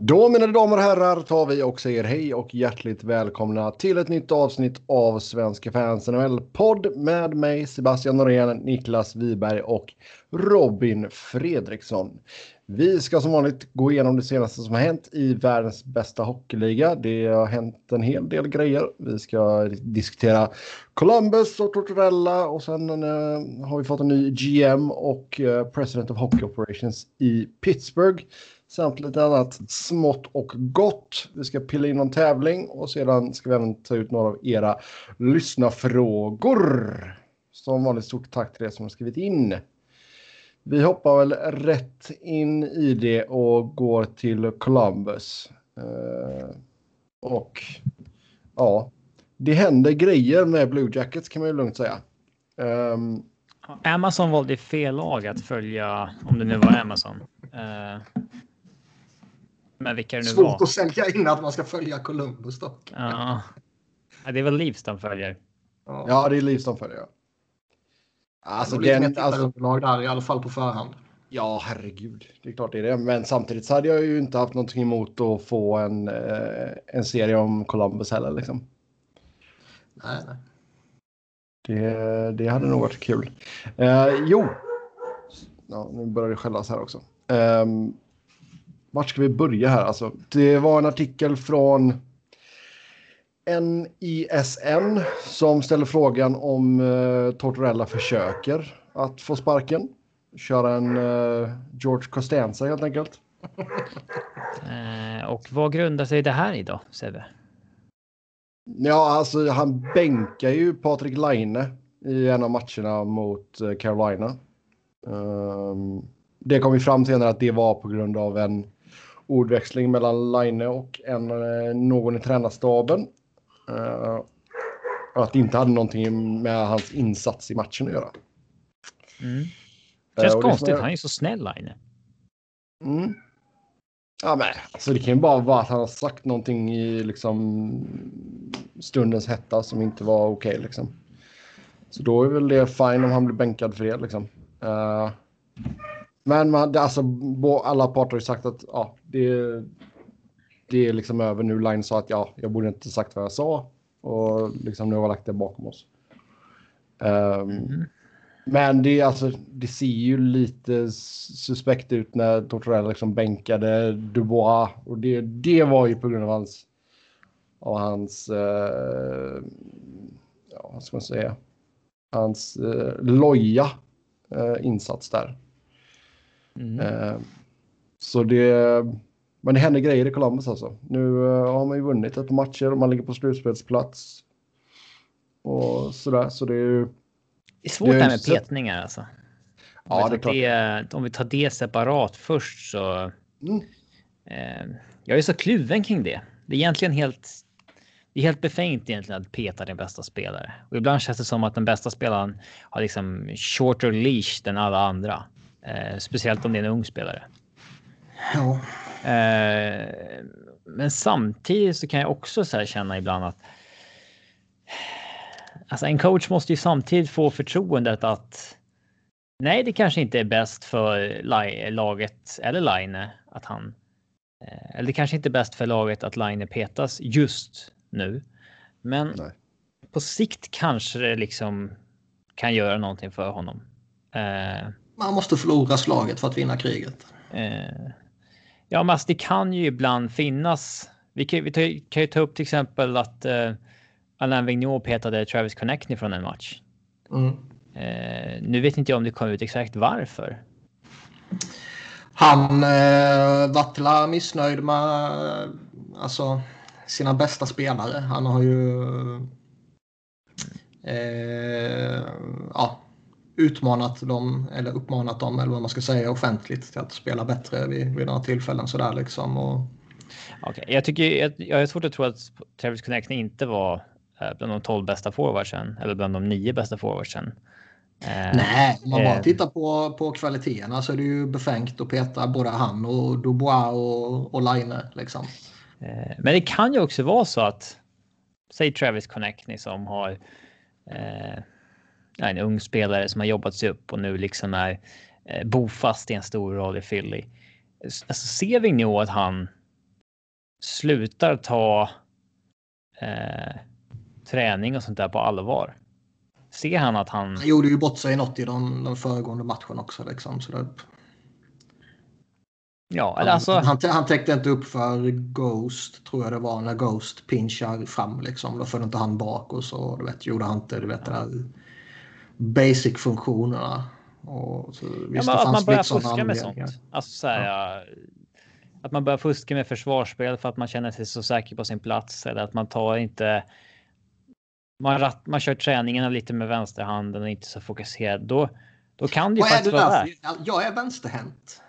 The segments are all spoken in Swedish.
Då mina damer och herrar tar vi och säger hej och hjärtligt välkomna till ett nytt avsnitt av Svenska fans NHL-podd med mig Sebastian Norén, Niklas Wiberg och Robin Fredriksson. Vi ska som vanligt gå igenom det senaste som har hänt i världens bästa hockeyliga. Det har hänt en hel del grejer. Vi ska diskutera Columbus och Tortorella och sen eh, har vi fått en ny GM och eh, President of Hockey Operations i Pittsburgh samt lite annat smått och gott. Vi ska pilla in någon tävling och sedan ska vi även ta ut några av era lyssnarfrågor. Som vanligt stort tack till er som har skrivit in. Vi hoppar väl rätt in i det och går till Columbus. Eh, och ja, det händer grejer med Blue Jackets kan man ju lugnt säga. Eh, Amazon valde fel lag att följa, om det nu var Amazon. Eh, men vilka det nu Svårt var. att sälja in att man ska följa Columbus dock. Ja. ja, det är väl Leafs de följer. Ja. ja, det är Leafs de följer. Alltså, det är lite mer tittarunderlag där i alla fall på förhand. Ja, herregud. Det är klart det är det. Men samtidigt så hade jag ju inte haft någonting emot att få en, eh, en serie om Columbus heller. Liksom. Nej, nej. Det, det hade nog varit kul. Eh, jo. Ja, nu börjar det skällas här också. Eh, vart ska vi börja här? Alltså, det var en artikel från NISN som ställer frågan om eh, Tortorella försöker att få sparken. Köra en eh, George Costanza helt enkelt. Eh, och vad grundar sig det här i då, Sebbe? Ja, alltså han bänkar ju Patrik Laine i en av matcherna mot eh, Carolina. Um, det kom vi fram senare att det var på grund av en ordväxling mellan Line och en, eh, någon i tränarstaben. Uh, att det inte hade någonting med hans insats i matchen att göra. Mm. Känns Uh, konstigt, det, han är ju så snäll Line. Mm. Ja, men alltså det kan ju bara vara att han har sagt någonting i liksom stundens hetta som inte var okej okay, liksom. Så då är väl det fine om han blir bänkad för det liksom. Uh, men man, det, alltså, alla parter har ju sagt att ja, det, det är liksom över nu. Line sa att ja, jag borde inte sagt vad jag sa och liksom nu har vi lagt det bakom oss. Um, mm. Men det, alltså, det ser ju lite suspekt ut när Tortorella liksom bänkade Dubois och det, det var ju på grund av hans av hans uh, ja, vad ska man säga hans uh, loja uh, insats där. Mm. Uh, så det, men det händer grejer i Columbus alltså. Nu uh, har man ju vunnit ett par matcher och man ligger på slutspelsplats. Och sådär, så det är ju. Det är svårt det, här med petningar alltså. Om, ja, vi tar det, om vi tar det separat först så. Mm. Uh, jag är så kluven kring det. Det är egentligen helt. Det är helt befängt egentligen att peta din bästa spelare och ibland känns det som att den bästa spelaren har liksom shorter leash än alla andra. Eh, speciellt om det är en ung spelare. Ja. Eh, men samtidigt så kan jag också så känna ibland att. Alltså en coach måste ju samtidigt få förtroendet att. Nej, det kanske inte är bäst för laget eller Line att han. Eh, eller det kanske inte är bäst för laget att Line petas just nu. Men Nej. på sikt kanske det liksom kan göra någonting för honom. Eh, man måste förlora slaget för att vinna kriget. Eh, ja, men alltså, det kan ju ibland finnas. Vi kan, vi ta, kan ju ta upp till exempel att eh, Alain Vigneault petade Travis Connectney från en match. Mm. Eh, nu vet inte jag om det kom ut exakt varför. Han eh, var missnöjd med alltså, sina bästa spelare. Han har ju eh, ja, utmanat dem eller uppmanat dem eller vad man ska säga offentligt till att spela bättre vid, vid några tillfällen sådär liksom. Och... Okay. Jag tycker jag, jag har svårt att tro att Travis Connecting inte var eh, bland de 12 bästa forwardsen eller bland de nio bästa forwardsen. Eh, Nej, om man bara tittar på, på kvaliteterna så är det ju befängt att peta både han och Dubois och, och Line liksom. Eh, men det kan ju också vara så att säg Travis Connectney som har eh, en ung spelare som har jobbat sig upp och nu liksom är eh, bofast i en stor roll i Philly. Alltså ser vi nu att han slutar ta eh, träning och sånt där på allvar. Ser han att han... Han gjorde ju bort sig något i den, den föregående matchen också. Liksom, så det... Ja, eller alltså... han, han, han täckte inte upp för Ghost, tror jag det var, när Ghost pinchar fram. Liksom. Då följde inte han bak och så du vet, gjorde han inte du vet, ja. Basic-funktionerna. Och så, visst, ja, att man börjar fuska med sånt. Alltså, så här, ja. Att man börjar fuska med försvarsspel för att man känner sig så säker på sin plats. Eller att man tar inte... Man, rat, man kör träningarna lite med vänsterhanden och inte så fokuserad. Då, då kan det ju faktiskt vara värt. Jag är vänsterhänt.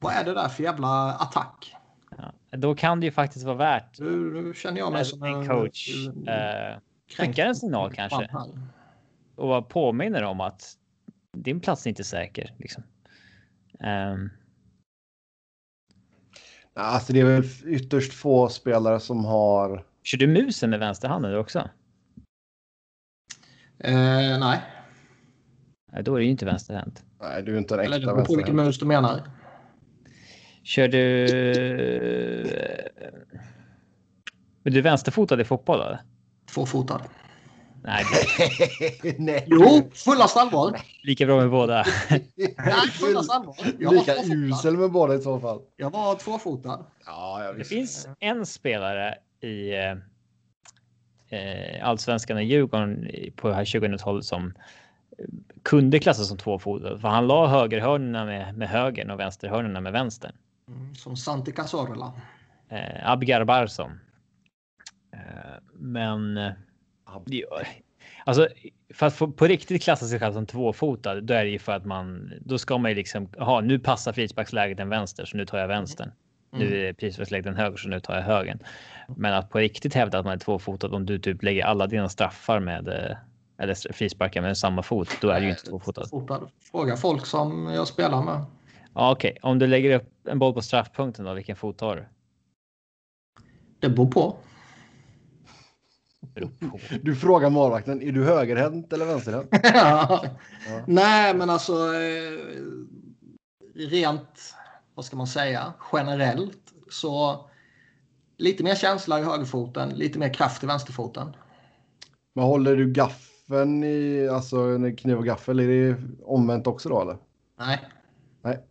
Vad är det där för jävla attack? Ja, då kan det ju faktiskt vara värt. Nu, känner jag mig som en coach. Eh, skicka en signal kanske. Och påminner om att din plats är inte säker. Liksom. Um. Alltså det är väl ytterst få spelare som har. Kör du musen med vänsterhanden också? Eh, nej. Då är det ju inte vänsterhänt. Nej, du är inte en äkta Eller det beror på vilken mus du menar. Kör du... Är du vänsterfotad i fotboll? Eller? Tvåfotad. Nej. Nej. Jo, fullast allvar. Lika bra med båda. Nej, fullast allvar. Jag Lika usel med båda i så fall. Jag var tvåfotad. Ja, jag det finns en spelare i eh, allsvenskan och Djurgården på här 2000-talet som kunde klassas som tvåfotad. För han la högerhörnorna med, med högern och vänsterhörnorna med vänstern. Mm, som Santi Cazorla. Eh, Abgar Barsom. Eh, men... Eh, alltså, för att få, på riktigt klassa sig själv som tvåfotad, då är det ju för att man... Då ska man ju liksom... Jaha, nu passar frisparksläget en vänster, så nu tar jag vänstern. Mm. Nu är frisparksläget en höger, så nu tar jag högern. Men att på riktigt hävda att man är tvåfotad om du typ lägger alla dina straffar med eh, eller frisparkar med samma fot, då är det ju inte tvåfotad. Fråga folk som jag spelar med. Ja, Okej, okay. om du lägger upp en boll på straffpunkten då, vilken fot tar du? Det beror på. Du frågar målvakten, är du högerhänt eller vänsterhänt? ja. ja. Nej, men alltså eh, rent, vad ska man säga, generellt så lite mer känsla i högerfoten, lite mer kraft i vänsterfoten. Men håller du gaffeln i, alltså kniv och gaffel, är det omvänt också då eller? Nej. Nej.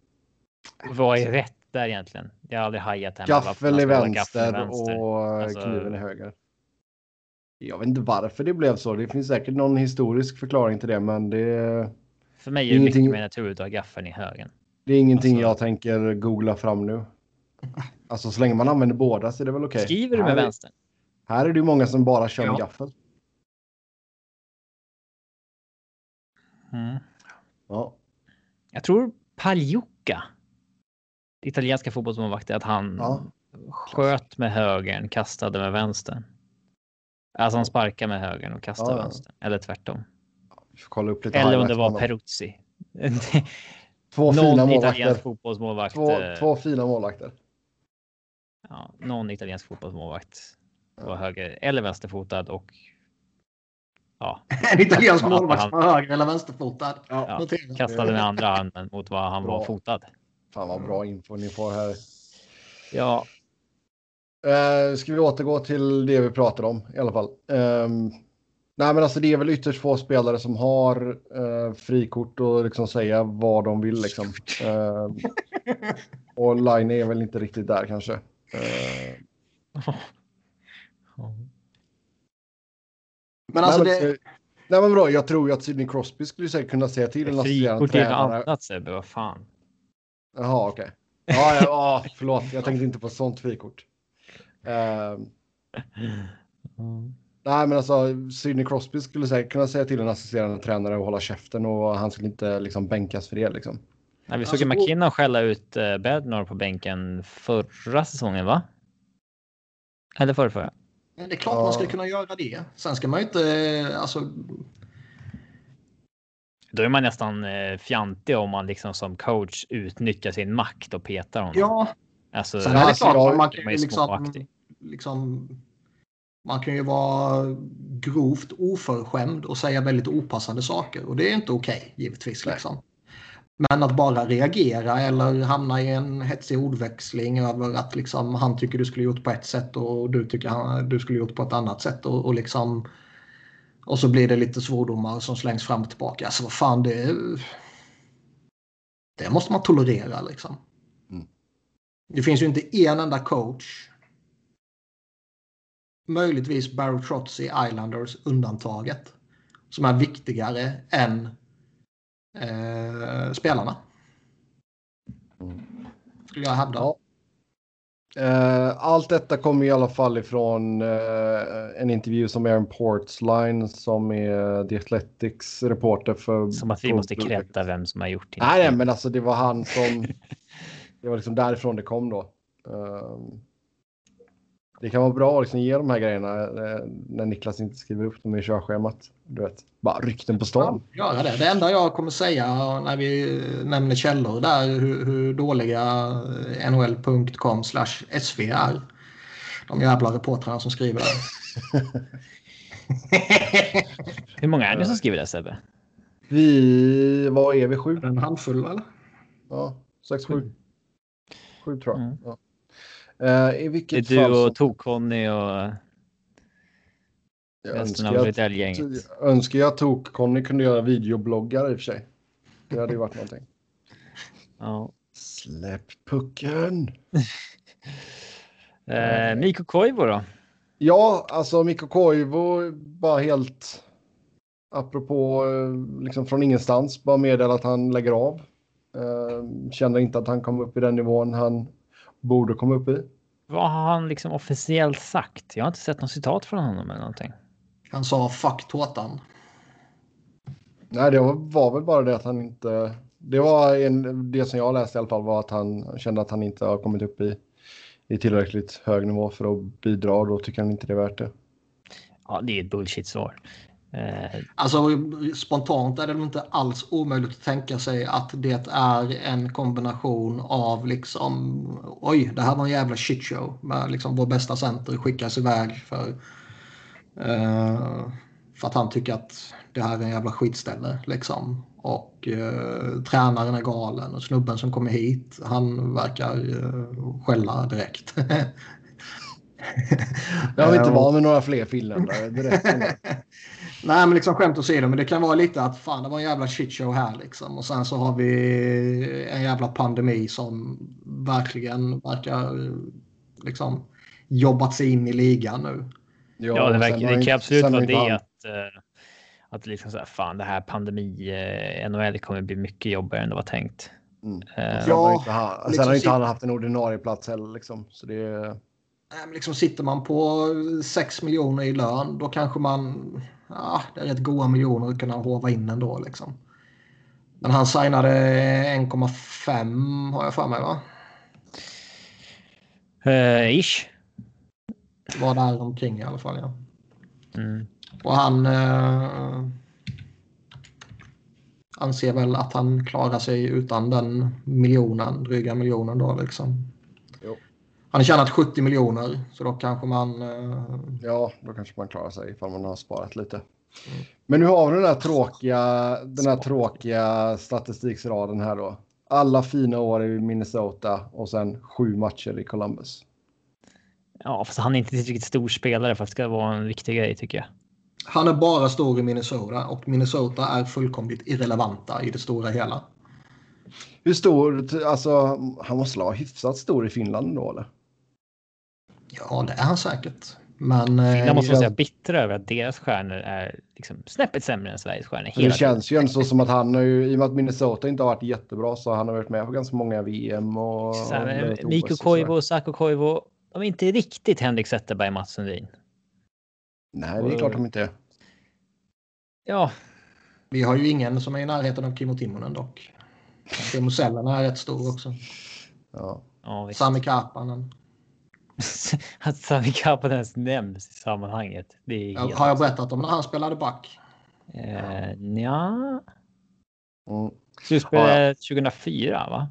Vad är rätt där egentligen? Jag har aldrig hajat hemma. Gaffel i vänster, vänster, och alltså... kniven i höger. Jag vet inte varför det blev så. Det finns säkert någon historisk förklaring till det, men det. För mig är det ingenting... mycket mer naturligt att ha gaffeln i högen. Det är ingenting alltså... jag tänker googla fram nu. Alltså så länge man använder båda så är det väl okej. Okay. Skriver du med här vänster? här är det ju många som bara kör med gaffel. Mm. Ja. Jag tror Pagliuca italienska fotbollsmålvakter att han ja. sköt med högern, kastade med vänstern. Alltså han sparkade med högern och kastade ja, vänstern. Eller tvärtom. Eller om det var Peruzzi. två fina målvakter. fotbollsmålvakt. Två, eh, två fina målvakter. Ja, någon italiensk fotbollsmålvakt var höger eller vänsterfotad och ja. en italiensk målvakt var höger eller vänsterfotad. Ja, kastade med andra handen mot vad han bra. var fotad. Fan vad bra info ni får här. Ja. Uh, ska vi återgå till det vi pratade om i alla fall. Um, nej, men alltså det är väl ytterst få spelare som har uh, frikort och liksom säga vad de vill liksom. Uh, och Line är väl inte riktigt där kanske. Uh, men alltså nej, det... Nej men bra, jag tror ju att Sidney Crosby skulle säkert kunna säga till en assisterande tränare. Frikort annat Sebbe, vad fan. Jaha, okej. Okay. Ja, ja, förlåt, jag tänkte inte på sånt frikort. Mm. Nej, men alltså Sidney Crosby skulle säkert kunna säga till en assisterande tränare att hålla käften och han skulle inte liksom bänkas för det liksom. Nej, vi såg alltså, McKinnon skälla ut uh, Bednor på bänken förra säsongen, va? Eller förra, förra? Det är klart ja. man ska kunna göra det. Sen ska man ju inte, eh, alltså då är man nästan eh, fjantig om man liksom som coach utnyttjar sin makt och petar honom. Ja, alltså, Sen är det klart man, man kan ju liksom, liksom, man kan ju vara grovt oförskämd och säga väldigt opassande saker och det är inte okej okay, givetvis. Liksom. Men att bara reagera eller hamna i en hetsig ordväxling över att liksom, han tycker du skulle gjort på ett sätt och du tycker han, du skulle gjort på ett annat sätt. Och, och, liksom, och så blir det lite svordomar som slängs fram och tillbaka. Alltså vad fan det... Det måste man tolerera liksom. Mm. Det finns ju inte en enda coach. Möjligtvis Barry Trotz i Islanders undantaget. Som är viktigare än eh, spelarna. Skulle jag hävda. Ja. Uh, allt detta kommer i alla fall ifrån uh, en intervju som Aaron Portsline som är The Athletics reporter för... Som att vi måste kräta vem som har gjort det. Nej, nej, men alltså det var han som... det var liksom därifrån det kom då. Det kan vara bra att liksom ge de här grejerna eh, när Niklas inte skriver upp dem i körschemat. Du vet, bara rykten på stan. Ja, det. det enda jag kommer säga när vi nämner källor där hur, hur dåliga nhl.com sv är. De jävla reportrarna som skriver där. hur många är det som skriver det Sebbe? Vi, vad är vi? Sju? En handfull eller? Ja, sex, sju. Sju tror jag. Mm. Ja. Uh, I vilket det är du och Tok-Conny och jag resten av gänget. Önskar jag Tok-Conny kunde göra videobloggar i och för sig. Det hade ju varit någonting. Ja. Släpp pucken! uh, Mikko Koivu då? Ja, alltså Mikko Koivu bara helt apropå eh, liksom från ingenstans bara meddela att han lägger av. Uh, känner inte att han kom upp i den nivån han borde komma upp i. Vad har han liksom officiellt sagt? Jag har inte sett något citat från honom eller någonting. Han sa fuck tårtan. Nej, det var, väl bara det att han inte... Det var en, det som jag läste i alla fall var att han kände att han inte har kommit upp i, i tillräckligt hög nivå för att bidra och då tycker han inte det är värt det. Ja, det är ett bullshit-svar. Eh, alltså spontant är det inte alls omöjligt att tänka sig att det är en kombination av liksom oj, det här var en jävla shitshow med liksom vår bästa center skickas iväg för uh, för att han tycker att det här är en jävla skitställe liksom. Och uh, tränaren är galen och snubben som kommer hit han verkar uh, skälla direkt. Jag vill inte vara med några fler finländare. Nej, men liksom skämt åsido. Men det kan vara lite att fan, det var en jävla shitshow här liksom. Och sen så har vi en jävla pandemi som verkligen verkar liksom jobbat sig in i ligan nu. Ja, det, verkar, det kan absolut vara det att, uh, att liksom så här, fan det här pandemi, uh, NHL kommer bli mycket jobbigare än det var tänkt. Mm. Uh, ja, sen har inte, liksom, inte han haft en ordinarie plats heller liksom. Så det liksom sitter man på 6 miljoner i lön då kanske man... Ja, det är rätt goda miljoner att kunna hova in ändå liksom. Men han signade 1,5 har jag för mig va? Uh, ish. Var där omkring i alla fall ja. Mm. Och han uh, anser väl att han klarar sig utan den miljonen, dryga miljonen då liksom. Han har tjänat 70 miljoner så då kanske man... Uh... Ja, då kanske man klarar sig ifall man har sparat lite. Mm. Men nu har vi den här tråkiga, den här tråkiga statistiksraden här då. Alla fina år i Minnesota och sen sju matcher i Columbus. Ja, fast han är inte tillräckligt stor spelare för att det ska vara en viktig grej tycker jag. Han är bara stor i Minnesota och Minnesota är fullkomligt irrelevanta i det stora hela. Hur stor, alltså han måste vara hyfsat stor i Finland då eller? Ja, det är han säkert. Men... Finland eh, måste jag... säga bittra över att deras stjärnor är liksom snäppet sämre än Sveriges stjärnor. det känns ju ändå så som att han har ju, i och med att Minnesota inte har varit jättebra så han har varit med på ganska många VM och... Så här, och Mikko Koivu, Koivu, de är inte riktigt Henrik Zetterberg, Mats Sundin. Nej, det är klart de inte är. Ja. Vi har ju ingen som är i närheten av Kimmo Timonen dock. Sellen är rätt stor också. Ja. ja Sami Karpanen. att Sami Karpan ens nämns i sammanhanget. Det är ja, har jag berättat om när han spelade back? Eh, ja. Mm. Slutspelade ja. 2004 va?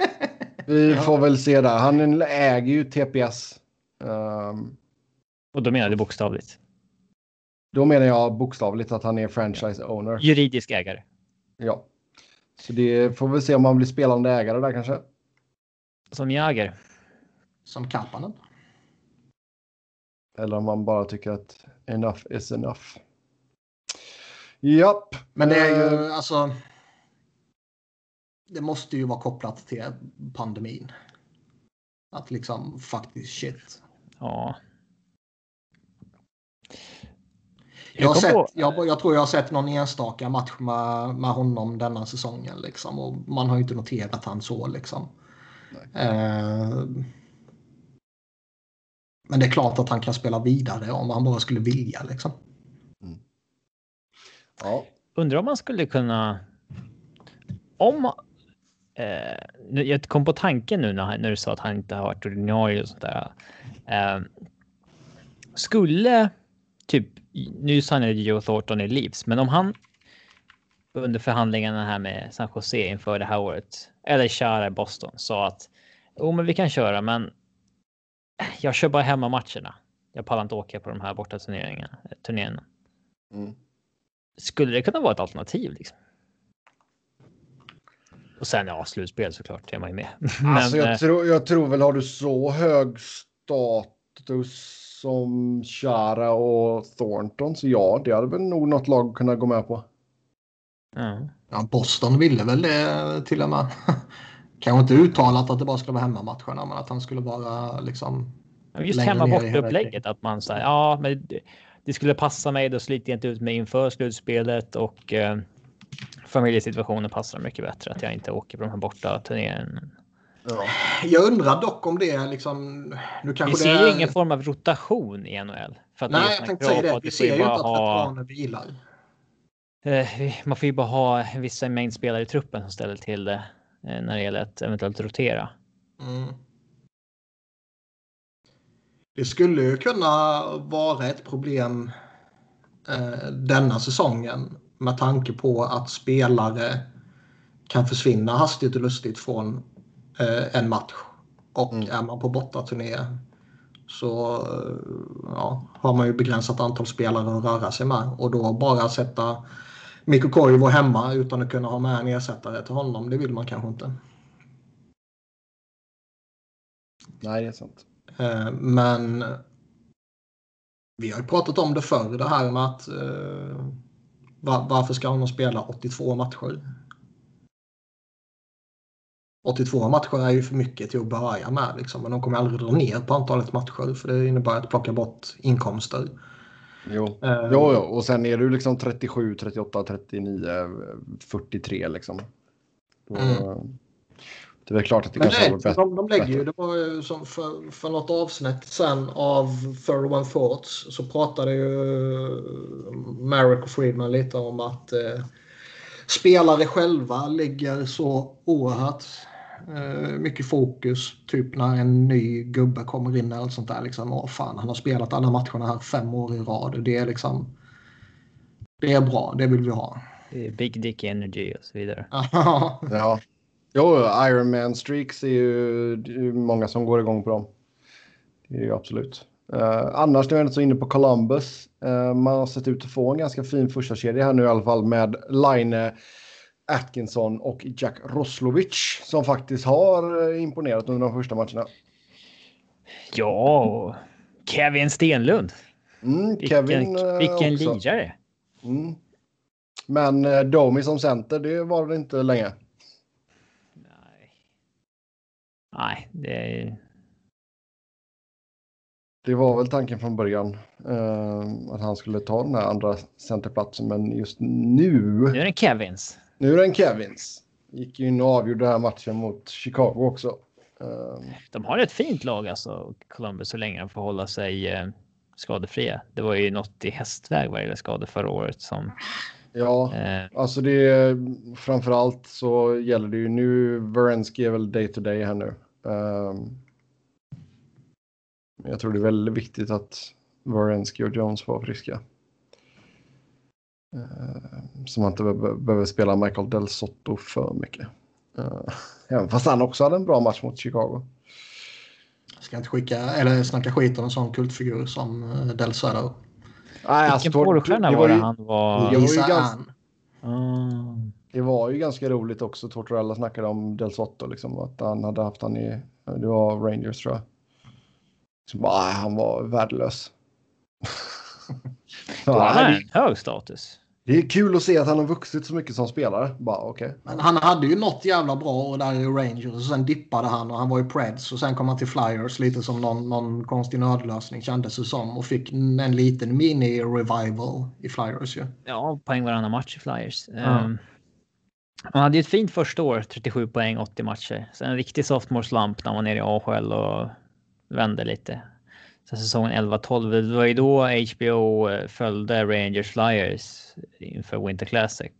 Vi får väl se där. Han äger ju TPS. Um, och då menar du bokstavligt? Då menar jag bokstavligt att han är franchise owner. Juridisk ägare. Ja. Så det får vi se om man blir spelande ägare där kanske. Som Jäger. Som Kapanen. Eller om man bara tycker att enough is enough. Japp. Men det är ju Eh, alltså. Det måste ju vara kopplat till pandemin. Att liksom faktiskt shit. Ja. Jag, har kom sett, på- jag, jag tror jag har sett någon enstaka match med, med honom denna säsongen. Liksom, och man har ju inte noterat han så. Liksom. Eh, men det är klart att han kan spela vidare om han bara skulle vilja. Liksom. Ja. Undrar om man skulle kunna. Om. Eh, jag kom på tanken nu när, när du sa att han inte har varit ordinarie och sånt där. Eh, skulle typ nu signade Joe Thornton i Leafs, men om han under förhandlingarna här med San Jose inför det här året eller Chara i Boston sa att jo, men vi kan köra, men jag kör bara hemmamatcherna. Jag pallar inte åka på de här borta turneringarna. turneringarna. Mm. Skulle det kunna vara ett alternativ? Liksom? Och sen ja, slutspel såklart är man ju med. Alltså, Men, jag, eh, tror, jag tror väl har du så hög status som Chara och Thornton så ja, det hade väl nog något lag kunnat gå med på. ja. Ja, Boston ville väl det till och med. Kanske inte uttalat att det bara skulle vara hemmamatcherna men att han skulle vara liksom. Just hemma borta upplägget att man säger ja, men det, skulle passa mig. Då sliter jag inte ut mig inför slutspelet och eh, familjesituationen passar mycket bättre att jag inte åker på de här borta turneringarna. Ja. Jag undrar dock om det är liksom. Nu Vi kanske ser det ju är... ingen form av rotation i NHL. För att Nej, jag tänkte säga det. Vi ser ju inte att ha- veteraner vilar. Eh, vi- Man får ju bara ha en viss mängd spelare i truppen som ställer till det när det gäller att eventuellt rotera. Mm. Det skulle ju kunna vara ett problem eh, denna säsongen med tanke på att spelare kan försvinna hastigt och lustigt från eh, en match. Och Mm. är man på bortaturné så eh, ja, har man ju begränsat antal spelare att röra sig med. Och då bara sätta Mikko Koivu hemma utan att kunna ha med en ersättare till honom, det vill man kanske inte. Nej, det är sant. Eh, Men vi har ju pratat om det förr, det här med att eh, va- varför ska de spela 82 matcher? 82 matcher är ju för mycket till att börja med, liksom. men de kommer aldrig dra ner på antalet matcher för det innebär att plocka bort inkomster. Jo. Eh, Jo, jo, och sen är du liksom 37, 38, 39, 43 liksom. Då, Mm. Det är väl klart att det Men kanske bättre. de, de lägger ju, det var ju som för, för något avsnitt sen av Thorough and Thoughts så pratade ju Marek och Friedman lite om att eh, spelare själva lägger så oerhört eh, mycket fokus typ när en ny gubbe kommer in eller sånt där liksom. Åh fan, han har spelat alla matcherna här fem år i rad. Det är liksom det är bra, det vill vi ha. Big Dick Energy och så vidare. Ja. Jo, Iron Man streaks är ju, det är många som går igång på dem. Det är ju absolut. Uh, annars nu är jag inte så inne på Columbus. Eh, man har sett ut att få en ganska fin första kedja här nu i alla fall med Line Atkinson och Jack Roslovic som faktiskt har eh, imponerat under de första matcherna. Ja, och Kevin Stenlund. Mm, Vilken, Kevin eh, vilken också. lirare. Mm. Men uh, Domi som center, det var det inte länge. Nej. Nej, det är Det var väl tanken från början eh, att han skulle ta den här andra centerplatsen, men just nu, nu är det Kevins. Nu är det en Kevins. Gick ju in och avgjorde den här matchen mot Chicago också. Eh, De har ett fint lag alltså, Columbus, så länge de får hålla sig eh, skadefria. Det var ju något i hästväg vad gäller skador förra året som ja, eh, alltså det är framför allt så gäller det ju nu. Verensky är väl day to day här nu. Men jag tror det är väldigt viktigt att Verensky och Jones var friska. Så man inte be- behöver spela Michael Del Sotto för mycket. Eh, även fast han också hade en bra match mot Chicago. Ska inte skicka eller snacka skit om en sån kultfigur som eh, Del Söder. Nej, vilken porrstjärna var det han var? Jag var ju ganska-. Ah. Det var ju ganska roligt också. Tortorella snackade om Del Sotto, liksom, att han hade haft han i, det var Rangers tror jag. Så bara, han var värdelös. Då har han en hög status. Det är kul att se att han har vuxit så mycket som spelare. Bara, okay. Men han hade ju något jävla bra och där i Rangers och sen dippade han och han var i Preds och sen kom han till Flyers lite som någon, någon konstig nödlösning kändes det som och fick en liten mini-revival i Flyers ju. Ja, poäng varannan match i Flyers. Mm. Um, han hade ju ett fint första år, 37 poäng, 80 matcher. Sen en riktig sophomore slump när han var nere i AHL och vände lite. Sen säsongen 11-12, det var ju då HBO eh, följde Rangers Flyers inför Winter Classic.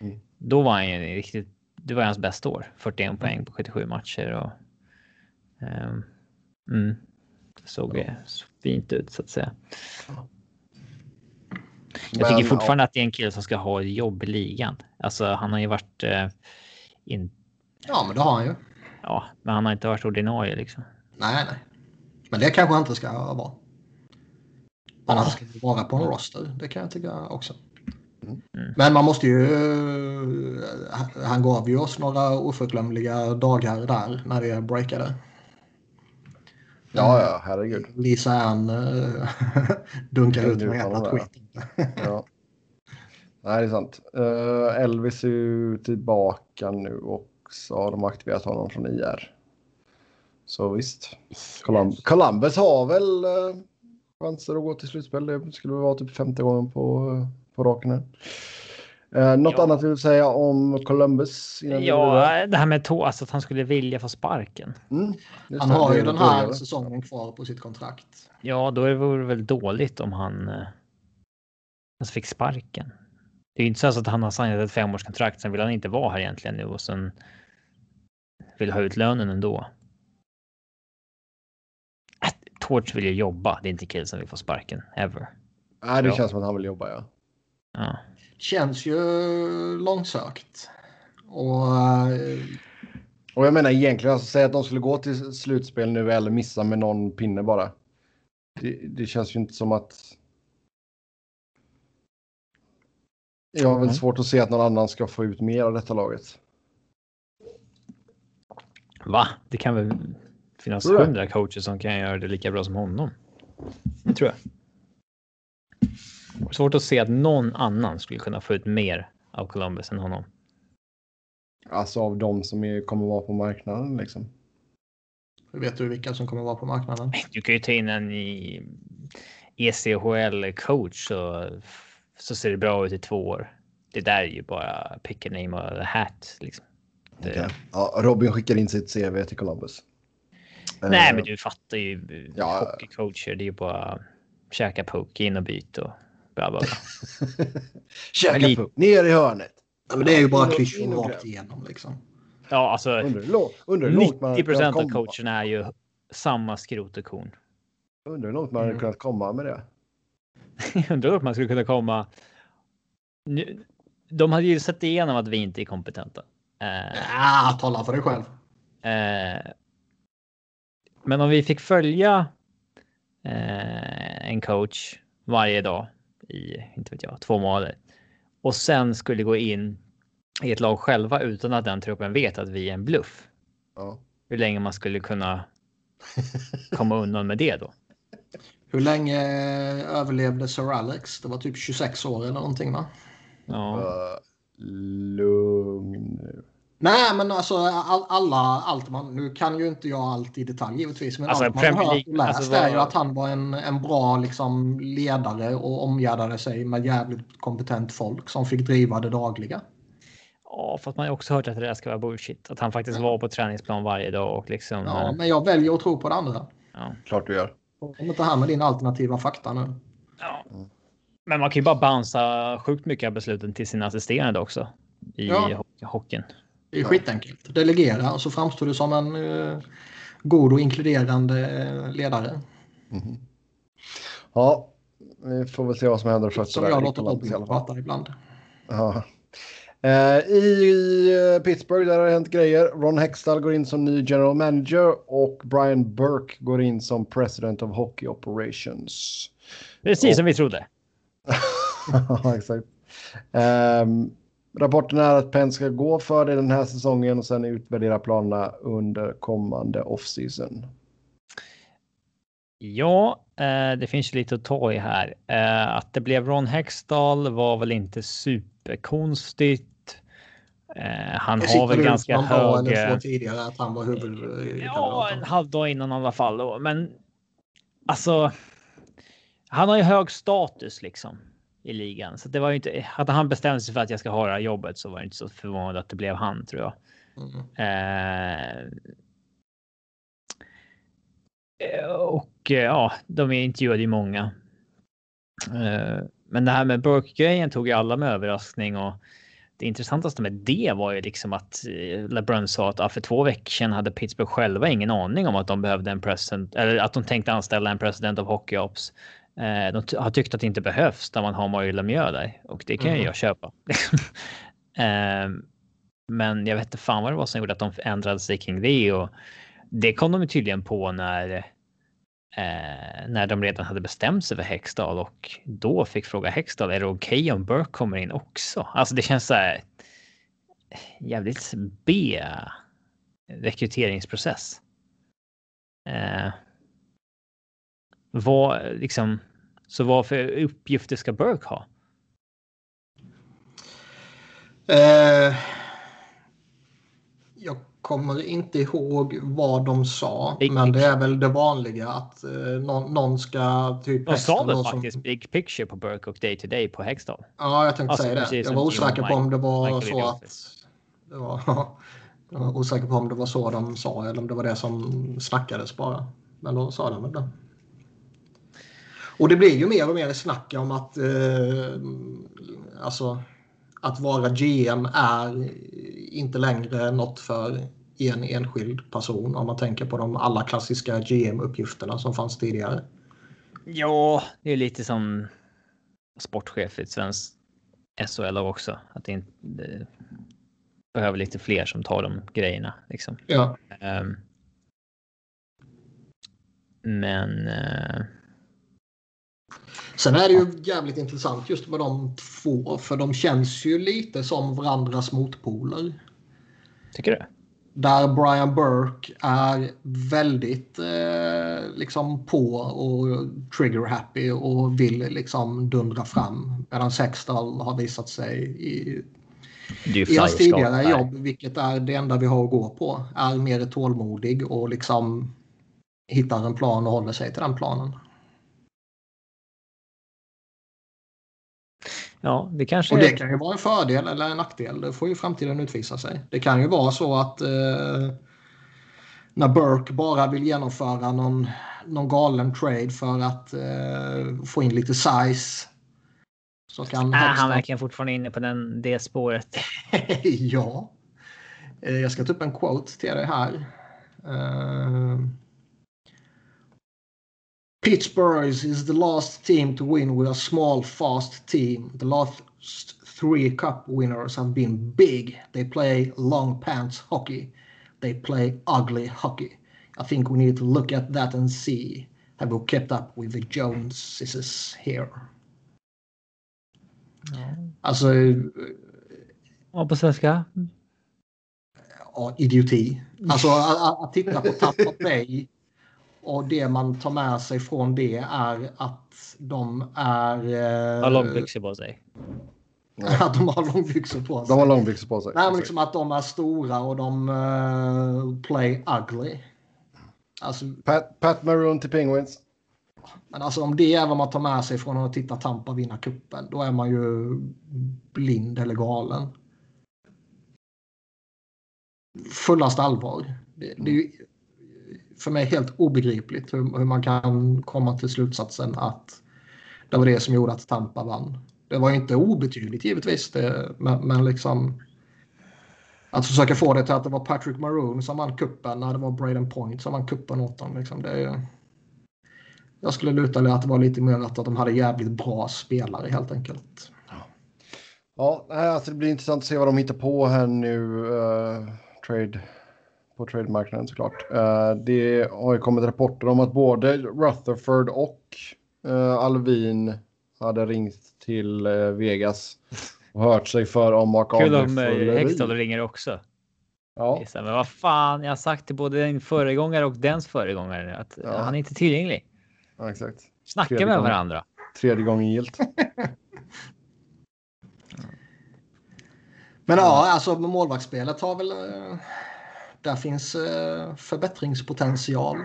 Mm. Då var han ju riktigt, det var hans bästa år. 41 mm. poäng på 77 matcher och um, mm, det såg ja. så fint ut så att säga. Jag tycker fortfarande ja. att det är en kille som ska ha jobb i ligan. Alltså han har ju varit uh, in... Ja, men det har han ju. Ja, men han har inte varit ordinarie liksom. Nej, nej. Men det kanske inte ska vara. Men han ska vara på en roster. Det kan jag tycka också. Mm. Men man måste ju... Han gav ju oss några oförglömliga dagar där när det breakade. Ja, ja, herregud. Lisa Ann uh, dunkar ut med ett skit. ja. Nej, det är sant. Uh, Elvis är ju tillbaka nu också. De har aktiverat honom från IR. Så visst. Colum Columbus har väl uh, chanser att gå till slutspel. Det skulle vara typ femte gången på, uh, på raken här. Uh, något ja. annat du vill säga om Columbus? Ja, det här med tå, alltså att han skulle vilja få sparken. Mm, han har ju den här började. säsongen kvar på sitt kontrakt. Ja, då vore det väl dåligt om han uh, alltså fick sparken. Det är ju inte så att han har signat ett femårskontrakt, sen vill han inte vara här egentligen nu och sen vill ha ut lönen ändå. Torch vill ju jobba. Det är inte Kill som vill få sparken. Ever. Nej, det ja. känns som att han vill jobba, ja. ja. Känns ju långsökt. Och... Eh, och jag menar egentligen, alltså, säg att de skulle gå till slutspel nu eller missa med någon pinne bara. Det, det känns ju inte som att... Jag har väl mm. svårt att se att någon annan ska få ut mer av detta laget. Va? Det kan väl finnas hundra coacher som kan göra det lika bra som honom. Det tror jag. Svårt att se att någon annan skulle kunna få ut mer av Columbus än honom. Alltså av de som är, kommer vara på marknaden liksom. Hur vet du vilka som kommer vara på marknaden? Du kan ju ta in en i ECHL coach så, så ser det bra ut i två år. Det där är ju bara pick a name of the hat. Liksom. Det... Okay. Ja, Robin skickar in sitt CV till Columbus. Nej, eh, men du fattar ju. Ja. Hockeycoacher, det är ju bara käka puck, in och byt och bla bla bla. käka puck, ner i hörnet. Ja, men det är ju bara klyschor rakt igenom liksom. Ja, alltså. Under, under 90 procent av coacherna är ju samma skrot och korn. Undrar hur långt man hade mm. kunnat komma med det. Undrar hur man skulle kunna komma. Nu, de hade ju sett igenom att vi inte är kompetenta. Uh, ja, tala för dig själv. Uh, men om vi fick följa eh, en coach varje dag i, inte vet jag, två månader och sen skulle gå in i ett lag själva utan att den truppen vet att vi är en bluff. Ja. Hur länge man skulle kunna komma undan med det då? Hur länge överlevde Sir Alex? Det var typ 26 år eller någonting va? Ja. Uh, lugn nu. Nej, men alltså all, alla, allt man, nu kan ju inte jag allt i detalj givetvis, men alltså, allt man har hört och läst alltså, är ju att han var en, en bra liksom, ledare och omgärdade sig med jävligt kompetent folk som fick driva det dagliga. Ja, för att man har också hört att det där ska vara bullshit. Att han faktiskt ja. var på träningsplan varje dag och liksom. Ja, eh, men jag väljer att tro på det andra. Ja. Klart du gör. Kom inte här med din alternativa fakta nu. Ja. Men man kan ju bara bouncea sjukt mycket av besluten till sina assisterande också i ja. hockeyn. Det är skitenkelt. Delegera och så framstår du som en uh, god och inkluderande eh, ledare. Mm. Ja, vi får väl se vad som händer. För som jag låter Robin prata ibland. Ja. Uh, I Pittsburgh där har det hänt grejer. Ron Hextall går in som ny general manager och Brian Burke går in som president of hockey operations. Precis och... som vi trodde. ja, exakt. Um, Rapporten är att Penn ska gå för det den här säsongen och sen utvärdera planerna under kommande offseason. Ja, eh, det finns lite att ta i här. Eh, att det blev Ron Hextall var väl inte superkonstigt. Eh, han har väl ganska hög... Eller tidigare att han var huvud... Ja, en halv dag innan i alla fall. Då. Men alltså. Han har ju hög status liksom i ligan, så det var ju inte. Hade han bestämt sig för att jag ska ha det här jobbet så var det inte så förvånad att det blev han tror jag. Mm. Eh, och ja, de intervjuade ju många. Eh, men det här med Burke-grejen tog ju alla med överraskning och det intressantaste med det var ju liksom att eh, LeBron sa att för två veckor sedan hade Pittsburgh själva ingen aning om att de behövde en president eller att de tänkte anställa en president av hockey ops. Eh, de har tyckt att det inte behövs när man har Mario Lemieux där och det kan mm. jag köpa. men jag vet inte fan vad det var som gjorde att de ändrade sig kring det och det kom de tydligen på när eh, när de redan hade bestämt sig för Hextall och då fick fråga Hextall är det okej okay om Burke kommer in också? Alltså det känns så här jävligt B rekryteringsprocess. Eh, vad liksom så vad för uppgifter ska Burke ha? Eh, jag kommer inte ihåg vad de sa. Big men picture. det är väl det vanliga att eh, någon, någon, ska typ... De sa väl faktiskt som... big picture på Burke och day to day på Hextall. Ja, jag tänkte alltså, säga det. Jag var osäker på om det var Michael så att... Det var, jag var osäker på om det var så de sa eller om det var det som snackades bara. Men då sa de väl det. Och det blir ju mer och mer snack om att eh, alltså att vara GM är inte längre något för en enskild person om man tänker på de alla klassiska GM-uppgifterna som fanns tidigare. Ja, det är lite som sportchef i ett svenskt SHL också. Att det inte det behöver lite fler som tar de grejerna. Liksom. Ja. Um, men uh, Sen är det ju jävligt intressant just med de två. För de känns ju lite som varandras motpoler. Tycker du? Där Brian Burke är väldigt eh, liksom på och trigger happy och vill liksom dundra fram. Medan Sextal har visat sig i, i hans tidigare jobb, vilket är det enda vi har att gå på, är mer tålmodig och liksom hittar en plan och håller sig till den planen. Ja, det kanske Och det kan ju vara en fördel eller en nackdel. Det får ju framtiden utvisa sig. Det kan ju vara så att eh, när Burke bara vill genomföra någon, någon galen trade för att eh, få in lite size. Så kan äh, Han verkar fortfarande inne på den, det spåret. ja. Eh, jag ska ta upp en quote till dig här. Uh, Pittsburgh is the last team to win with a small, fast team. The last three cup winners have been big. They play long pants hockey. They play ugly hockey. I think we need to look at that and see. Have we kept up with the Joneses here? Ja. Alltså... Ja, på svenska? Ja, idioti. Alltså att, att titta på Tampa Bay Och det man tar med sig från det är att de är... Eh, har långbyxor på sig. Att de har långbyxor på sig. De har långbyxor på sig. Nej, men liksom att de är stora och de uh, play ugly. Alltså, Pat, Pat Maroon till Penguins. Men alltså om det är vad man tar med sig från att titta Tampa vinna kuppen, då är man ju blind eller galen. Fullast allvar. Det, det är ju för mig helt obegripligt hur, hur, man kan komma till slutsatsen att det var det som gjorde att Tampa vann. Det var inte obetydligt givetvis, det, men, men liksom att försöka få det till att det var Patrick Maroon som vann kuppen när det var Braden Point som vann kuppen åt dem. Liksom. Det, jag skulle luta det att det var lite mer att de hade jävligt bra spelare helt enkelt. Ja, alltså det blir intressant att se vad de hittar på här nu. Uh, trade på trademarknaden såklart. Uh, det har ju kommit rapporter om att både Rutherford och uh, Alvin hade ringt till uh, Vegas Och hört sig för om och Kul om eh, Hextall ringer också. Ja. Men vad fan, jag har sagt till både din föregångare och dens föregångare att Ja. han är inte tillgänglig. ja, exakt. Snacka Tredje med gången. varandra. Tredje gången gilt. Men ja, alltså med målvaktsspelet har väl... Där finns eh, förbättringspotential.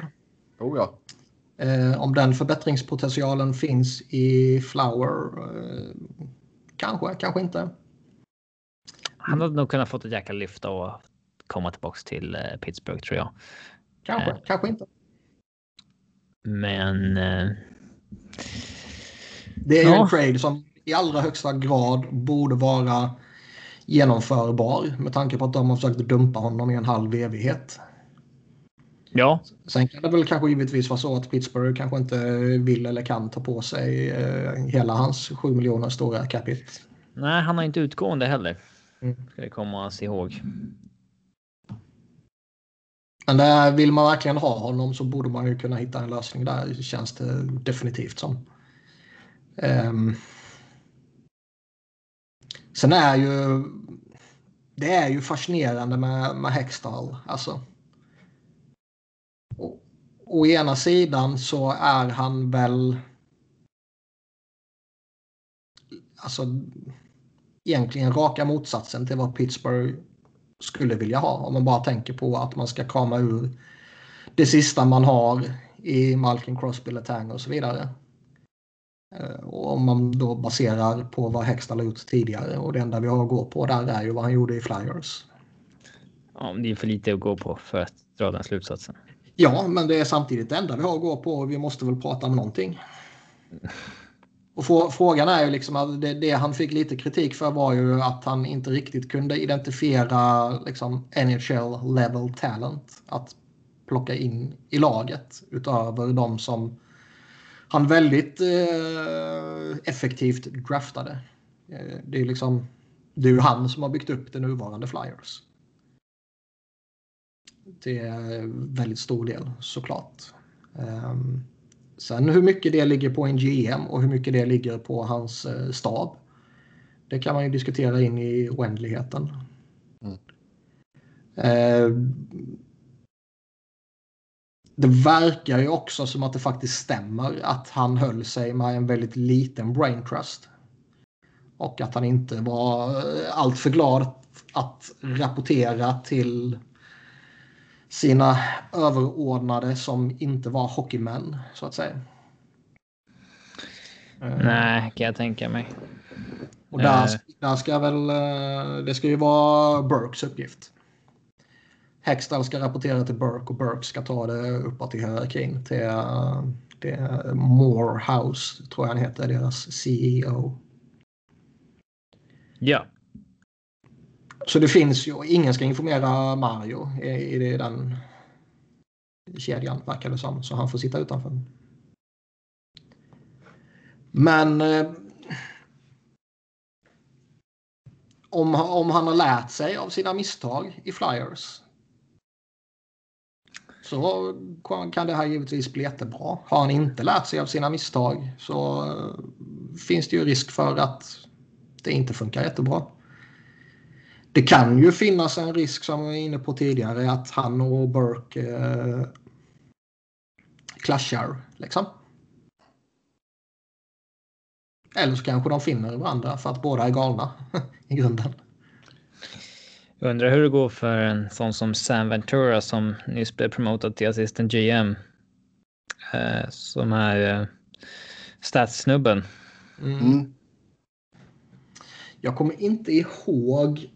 Oh ja. Eh, om den förbättringspotentialen finns i Flower, eh, kanske, kanske inte. Han hade nog kunnat fått ett jäkla lyft och komma tillbaks till eh, Pittsburgh tror jag. Kanske, Eh. kanske inte. Men eh, Det är ju Ja. en trade som i allra högsta grad borde vara genomförbar med tanke på att de har försökt dumpa honom i en halv evighet. ja, Sen kan det väl kanske givetvis vara så att Pittsburgh kanske inte vill eller kan ta på sig eh, hela hans 7 miljoner stora capita. nej, han har inte utgående heller. Mm. Ska det komma oss ihåg. Men där vill man verkligen ha honom så borde man ju kunna hitta en lösning där känns det definitivt som. Ehm sen är ju det är ju fascinerande med, med Hextall. Alltså. Å, å ena sidan så är han väl alltså egentligen raka motsatsen till vad Pittsburgh skulle vilja ha. Om man bara tänker på att man ska krama ur det sista man har i Malkin Crosby, Letang och så vidare. Eh, Och om man då baserar på vad Hextall har gjort tidigare och det enda vi har att gå på där är ju vad han gjorde i Flyers. Ja, det är för lite att gå på för att dra den slutsatsen. Ja, men det är samtidigt det enda vi har att gå på och vi måste väl prata om någonting. Och frå- frågan är ju liksom att det, det han fick lite kritik för var ju att han inte riktigt kunde identifiera liksom NHL level talent att plocka in i laget utöver de som han väldigt eh, effektivt draftade. Eh, det är liksom det är ju han som har byggt upp det nuvarande Flyers. Till väldigt stor del såklart. Um, sen hur mycket det ligger på en GM och hur mycket det ligger på hans eh, stab. Det kan man ju diskutera in i oändligheten. Mm. Eh, det verkar ju också som att det faktiskt stämmer att han höll sig med en väldigt liten brain trust. Och att han inte var eh, alltför glad att rapportera till sina överordnade som inte var hockeymän så att säga. Eh, Nej, kan jag tänka mig. Och där, Eh. där ska väl, det ska ju vara Burks uppgift. Hextall ska rapportera till Burke och Burke ska ta det uppåt i hierarkin till eh, det är Morehouse, tror jag han heter, deras CEO. Ja, Så det finns ju, ingen ska informera Mario i, i den kedjan verkar det som. Så han får sitta utanför. Men eh, om, om han har lärt sig av sina misstag i Flyers så kan det här givetvis bli jättebra. Har han inte lärt sig av sina misstag så eh, finns det ju risk för att det inte funkar jättebra. Det kan ju finnas en risk som vi var inne på tidigare att han och Burke eh, clashar. Liksom. Eller så kanske de finner varandra för att båda är galna i grunden jag undrar hur det går för en sån som Sam Ventura som nyss blev promotad till assistent GM. Eh, som är eh, statssnubben. Mm. Mm. Jag kommer inte ihåg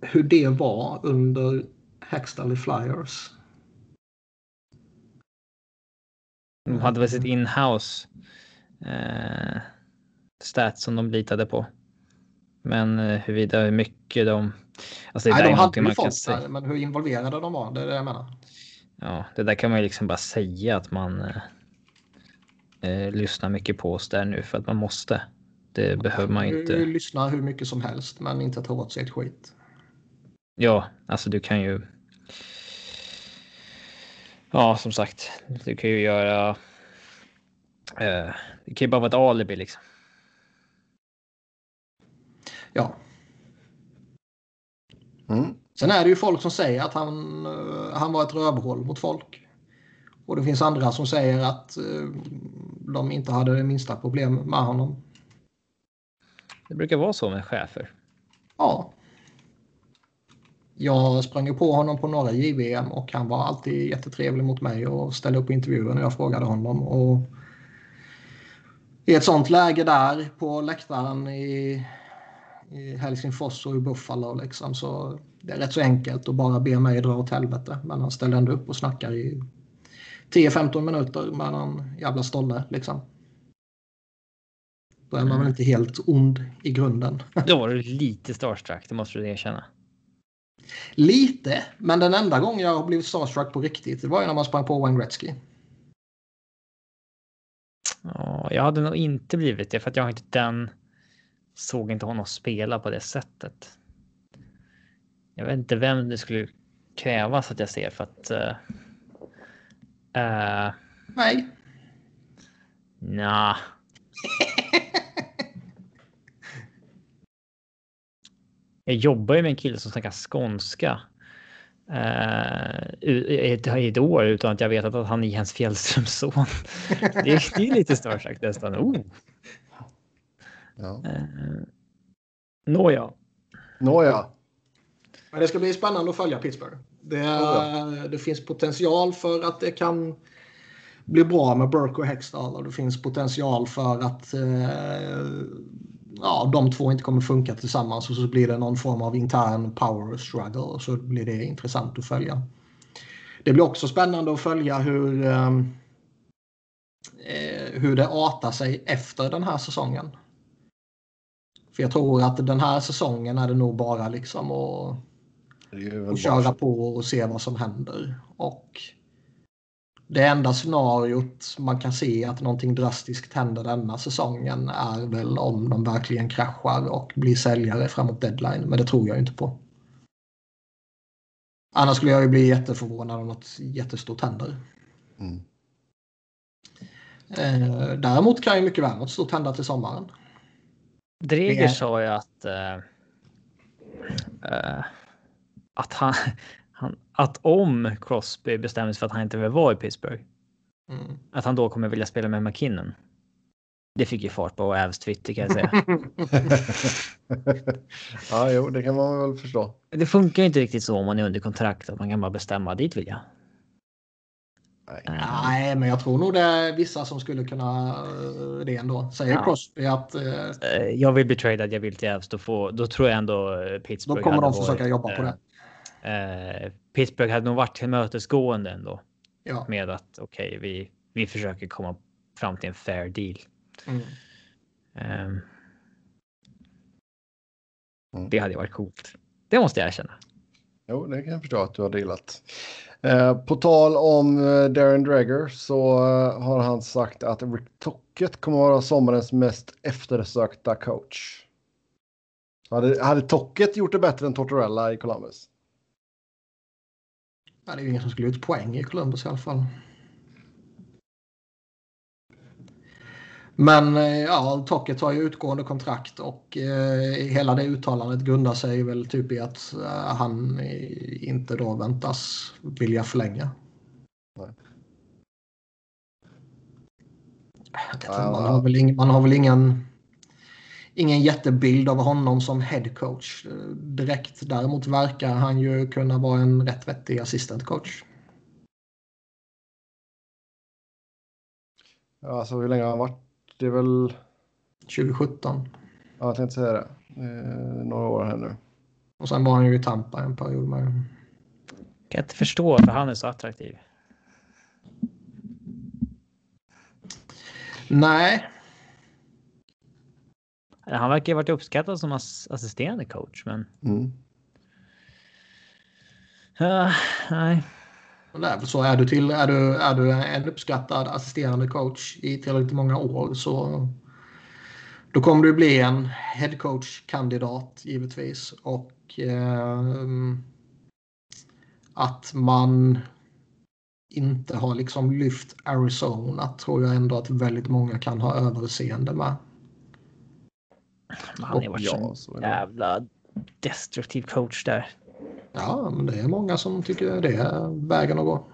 hur det var under i Flyers. De hade väl sitt inhouse eh, stats som de litade på. Men eh, huruvida hur mycket de... Alltså det Nej, de hade ju man säga. där, men hur involverade de var, det är det jag menar. Ja, det där kan man ju liksom bara säga att man eh, eh, lyssnar mycket på oss där nu för att man måste. Det behöver man ju inte. lyssnar hur mycket som helst, men inte ta åt sig ett skit. Ja, alltså du kan ju. Ja, som sagt, du kan ju göra. Eh, det kan ju bara vara ett alibi liksom. Ja. Mm. Sen är det ju folk som säger att han, eh, han var ett rövhål mot folk. Och det finns andra som säger att eh, de inte hade det minsta problem med honom. Det brukar vara så med chefer. Ja. Jag sprang ju på honom på några JVM och han var alltid jättetrevlig mot mig och ställde upp intervjuer när jag frågade honom. Och I ett sånt läge där på läktaren i, i Helsingfors och i Buffalo liksom, så det är rätt så enkelt att bara be mig dra åt helvete. Men han ställde ändå upp och snackar i 10-15 minuter med en jävla stolle liksom. Då är man väl inte helt ond i grunden. Då var du lite starstruck, det måste du erkänna. Lite, men den enda gången jag har blivit starstruck på riktigt det var ju när man sprang på Wayne Gretzky. Ja, jag hade nog inte blivit det för att jag har inte den. Såg inte honom spela på det sättet. Jag vet inte vem det skulle krävas att jag ser för att. Uh, uh, Nej. Nja. Jag jobbar ju med en kille som snackar skånska. Uh, i, ett, i ett år utan att jag vet att han är Jens Fjällströms son. det, är, det är lite starkt nästan. Oh. Ja. Uh, Nåja. Nåja. Men det ska bli spännande att följa Pittsburgh. Det, Ja. det finns potential för att det kan bli bra med Burke och Hextall och det finns potential för att eh, ja, de två inte kommer funka tillsammans och så blir det någon form av intern power struggle och så blir det intressant att följa. Det blir också spännande att följa hur, eh, eh, hur det artar sig efter den här säsongen. För jag tror att den här säsongen är det nog bara liksom att och köra på och se vad som händer. Och det enda scenariot man kan se att någonting drastiskt händer denna säsongen är väl om de verkligen kraschar och blir säljare framåt deadline. Men det tror jag inte på. Annars skulle jag ju bli jätteförvånad om något jättestort händer. Mm. Eh, däremot kan ju mycket väl något stort hända till sommaren. Dreger sa ju att. eh, att han, han. Att om Crosby bestämmer sig för att han inte vill vara i Pittsburgh. Mm. Att han då kommer vilja spela med McKinnon. Det fick ju fart på Ävs Twitter kan jag säga. ja, jo, det kan man väl förstå. det funkar ju inte riktigt så om man är under kontrakt att man kan bara bestämma dit vill jag. Nej. Eh, Nej, men jag tror nog det är vissa som skulle kunna eh, det ändå. Säger Ja. Crosby att eh, eh, jag vill bli tradad, jag vill till Ävs. Då, får- då tror jag ändå eh, då Pittsburgh kommer hade de försöka varit, jobba på det. eh, eh, Pittsburgh hade nog varit tillmötesgående ändå. Ja. med att okej, vi, vi försöker komma fram till en fair deal. Mm. Mm. Det hade ju varit coolt. Det måste jag erkänna. Jo, det kan jag förstå att du har dealat. Eh, på tal om eh, Darren Dreger så eh, har han sagt att Rick Tocket kommer vara sommarens mest eftersökta coach. Hade, hade Tocket gjort det bättre än Tortorella i Columbus? Ja, det är ju ingen som skulle ut poäng i Columbus i alla fall. Men eh, ja, Tocket har ju utgående kontrakt och eh, hela det uttalandet grundar sig väl typ i att eh, han inte då väntas vilja förlänga. Nej. Inte, Man har väl ingen, man har väl ingen, ingen jättebild av honom som head coach eh, direkt. Däremot verkar han ju kunna vara en rätt vettig assistant coach. Ja, alltså hur länge har han varit? Det är väl, 2017. ja, jag tänkte säga det, eh, några år här nu. Och sen var han ju i Tampa en period med. Kan inte förstå varför han är så attraktiv. Nej, Han verkar ju varit uppskattad som ass assisterande coach, men Mm. uh, nej. Men det är väl så. Är du, till, är, du, är du en uppskattad assisterande coach i tillräckligt många år så då kommer du bli en head coach-kandidat givetvis. Och ehm, att man inte har liksom lyft Arizona tror jag ändå att väldigt många kan ha överseende med. Han har varit så jävla destruktiv coach där. Ja, men det är många som tycker det är vägen att gå.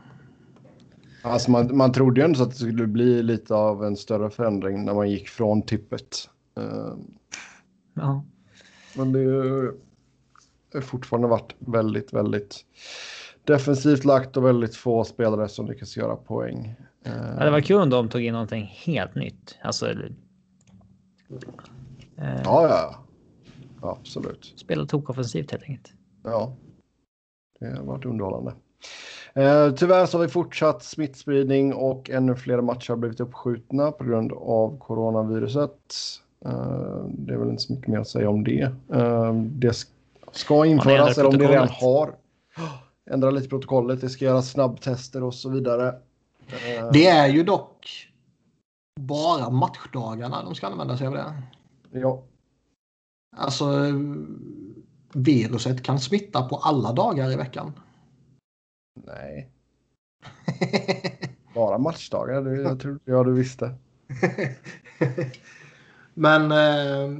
Alltså man, man trodde ju ändå så att det skulle bli lite av en större förändring när man gick från tippet. Eh, Ja. Men det har fortfarande varit väldigt, väldigt defensivt lagt och väldigt få spelare som lyckas göra poäng. Ja, det var kul om de tog in någonting helt nytt. Alltså. eller- Ja, ja. ja. Absolut. Spela tokoffensivt helt enkelt. Ja. Det har varit underhållande. Eh, tyvärr så har vi fortsatt smittspridning och ännu fler matcher har blivit uppskjutna på grund av coronaviruset. Eh, det är väl inte så mycket mer att säga om det. Eh, det sk- ska införas, eller om det redan har. Ändra lite protokollet, det ska göras snabbtester och så vidare. Det är ju dock bara matchdagarna de ska använda sig av det. Ja, Alltså viruset kan smitta på alla dagar i veckan. nej. Bara matchdagar, det, jag trodde jag du visste. Men eh,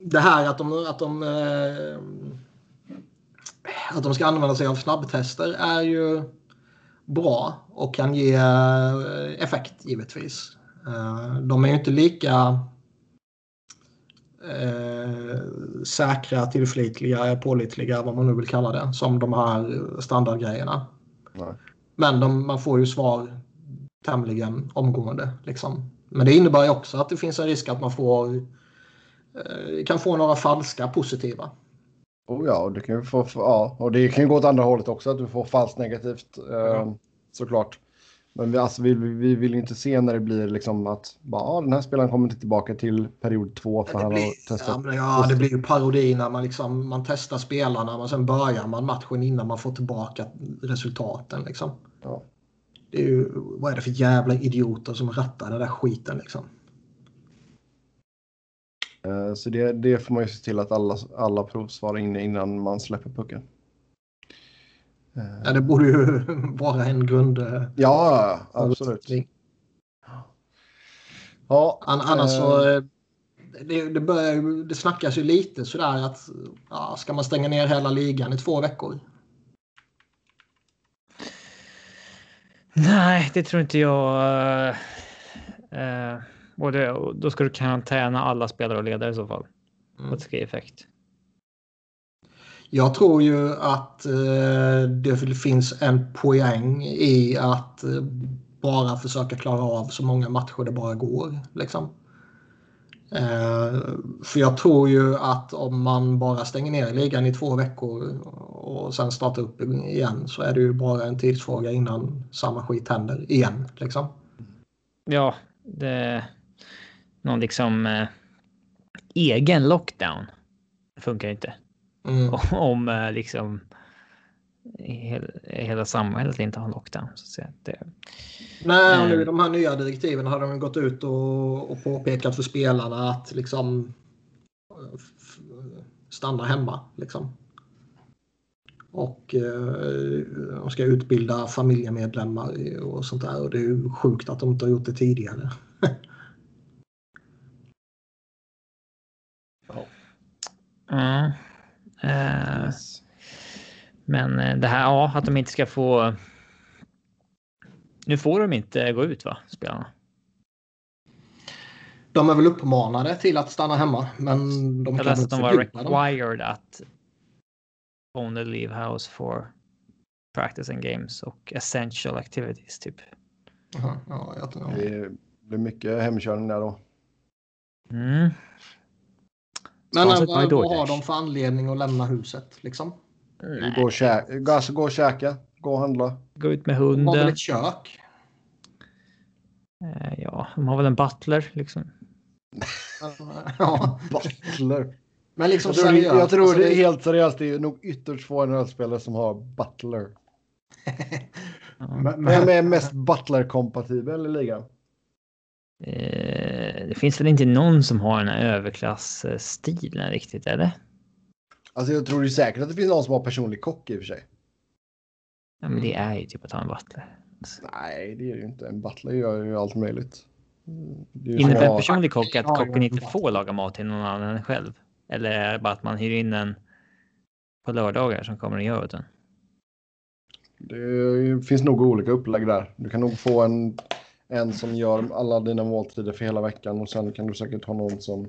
det här att de, att de eh, att de ska använda sig av snabbtester är ju bra och kan ge eh, effekt givetvis. Eh, de är ju inte lika eh, säkra, tillförlitliga, pålitliga, vad man nu vill kalla det, som de här standardgrejerna. Nej. Men de, man får ju svar tämligen omgående. Liksom. Men det innebär ju också att det finns en risk att man får eh, kan få några falska positiva. Oh ja, och det kan ju få, ja, och det kan ju gå åt andra hållet också, att du får falskt negativt eh, såklart. Men vi, alltså, vi, vi vill inte se när det blir liksom att bara, ah, den här spelaren kommer inte tillbaka till period två för han blir, har testat. ja, ja, det blir ju parodi när man, liksom, man testar spelarna men sen börjar man matchen innan man får tillbaka resultaten. Liksom. Ja. Det är ju, vad är det för jävla idioter som rattar den där skiten liksom? Eh, så det, det får man ju se till att alla, alla provsvar är inne innan man släpper pucken. Eh, Ja, det borde ju vara en grund... eh, ja, absolut. Ja, An, annars eh, så... eh, Det, det, börjar, det snackas ju lite sådär att ja, ska man stänga ner hela ligan i två veckor? Nej, det tror inte jag. eh, och det, och då ska du karantäna alla spelare och ledare i så fall. Mm. Att det ska ge effekt. Jag tror ju att eh, det finns en poäng i att eh, bara försöka klara av så många matcher det bara går. Liksom. Eh, för jag tror ju att om man bara stänger ner ligan i två veckor och sen startar upp igen så är det ju bara en tidsfråga innan samma skit händer igen. Liksom. Ja, det. Någon liksom eh, egen lockdown. funkar inte. Mm. Om eh, liksom hela, samhället inte har lockdown. Så att. Det, Nej, och nu de här nya direktiven har de gått ut och, och påpekat för spelarna att liksom stanna hemma. Liksom. Och eh, de ska utbilda familjemedlemmar och sånt där. Och det är ju sjukt att de inte har gjort det tidigare. ja. Yes. Men eh, det här, ja, att de inte ska få. Nu får de inte gå ut, va? Spelarna. De är väl uppmanade till att stanna hemma. Men de Jag kan läste att de var förbjuda dem. required att only leave house for practice and games och essential activities typ. Jaha, ja, jag, ja. Det blir mycket hemkörning där då. Mm. Men vad, vad har de för anledning att lämna huset? Liksom? Nej, Gå och, käka, alltså, gå och käka, gå och handla. Gå ut med De har väl hunden. ett kök? Eh, Ja, de har väl en butler liksom. ja. Butler. Men liksom Jag tror, seriöst. jag tror alltså, det är helt seriöst. Det är nog ytterst få NHL-spelare som har Butler. Men- Vem är mest Butler-kompatibel i ligan? Eh, det finns väl inte någon som har den här överklassstilen riktigt, eller? Alltså jag tror är säkert att det finns någon som har personlig kock i och för sig. Ja, men det är ju typ att ha en butler. Nej, det är ju inte. En butler gör ju allt möjligt. Innebär personlig kock att kocken inte får laga mat till någon annan än själv? Eller är det bara att man hyr in en på lördagar som kommer och gör den? Det finns nog olika upplägg där. Du kan nog få en, en som gör alla dina måltider för hela veckan och sen kan du säkert ha någon som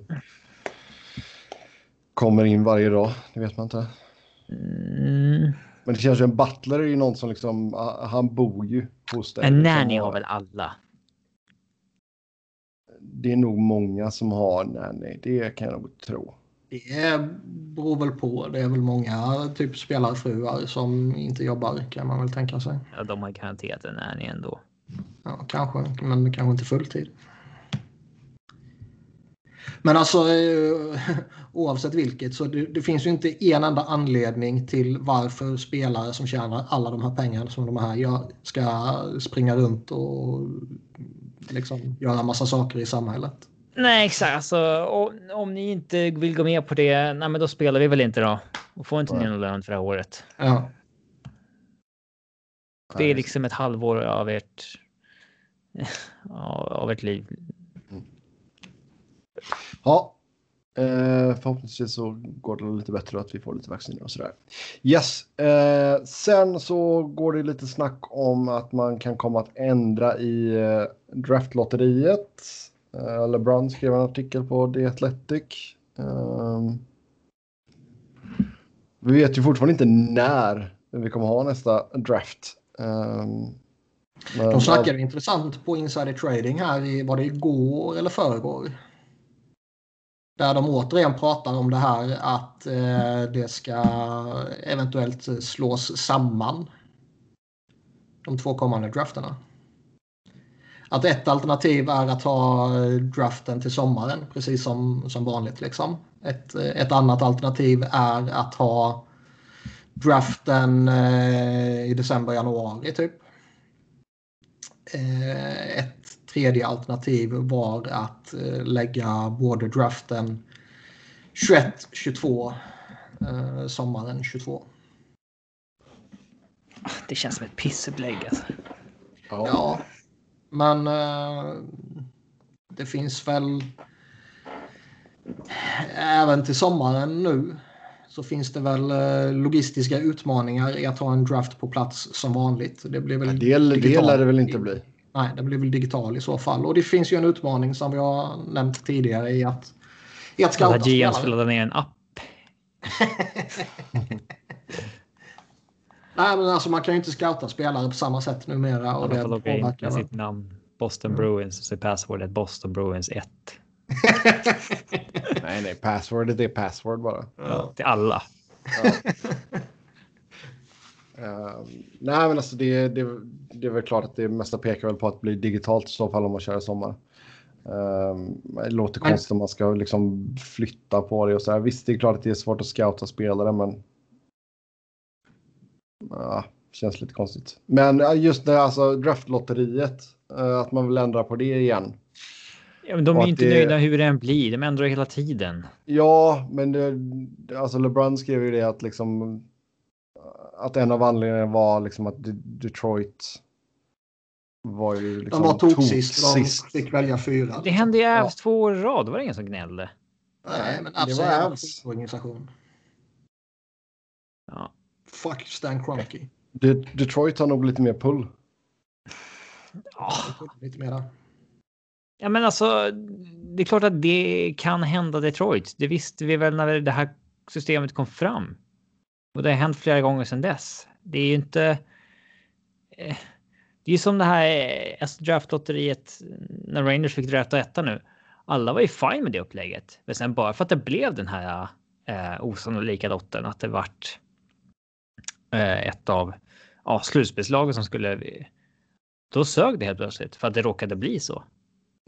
kommer in varje dag. Det vet man inte. Mm. Men det känns ju en butler är ju någon som liksom, han bor ju hos dig. En liksom, nanny har väl alla? Det är nog många som har nanny. Det kan jag nog tro. Det beror väl på. Det är väl många typ spelarfruar som inte jobbar kan man väl tänka sig. Ja, de har garanterat en nanny ändå. Ja, kanske, men kanske inte fulltid. Men alltså eh, oavsett vilket så det, det, finns ju inte en enda anledning till varför spelare som tjänar alla de här pengarna som de här gör ska springa runt och liksom göra massa saker i samhället. Nej, exakt. Alltså, om, om ni inte vill gå med på det, nej, men då spelar vi väl inte då. Och får inte ni någon lön för det här året. Ja. Det är liksom ett halvår av ert, av ett liv. Ja, eh, förhoppningsvis så går det lite bättre och att vi får lite vacciner och sådär. Yes, eh, sen så går det lite snack om att man kan komma att ändra i eh, draftlotteriet. Eh, LeBron skrev en artikel på The Athletic. Ehm, vi vet ju fortfarande inte när vi kommer ha nästa draft. Um, de snackade all... intressant på Insider Trading här i, var det igår eller förrgår? Där de återigen pratar om det här att eh, det ska eventuellt slås samman. De två kommande drafterna. Att ett alternativ är att ha draften till sommaren, precis som, som vanligt. Liksom. Ett, ett annat alternativ är att ha draften eh, i december, januari typ. Eh, ett tredje alternativ var att eh, lägga både draften 21, 22, eh, sommaren 22. Det känns som ett pissupplägg alltså. Ja. ja. Men eh, det finns väl även till sommaren nu så finns det väl eh, logistiska utmaningar i att ha en draft på plats som vanligt. Det blir väl ja, det, det lär det väl inte bli. Nej, det blir väl digital i så fall. Och det finns ju en utmaning som vi har nämnt tidigare i att, i att scouta spelare. GM skulle ladda ner en app. Nej, men alltså man kan ju inte scouta spelare på samma sätt numera. Och det påverkar sitt namn. Boston. Bruins och så är passwordet Boston Bruins 1. nej, nej, passwordet är password bara. Ja, till alla. Ja. Uh, nej, men alltså det, det, det är väl klart att det mesta pekar väl på att bli digitalt i så fall om man kör i sommar. Uh, det låter men... konstigt om man ska liksom flytta på det och så här. Visst, det är klart att det är svårt att scouta spelare, men. Uh, känns lite konstigt. Men just det, alltså draftlotteriet, uh, att man vill ändra på det igen. Ja, men de är ju inte det... nöjda hur det än blir. De ändrar hela tiden. Ja, men det, alltså LeBron skrev ju det att liksom att en av anledningarna var liksom att Detroit var ju liksom De var tog sist. De fick välja fyra. Det hände ju Avs ja. två år i rad. Det var ingen som gnällde. Nej, men Avs är en organisation. Ja. Fuck Stan Kroenke. De Detroit har nog lite mer pull. Ja. Lite mer där. Ja, men alltså, det är klart att det kan hända Detroit. Det visste vi väl när det här systemet kom fram. Och det har hänt flera gånger sedan dess. Det är ju inte... Eh, det är ju som det här eh, draftlotteriet när Rangers fick drafta etta nu. Alla var ju fine med det upplägget. Men sen bara för att det blev den här eh, osannolika lotten, att det vart eh, ett av ja, slutspelslagen som skulle... Då sög det helt plötsligt för att det råkade bli så.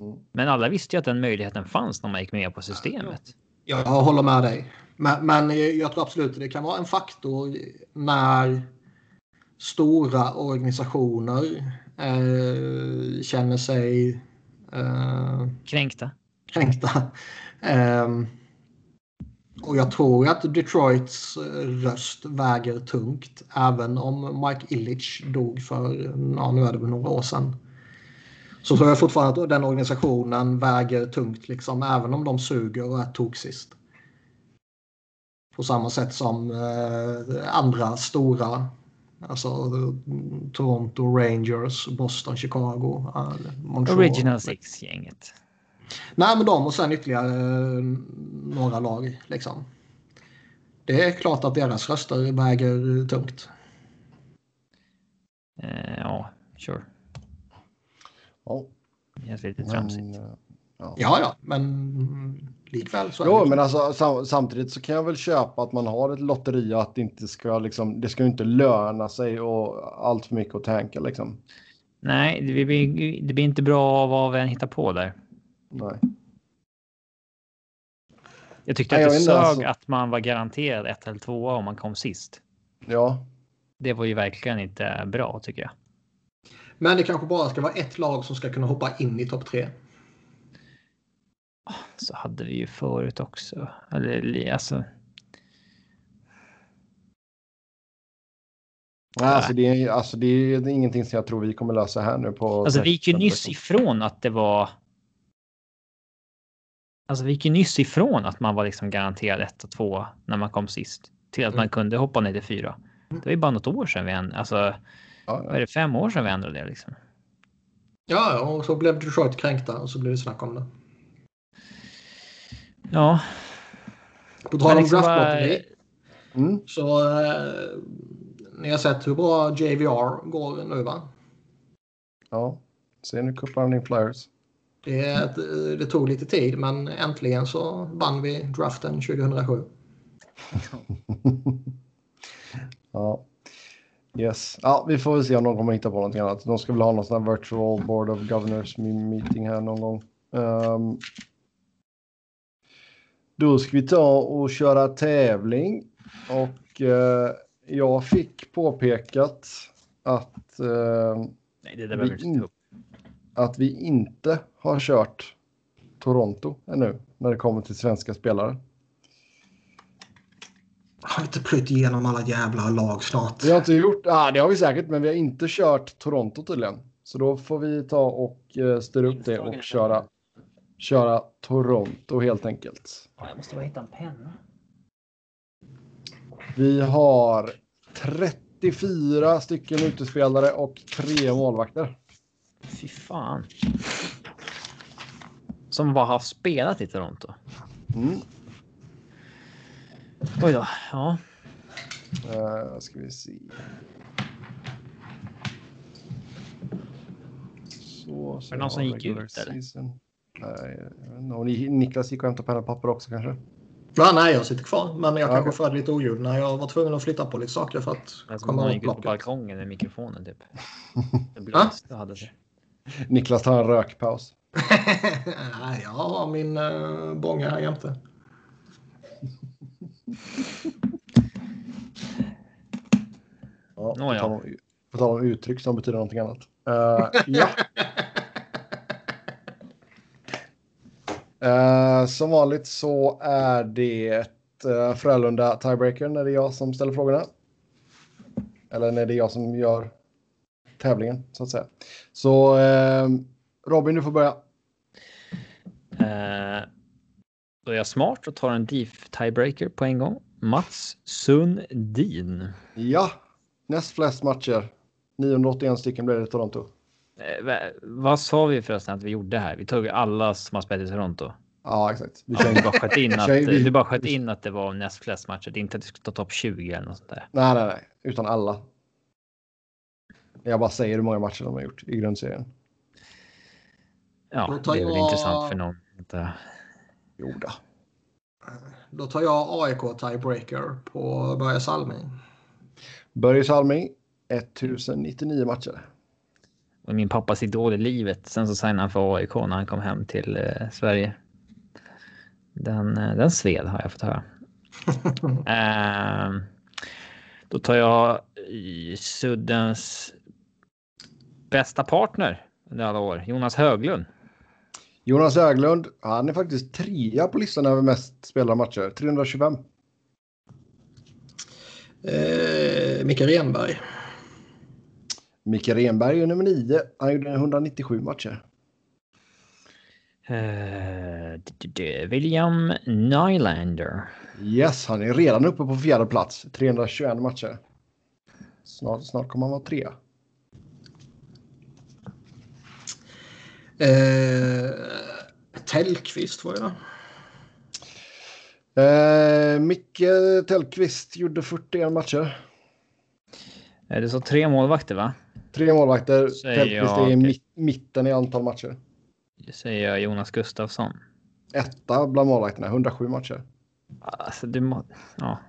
Mm. Men alla visste ju att den möjligheten fanns när man gick med på systemet. Jag håller med dig. Men, men jag tror absolut att det kan vara en faktor när stora organisationer eh, känner sig eh, kränkta. kränkta. Eh, och jag tror att Detroits röst väger tungt även om Mike Illich dog för, ja, nu är det väl några år sedan Så tror jag fortfarande att den organisationen väger tungt, liksom, även om de suger och är toksist. På samma sätt som eh, andra stora, alltså Toronto Rangers, Boston, Chicago, eh, Montreal. Original Six-gänget. Nej, men de och sen ytterligare eh, några lag. Liksom. Det är klart att deras röster väger tungt. Eh, ja, sure. Ja. Känns lite tramsigt. Eh, ja. ja, ja, men likväl så är jo, det. men alltså, sam samtidigt så kan jag väl köpa att man har ett lotteri och att det inte ska liksom, det ska inte löna sig och allt för mycket att tänka liksom. Nej, det blir, det blir inte bra vad vi än hittar på där. Nej. Jag tyckte Nej, att det sög alltså... att man var garanterad ett eller två om man kom sist. Ja. Det var ju verkligen inte bra tycker jag. Men det kanske bara ska vara ett lag som ska kunna hoppa in i topp tre. Så hade vi ju förut också. Eller alltså. Nej, alltså det, är, alltså det är ingenting som jag tror vi kommer lösa här nu på. Alltså vi gick ju nyss ifrån att det var. Alltså vi gick ju nyss ifrån att man var liksom garanterad ett och två när man kom sist till att mm. man kunde hoppa ner till fyra. Det var ju bara något år sedan vi än, alltså. Ja, ja. Är det fem år sedan vi ändrade det liksom? Ja, och så blev Detroit kränkta och så blev det snack om det. Ja. På tal om liksom draftlotteri. Mm. Så eh, ni har sett hur bra JVR går nu va? Ja, ser ni Cup Flyers. Det, det, tog lite tid men äntligen så vann vi draften 2007. ja. Yes. Ja, vi får väl se om de kommer hitta på någonting annat. De ska väl ha någon sån här virtual board of governors meeting här någon gång. Um, då ska vi ta och köra tävling. Och uh, jag fick påpekat att, uh, Nej, vi, in, att vi inte har kört Toronto ännu när det kommer till svenska spelare. Har inte plöjt igenom alla jävla lag snart? Vi har inte gjort, ja det har vi säkert, men vi har inte kört Toronto tydligen. Så då får vi ta och uh, styra upp det och köra, köra Toronto helt enkelt. Jag måste bara hitta en penna. Vi har 34 stycken utespelare och tre målvakter. Fy fan. Som bara har spelat i Toronto. Mm. Oj då, ja. Uh, ska vi se. Så, så Var det någon som gick ut eller? Nej, Niklas gick och hämtade penna och papper också kanske? Ja, nej, jag sitter kvar. Men jag ja, kanske förde lite oljud när jag var tvungen att flytta på lite saker för att alltså, komma åt blocket. på balkongen med mikrofonen typ. Det hade det. Niklas tar en rökpaus. nej, jag har min uh, bånga här jämte. Ja, på, tal om, på tal om uttryck som betyder någonting annat. Uh, ja. Uh, som vanligt så är det uh, Frölunda tiebreaker när det är jag som ställer frågorna. Eller när det är jag som gör tävlingen så att säga. Så uh, Robin, du får börja. Uh, då är jag smart och tar en DIF tiebreaker på en gång. Mats Sundin. Ja, näst flest matcher. 981 stycken blev det i Toronto. Eh, vad sa vi förresten att vi gjorde här? Vi tog alla som har spelat i Toronto. Ja, exakt. Vi, ja, vi bara sköt in att, vi bara sköt in att det var näst flest matcher. Inte att det skulle ta topp 20 eller något sånt där. Nej, nej, nej, utan alla. Jag bara säger hur många matcher de har gjort i grundserien. Ja, det är väl intressant för någon. Inte... Jo då. Då tar jag AIK tiebreaker på Börje Salming. Börje Salming, 1099 matcher och min pappas idol i livet. Sen så signade han för AIK när han kom hem till eh, Sverige. Den, eh, den sved har jag fått höra. eh, då tar jag Suddens bästa partner under alla år, Jonas Höglund. Jonas Höglund, han är faktiskt trea på listan över mest spelade matcher, 325. Eh, Micke Renberg. Micke Renberg är nummer nio. Han gjorde 197 matcher. Uh, William Nylander. Yes, han är redan uppe på fjärde plats. 321 matcher. Snart, snart kommer han vara tre. Eh, Tellqvist var det. Eh, Micke Tellqvist gjorde 41 matcher. Är det så tre målvakter va? Tre målvakter. Tellqvist jag- är i mitt, mitten i antal matcher. Det säger jag Jonas Gustafsson. Etta bland målvakterna, 107 matcher. Alltså du må... Ja.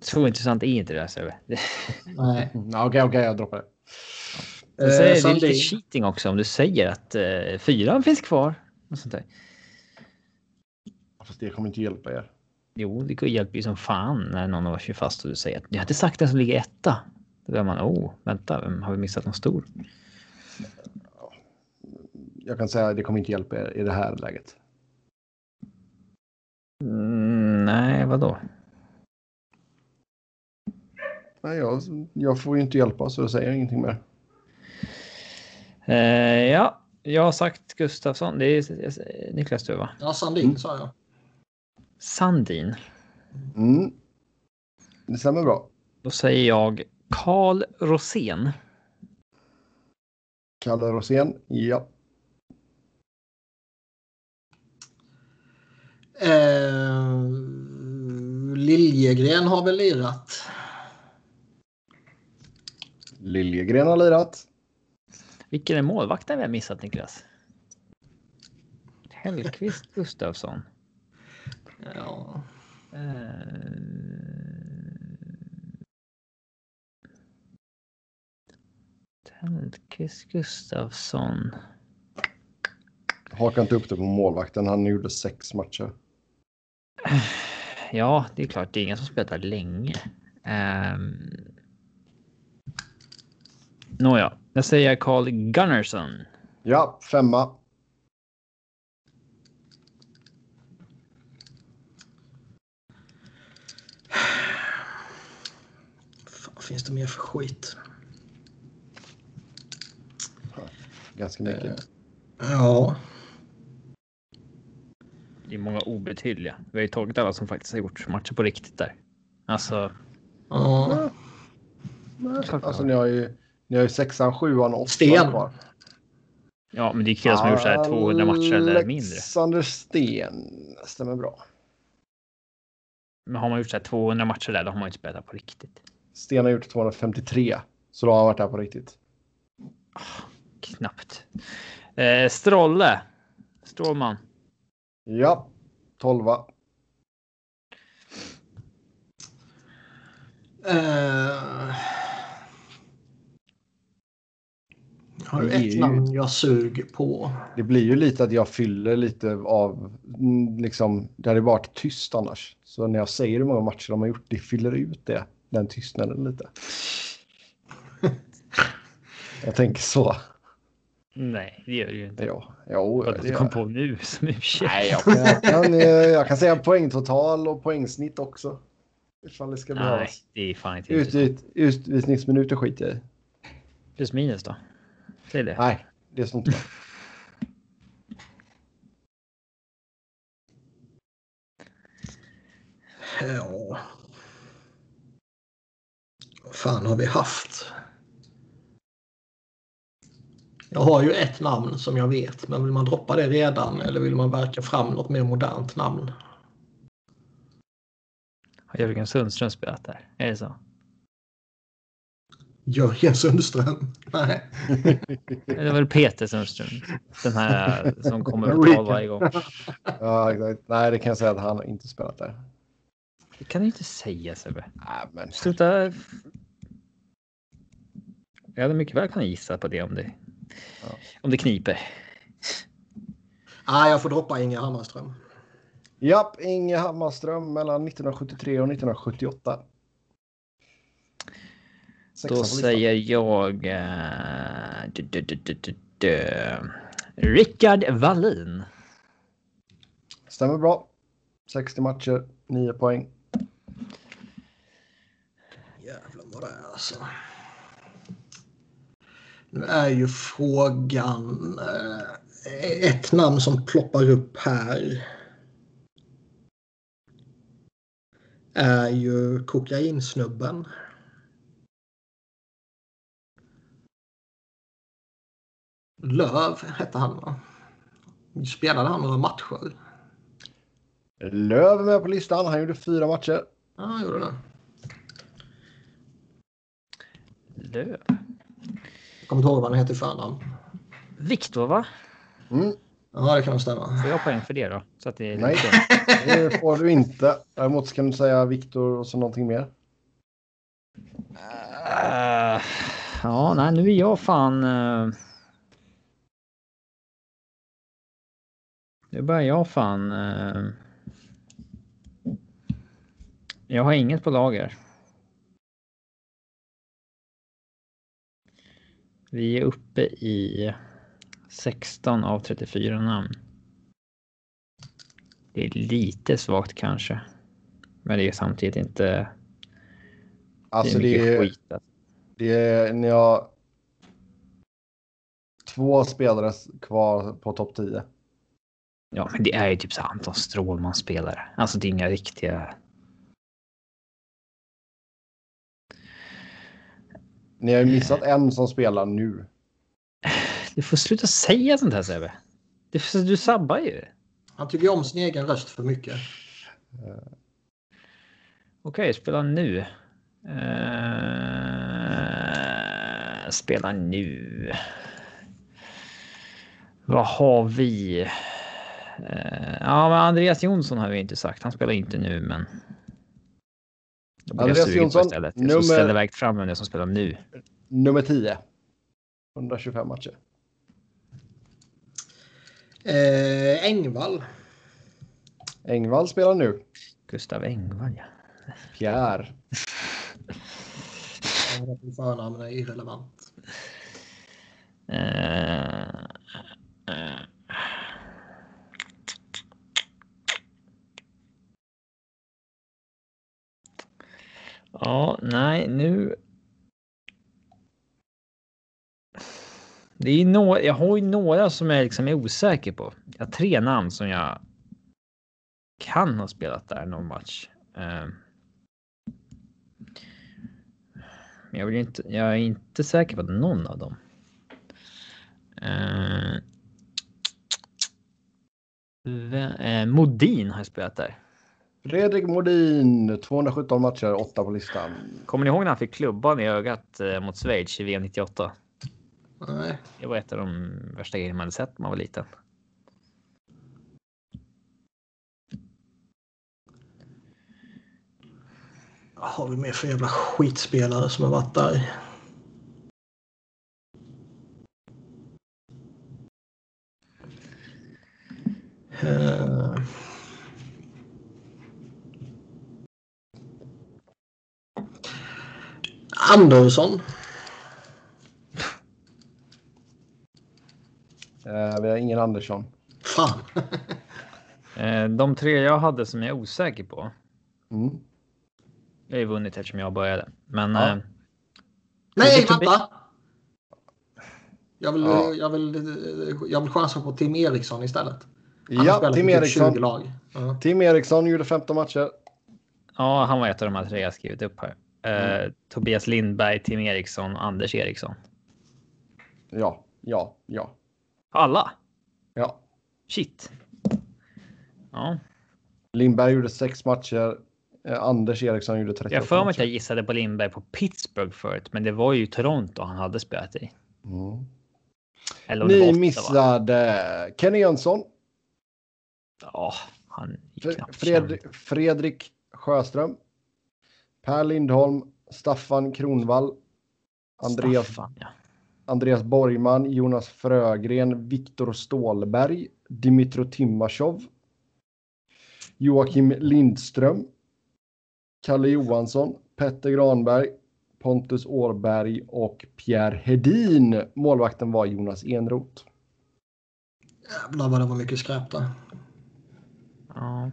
Så intressant är inte det här Sebbe. Nej. Ja, Okej, okej, jag droppar det. Det, säger, det är lite cheating också om du säger att eh, fyran finns kvar. Och sånt där. Fast det kommer inte hjälpa er. Jo, det hjälper ju som fan när någon av oss kör fast och du säger att jag hade sagt den som ligger etta. Då är man, oh, vänta, har vi missat någon stor? Jag kan säga att det kommer inte hjälpa er i det här läget. Mm, nej, vadå? Nej, jag, jag får ju inte hjälpa så jag säger ingenting mer. Eh, ja, jag har sagt Gustafsson. Det är Niklas du va? Ja, Sandin sa jag. Sandin. Mm. Det stämmer bra. Då säger jag Karl Rosén. Kalle Rosén, ja. Eh, Liljegren har väl lirat. Liljegren har lirat. Vilken är målvakten vi har missat Niklas? Hellqvist Gustafsson. Ja. Eh, Hellqvist Gustafsson. Hakar inte upp det på målvakten. Han gjorde sex matcher. Ja, det är klart, det är ingen som spelat där länge. Um... Nåja, jag säger Carl Gunnarsson. Ja, femma. Fan, finns det mer för skit? Ganska mycket. Ja. Det är många obetydliga. Vi har ju tagit alla som faktiskt har gjort matcher på riktigt där. Alltså, ja. Nej, alltså ni har ju, ni har ju sexan, sjuan och åttan Sten. kvar. ja, men det är killar som har gjort så här 200 matcher eller mindre. Alexander Sten stämmer bra. Men har man gjort så här 200 matcher där, då har man ju inte spelat där på riktigt. Sten har gjort 253. Så då har han varit där på riktigt. Knappt. Eh, Strolle. Strålman. Ja, tolva. Eh, jag har är ett ju- namn jag sug på. Det blir ju lite att jag fyller lite av, mm, liksom, det hade varit tyst annars. Så när jag säger hur många matcher de har gjort, det fyller ut det, den tystnaden lite. jag tänker så. Nej, det gör det ju inte. Ja, jo, Vad du kom jag. på nu som ursäkt. Nej, jag kan, jag, kan, eh, jag kan säga poängtotal och poängsnitt också. Ifall det ska Nej, behövas. det är fan inte Ut, intressant. ut, utvisningsminuter skiter jag i. Plus minus då? Säg det. Nej, det står inte med. Ja. Vad fan har vi haft? Jag har ju ett namn som jag vet, men vill man droppa det redan eller vill man verka fram något mer modernt namn? Har Jörgen Sundström spelat där? Är det så? Jörgen Sundström? Nej. Det var väl Peter Sundström? Den här som kommer på tal varje gång. Ja, exakt. Nej, det kan jag säga att han inte spelat där. Det kan du inte säga Sebbe. Nej, men Sluta. Jag hade mycket väl kunnat gissa på det om det. Ja. Om det kniper. Ah, jag får droppa Inge Hammarström. Japp, Inge Hammarström mellan 1973 och 1978. Då säger jag... Du. Rickard Wallin. Stämmer bra. 60 matcher, 9 poäng. Jävlar vad det är alltså. Nu är ju frågan eh, ett namn som ploppar upp här. Är ju kokainsnubben. Löv hette han va? Spelade han några matcher? Löv är med på listan. Han gjorde fyra matcher. Ja, han gjorde det. Löv. Jag kommer inte ihåg vad han heter i förnamn. Viktor va? Mm. Ja, det kan stämma. Får jag poäng för det då? Så att det är Nej. Det får du inte. Däremot kan du säga Viktor och så någonting mer. Eh, ja, nej, nu är jag fan... eh, nu börjar jag fan... eh, jag har inget på lager. Vi är uppe i 16 av 34 namn. Det är lite svagt kanske. Men det är samtidigt inte... Alltså det är det mycket är, skit. alltså. det är när jag... Två spelare kvar på topp 10. Ja, men det är ju typ så Anton Strålman spelare. Alltså det är inga riktiga. Ni har ju missat en som spelar nu. Du får sluta säga sånt här Sebbe. Du, sabbar ju. Han tycker om sin egen röst för mycket. Okej, spela nu. Uh, spela nu. Vad har vi? Eh, ja, men Andreas Jonsson har vi inte sagt. Han spelar inte nu, men. Jag Andreas Jonsson, istället. nummer- Så ställer iväg fram vem det som spelar nu. Nummer 10. 125 matcher. Eh, Engvall. Engvall spelar nu. Gustav Engvall, ja. Pierre. Förnamn är irrelevant. Eh. Ja, nej, nu. Det är några, jag har ju några som jag liksom är osäker på. Jag har tre namn som jag kan ha spelat där någon match. Ehm. Men jag, vill inte, jag är inte säker på någon av dem. Ehm. Eh, Modin har jag spelat där. Fredrik Modin. 217 matcher, 8 på listan. Kommer ni ihåg när han fick klubban i ögat eh, mot Schweiz i VM 98? Nej. Det var ett av de värsta grejerna man hade sett när man var liten. Vad har vi mer för jävla skitspelare som har varit där? Eh. Andersson. Eh, vi har ingen Andersson. Fan. Eh, de tre jag hade som jag är osäker på. Mm. Jag har ju vunnit eftersom jag började. Men Ja. eh, Nej, vänta! Jag vill, Ja. jag, vill, jag vill chansa på Tim Eriksson istället. Han Ja, Tim i typ Eriksson. 20 lag. Ja. Tim Eriksson gjorde 15 matcher. ja, han var ett av de här tre jag skrivit upp här. Eh, Mm. Tobias Lindberg, Tim Eriksson och Anders Eriksson. Ja, ja, ja, Alla? ja. Shit. Ja, Lindberg gjorde 6 matcher. Eh, Anders Eriksson gjorde 38 jag för mig att jag gissade på Lindberg på Pittsburgh förut, men det var ju Toronto han hade spelat i. Mm. Eller Ni Ottawa. missade Kenny Jönsson. Ja, han gick Fred- Fredrik Sjöström. Per Lindholm. Staffan Kronvall. Andreas, Staffan, ja. Andreas Borgman. Jonas Frögren. Viktor Stålberg. Dimitro Timashov. Joakim Lindström. Kalle Johansson. Petter Granberg. Pontus Årberg och Pierre Hedin. Målvakten var Jonas Enroth. Jävlar vad det var mycket skräp där. Ja.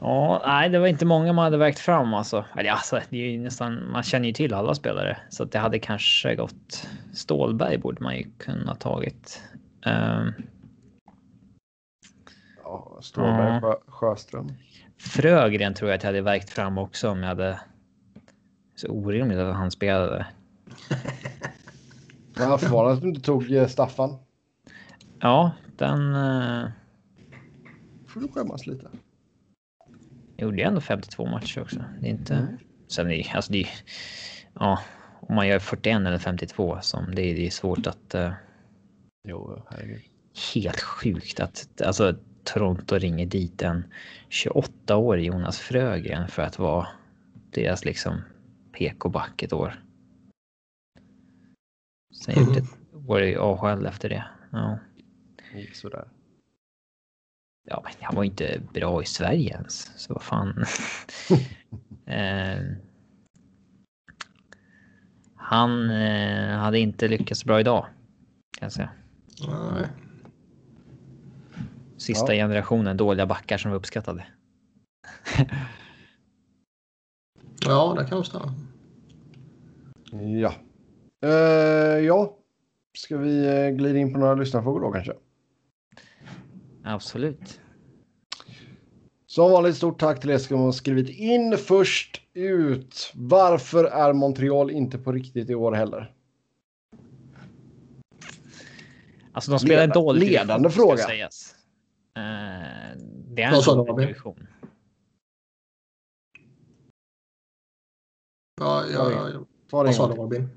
Ja, nej, det var inte många man hade vägt fram alltså. Eller alltså, det är ju nästan, man känner ju till alla spelare så att det hade kanske gått. Stålberg borde man ju kunna tagit. Um, ja, Stålberg, ja. Sjöström. Frögren tror jag att jag hade vägt fram också om jag hade. Så orimligt att han spelade. Ja, förvånad att du inte tog eh, Staffan. Ja, den. Uh... Får du skämmas lite. Gjorde ändå 52 matcher också. Det är inte. Mm. Sen är det, alltså det ja, om man gör 41 eller 52 som det är, det är svårt att. Uh... Jo, herregud. Helt sjukt att alltså Toronto ringer dit en 28-årig Jonas Frögren för att vara deras liksom PK-back ett år. Sen mm. gjorde var det AHL efter det. Ja. Gick sådär. Ja, men han var inte bra i Sverige ens. Så vad fan. eh, han eh, hade inte lyckats bra idag. Kan jag säga. Nej. Sista ja. generationen dåliga backar som var uppskattade. ja, det kan nog stämma. Ja. Uh, ja. Ska vi uh, glida in på några lyssnarfrågor då kanske? Absolut. Som vanligt stort tack till er som har skrivit in först ut. Varför är Montreal inte på riktigt i år heller? Alltså de spelar Leda, dåligt. Ledande fråga. Sägas. Uh, det är en dålig division. Ja, ja, ja. Vad sa du Robin?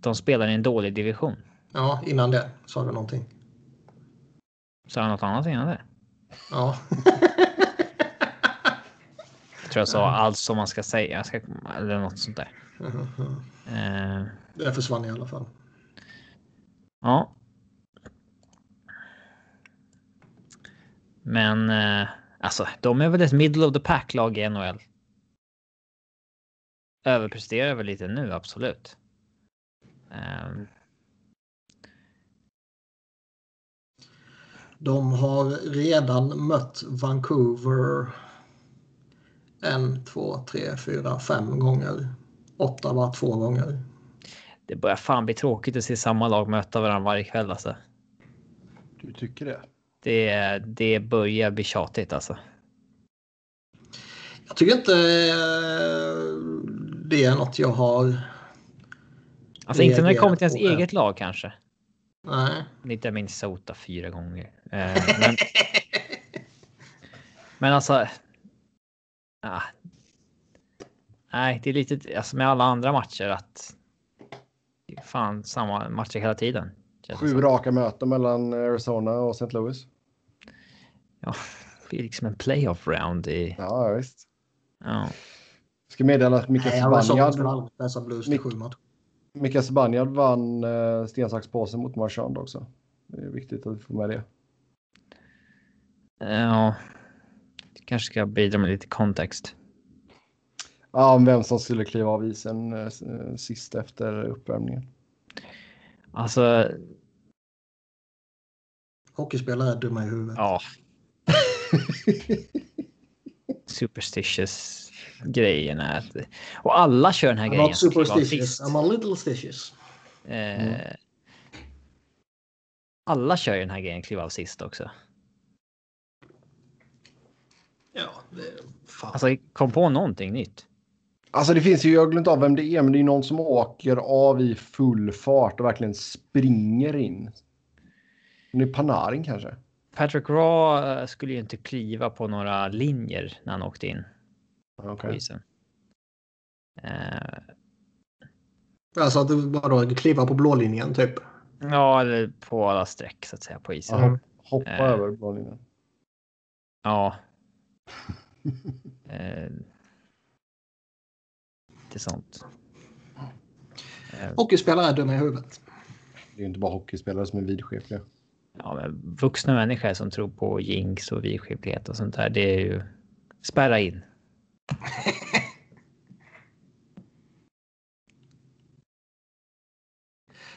De spelar i en dålig division. Ja, innan det sa du någonting. Sa jag något annat innan det? Ja. jag tror jag sa allt som man ska säga. Ska, eller något sånt där. Uh, det försvann i alla fall. Ja. Men eh, alltså, de är väl ett middle of the pack lag i NHL. Överpresterar väl lite nu, absolut. Um. De har redan mött Vancouver en, två, tre, fyra, fem gånger. Ottawa två gånger. Det börjar fan bli tråkigt att se samma lag möta varandra varje kväll alltså. Du tycker det? Det, det börjar bli tjatigt alltså. Jag tycker inte eh, det är något jag har. Alltså inte när det kommer till ens eget lag kanske. Nej. Inte Minnesota fyra gånger. Eh, men, men alltså. Ah, nej, det är lite alltså med alla andra matcher att. Fan samma matcher hela tiden. Sju raka möten mellan Arizona och St. Louis. Ja, det blir liksom en playoff round i. Ja, visst. Ja. Ska meddela att Mika Zibanejad... Mik Mika Zibanejad vann uh, sten, sax, påse mot Marchand också. Det är viktigt att vi får med det. Ja, det kanske ska bidra med lite kontext. Ja, om vem som skulle kliva av isen uh, sist efter uppvärmningen. Alltså. Hockeyspelare är dumma i huvudet. Ja. Superstitious grejen är att och alla kör den här I'm grejen. Not superstitious. I'm a little stitious. Eh, mm. Alla kör den här grejen kliva av sist också. Ja, det fan. Alltså kom på någonting nytt. Alltså det finns ju, jag har glömt av vem det är, men det är någon som åker av i full fart och verkligen springer in. Det är Panarin kanske? Patrick Raw eh, skulle ju inte kliva på några linjer när han åkte in. Okay. Uh, alltså att du bara kliva på blålinjen typ? Ja, eller på alla streck så att säga på isen. Aha, hoppa uh, över blålinjen. Ja. Uh, lite sånt. Uh, Hockeyspelare är dumma i huvudet. Det är ju inte bara hockeyspelare som är vidskepliga. Ja, men vuxna människor som tror på jinx och vidskeplighet och sånt där. Det är ju spärra in.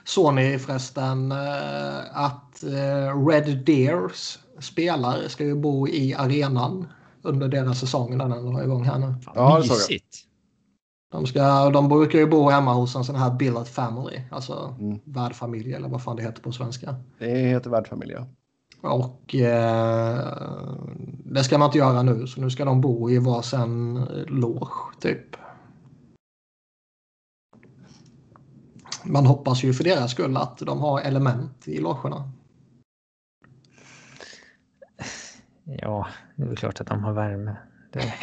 Såg ni förresten uh, att uh, Red Deers spelare ska ju bo i arenan under deras säsong när den drar igång här nu. Fan, Ja, det såg jag. De, ska, de brukar ju bo hemma hos en sån här billet family, alltså Mm. värdfamilj eller vad fan det heter på svenska. Det heter värdfamilj, ja. Och eh, det ska man inte göra nu, så nu ska de bo i varsin loge typ. Man hoppas ju för deras skull att de har element i logerna. Ja, det är väl klart att de har värme. Det...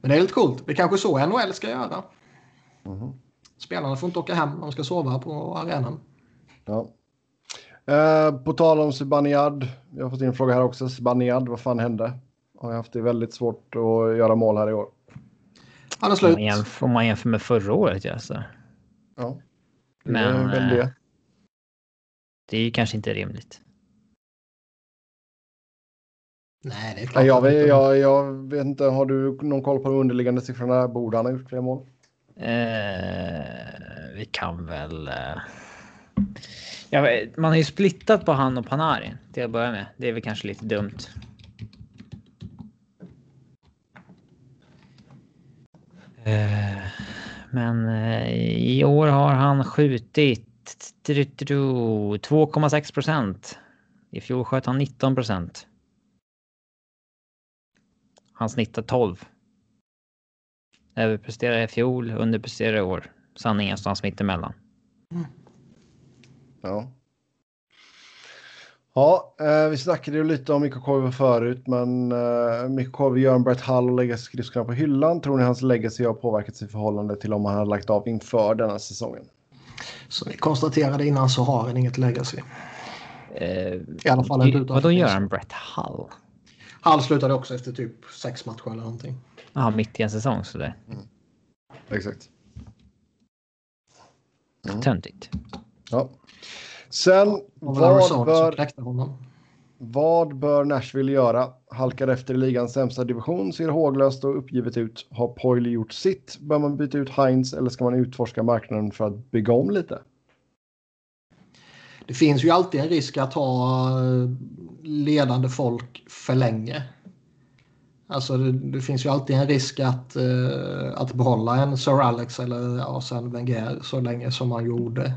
Men det är lite coolt. Det är kanske så NHL ska göra. Mhm. Spelarna får inte åka hem, de ska sova på arenan. Ja. Eh, på tal om Zibanejad. Jag har fått in en fråga här också. Zibanejad, vad fan hände? Har jag haft det väldigt svårt att göra mål här i år. Han är Om slut. man, jämför, om man jämför med förra året, ja, så. Ja. Det Men, är väl eh, det. Det är ju kanske inte rimligt. Nej, det är klart. Jag, vet, inte- jag, jag vet inte, har du någon koll på de underliggande siffrorna? Borde han ha gjort fler mål? Eh, vi kan väl... Eh... Vet- man har ju splittat på han och Panarin till att börja med. Det är väl kanske lite dumt. Eh, men eh, i år har han skjutit 2,6 procent. I fjol sköt han 19 procent. Han snittar 12. Överpresterade i fjol, underpresterade i år. Sanningen någonstans mittemellan. Ja. Ja, eh, vi snackade ju lite om Mikko Koivu förut, men eh, Mikko Koivu gör en Brett Hull och lägger skridskorna på hyllan. Tror ni hans legacy har påverkats i förhållande till om han hade lagt av inför denna säsongen? Som vi konstaterade innan så har han inget legacy. Eh, I alla fall inte utan. Vadå gör han Brett Hull? Han slutade också efter typ sex matcher eller någonting. Jaha, mitt i en säsong sådär. Exakt. Mm. Töntigt. Ja. Sen, vad bör, honom. vad bör Nashville göra? Halkar efter i ligans sämsta division, ser håglöst och uppgivet ut. Har Poile gjort sitt? Bör man byta ut Heinz eller ska man utforska marknaden för att bygga om lite? Det finns ju alltid en risk att ha eh, ledande folk för länge. Alltså det, det finns ju alltid en risk att, eh, att behålla en Sir Alex eller ja, sen Wenger så länge som man gjorde.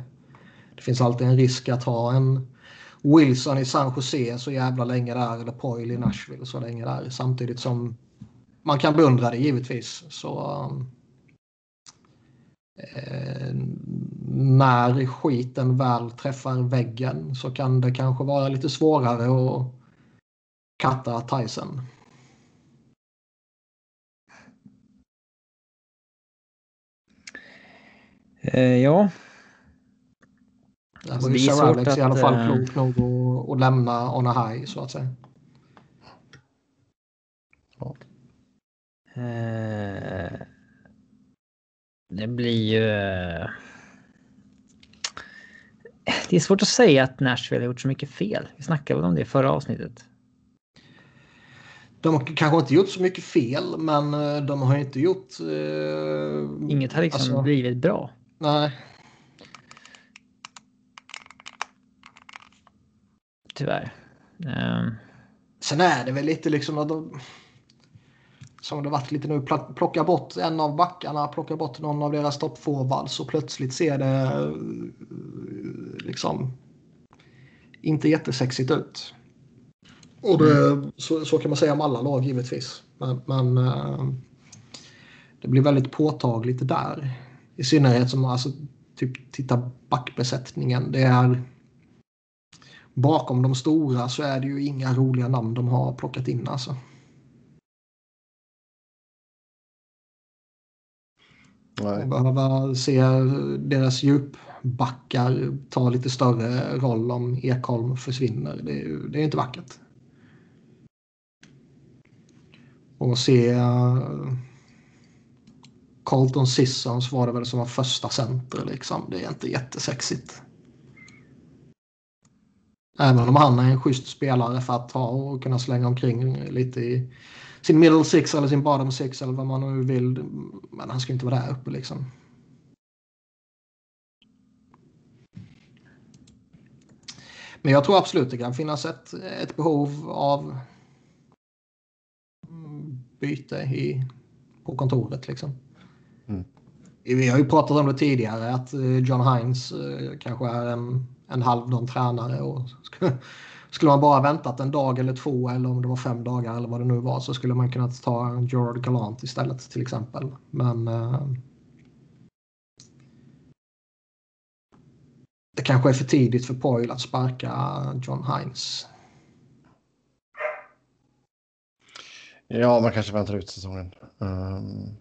Det finns alltid en risk att ha en Wilson i San Jose så jävla länge där eller Poyle i Nashville så länge där samtidigt som man kan beundra det givetvis. Så eh, när skiten väl träffar väggen så kan det kanske vara lite svårare att katta Tyson. Eh, ja, Alltså, det är Sir svårt Alex i alla att, fall eh, klok nog att, att lämna on a high så att säga. eh, det blir ju... eh, Det är svårt att säga att Nashville har gjort så mycket fel. Vi snackade väl om det i förra avsnittet. De har kanske inte gjort så mycket fel men eh, de har inte gjort... Eh, Inget har liksom alltså, blivit bra. Nej, Tyvärr. Eh, Sen är det väl lite liksom att de, som det varit lite nu, plocka bort en av backarna, plocka bort någon av deras toppforwards och plötsligt ser det eh, liksom inte jättesexigt ut. Och det, så, så kan man säga om alla lag givetvis. Men, men eh, det blir väldigt påtagligt där. I synnerhet som alltså, typ titta backbesättningen. Det är bakom de stora så är det ju inga roliga namn de har plockat in alltså. Nej. Och behöva se deras Backar tar lite större roll om Ekholm försvinner. Det är, ju- det är inte vackert. Och se eh, uh, Colton Sissons var det väl som var första center liksom. Det är inte jättesexigt. Även om han är en schysst spelare för att ha och kunna slänga omkring lite i sin middle six eller sin bottom six eller vad man nu vill. Men han ska inte vara där uppe liksom. Men jag tror absolut det kan finnas ett, ett behov av byte i, på kontoret. Liksom. Mm. Vi har ju pratat om det tidigare att eh, John Hines eh, kanske är en, en halvdan tränare. Och skulle man bara väntat en dag eller två eller om det var fem dagar eller vad det nu var så skulle man kunna ta Gerard Galant istället till exempel. Men det kanske är för tidigt för Poyle att sparka John Hines. Ja, man kanske väntar ut säsongen. Um,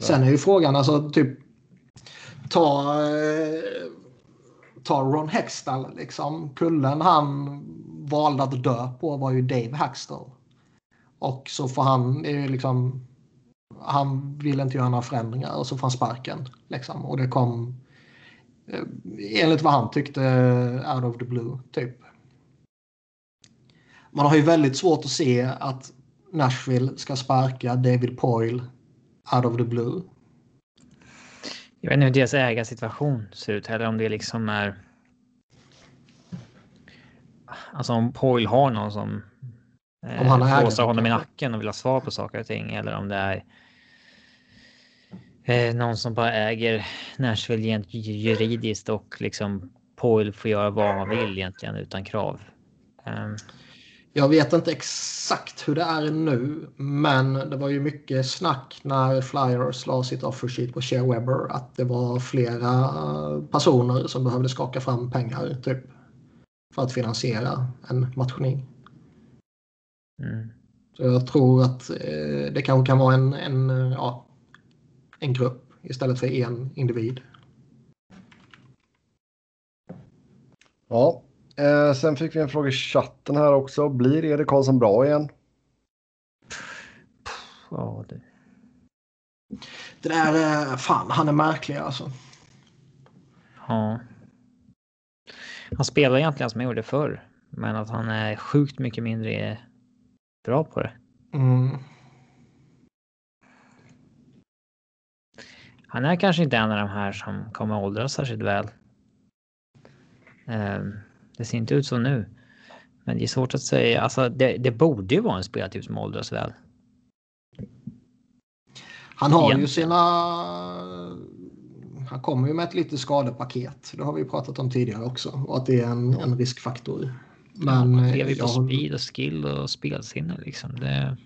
Sen är ju frågan alltså typ ta, eh, ta Ron Hextall liksom. Kullen han valde att dö på var ju Dave Hackstall. Och så får han liksom han vill inte göra några förändringar och så får han sparken. Liksom. Och det kom enligt vad han tyckte out of the blue typ man har ju väldigt svårt att se att Nashville ska sparka David Poyle out of the blue. Jag vet inte hur deras ägarsituation ser ut heller, om det liksom är... Alltså om Poyle har någon som eh, om han har flåsar honom i nacken och vill ha svar på saker och ting eller om det är eh, någon som bara äger Nashville juridiskt och liksom Poyle får göra vad han vill egentligen utan krav. Um, jag vet inte exakt hur det är nu, men det var ju mycket snack när Flyers la sitt offer sheet på Share Webber att det var flera personer som behövde skaka fram pengar typ för att finansiera en matchning. Mm. Så jag tror att eh, det kanske kan vara en, en, ja, en grupp istället för en individ. Ja, Eh, sen fick vi en fråga i chatten här också. Blir Erik Karlsson bra igen? Ja, det... Det där, eh, fan han är märklig alltså. Ja. Han spelar egentligen som jag gjorde förr. Men att han är sjukt mycket mindre bra på det. Mm. Han är kanske inte en av de här som kommer åldras särskilt väl. Um, det ser inte ut så nu. Men det är svårt att säga. Alltså, det, det borde ju vara en spelartyp som åldras väl. Han har Igen. ju sina... Han kommer ju med ett litet skadepaket. Det har vi pratat om tidigare också. Och att det är en, en riskfaktor. Men... Ja, lever ju på jag... speed och skill och spelsinne liksom. Det...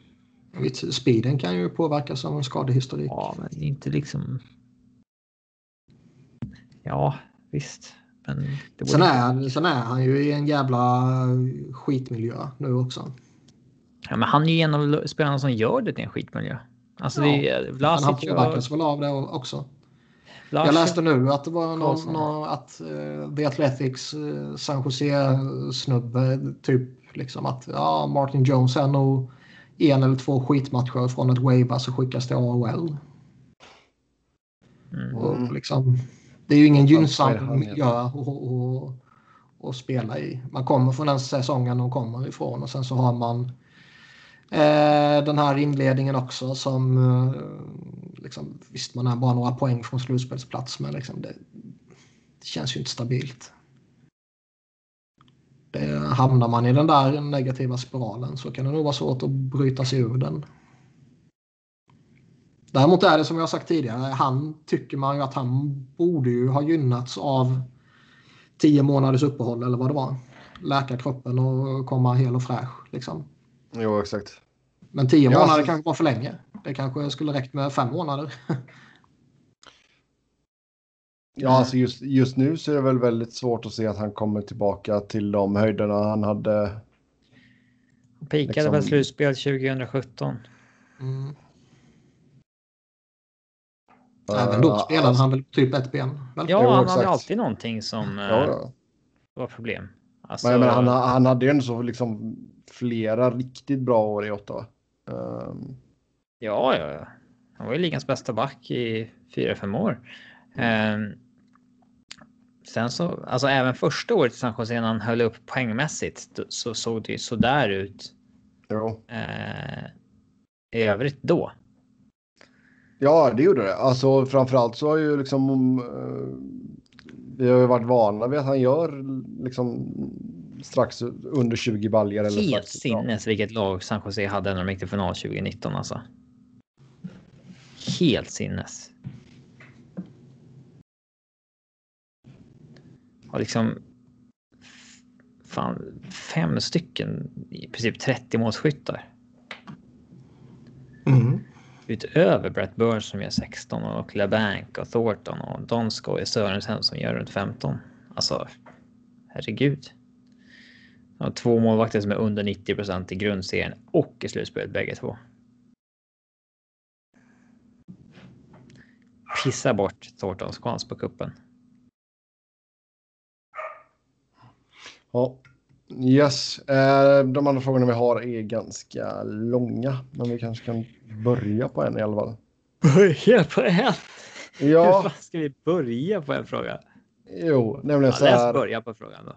Speeden kan ju påverkas av en skadehistorik. Ja, men inte liksom... Ja, visst. Men sen, är, sen är han ju i en jävla skitmiljö nu också. Ja, men han är ju en av spelarna som gör det till en skitmiljö. Alltså, ja, det Vlasic han påverkas och... väl av det också. Vlasic... Jag läste nu att det var någon, någon att uh, The Athletics uh, San Jose-snubbe typ liksom att ja, Martin Jones är nog en eller två skitmatcher från att wavas och skickas till AHL. Mm. Och liksom, det är ju ingen gynnsam miljö att, spela i. Man kommer från den säsongen de kommer ifrån och sen så har man eh, den här inledningen också som eh, liksom, visst man är bara några poäng från slutspelsplats men liksom det, det känns ju inte stabilt. Det, hamnar man i den där negativa spiralen så kan det nog vara svårt att bryta sig ur den. Däremot är det som jag sagt tidigare, han tycker man ju att han borde ju ha gynnats av tio månaders uppehåll eller vad det var. Läka kroppen och komma hel och fräsch. Liksom. Jo, exakt. Men tio ja, månader alltså... kanske var för länge. Det kanske skulle räckt med fem månader. ja, alltså just, just nu så är det väl väldigt svårt att se att han kommer tillbaka till de höjderna han hade. Han pikade liksom... väl slutspel 2017. Mm. Även då spelade alltså, han väl typ ett ben? Väl? Ja, jo, han hade alltid någonting som ja, ja. Eh, var problem. Alltså... Men, men han, han hade ju ändå så liksom flera riktigt bra år i Ottawa. Um... Ja, ja, ja. Han var ju ligans bästa back i fyra fem år. Um, sen så, alltså även första året i San Jose när han höll upp poängmässigt så såg det ju sådär ut. Jo. Uh, I övrigt då. Ja, det gjorde det. Alltså framförallt så har ju liksom. Uh, Vi har ju varit vana vid att han gör liksom strax under 20 baljor. Helt strax, sinnes vilket lag San Jose hade när de gick till final 2019 alltså. Helt sinnes. Har liksom. Fan, fem stycken i princip 30 målskyttar. Mm. Utöver Brett Burns som gör 16 och LeBanc och Thornton och Donsko och Sörensen som gör runt 15. Alltså, herregud. Och två målvakter som är under 90 procent i grundserien och i slutspelet bägge två. Pissa bort Thorntons chans på kuppen. Ja. Yes. Eh, de andra frågorna vi har är ganska långa, men vi kanske kan börja på en i alla fall. Börja på en? Hur Ja, fan ska vi börja på en fråga? jo, nämligen Ja, så läs här. börja på frågan då.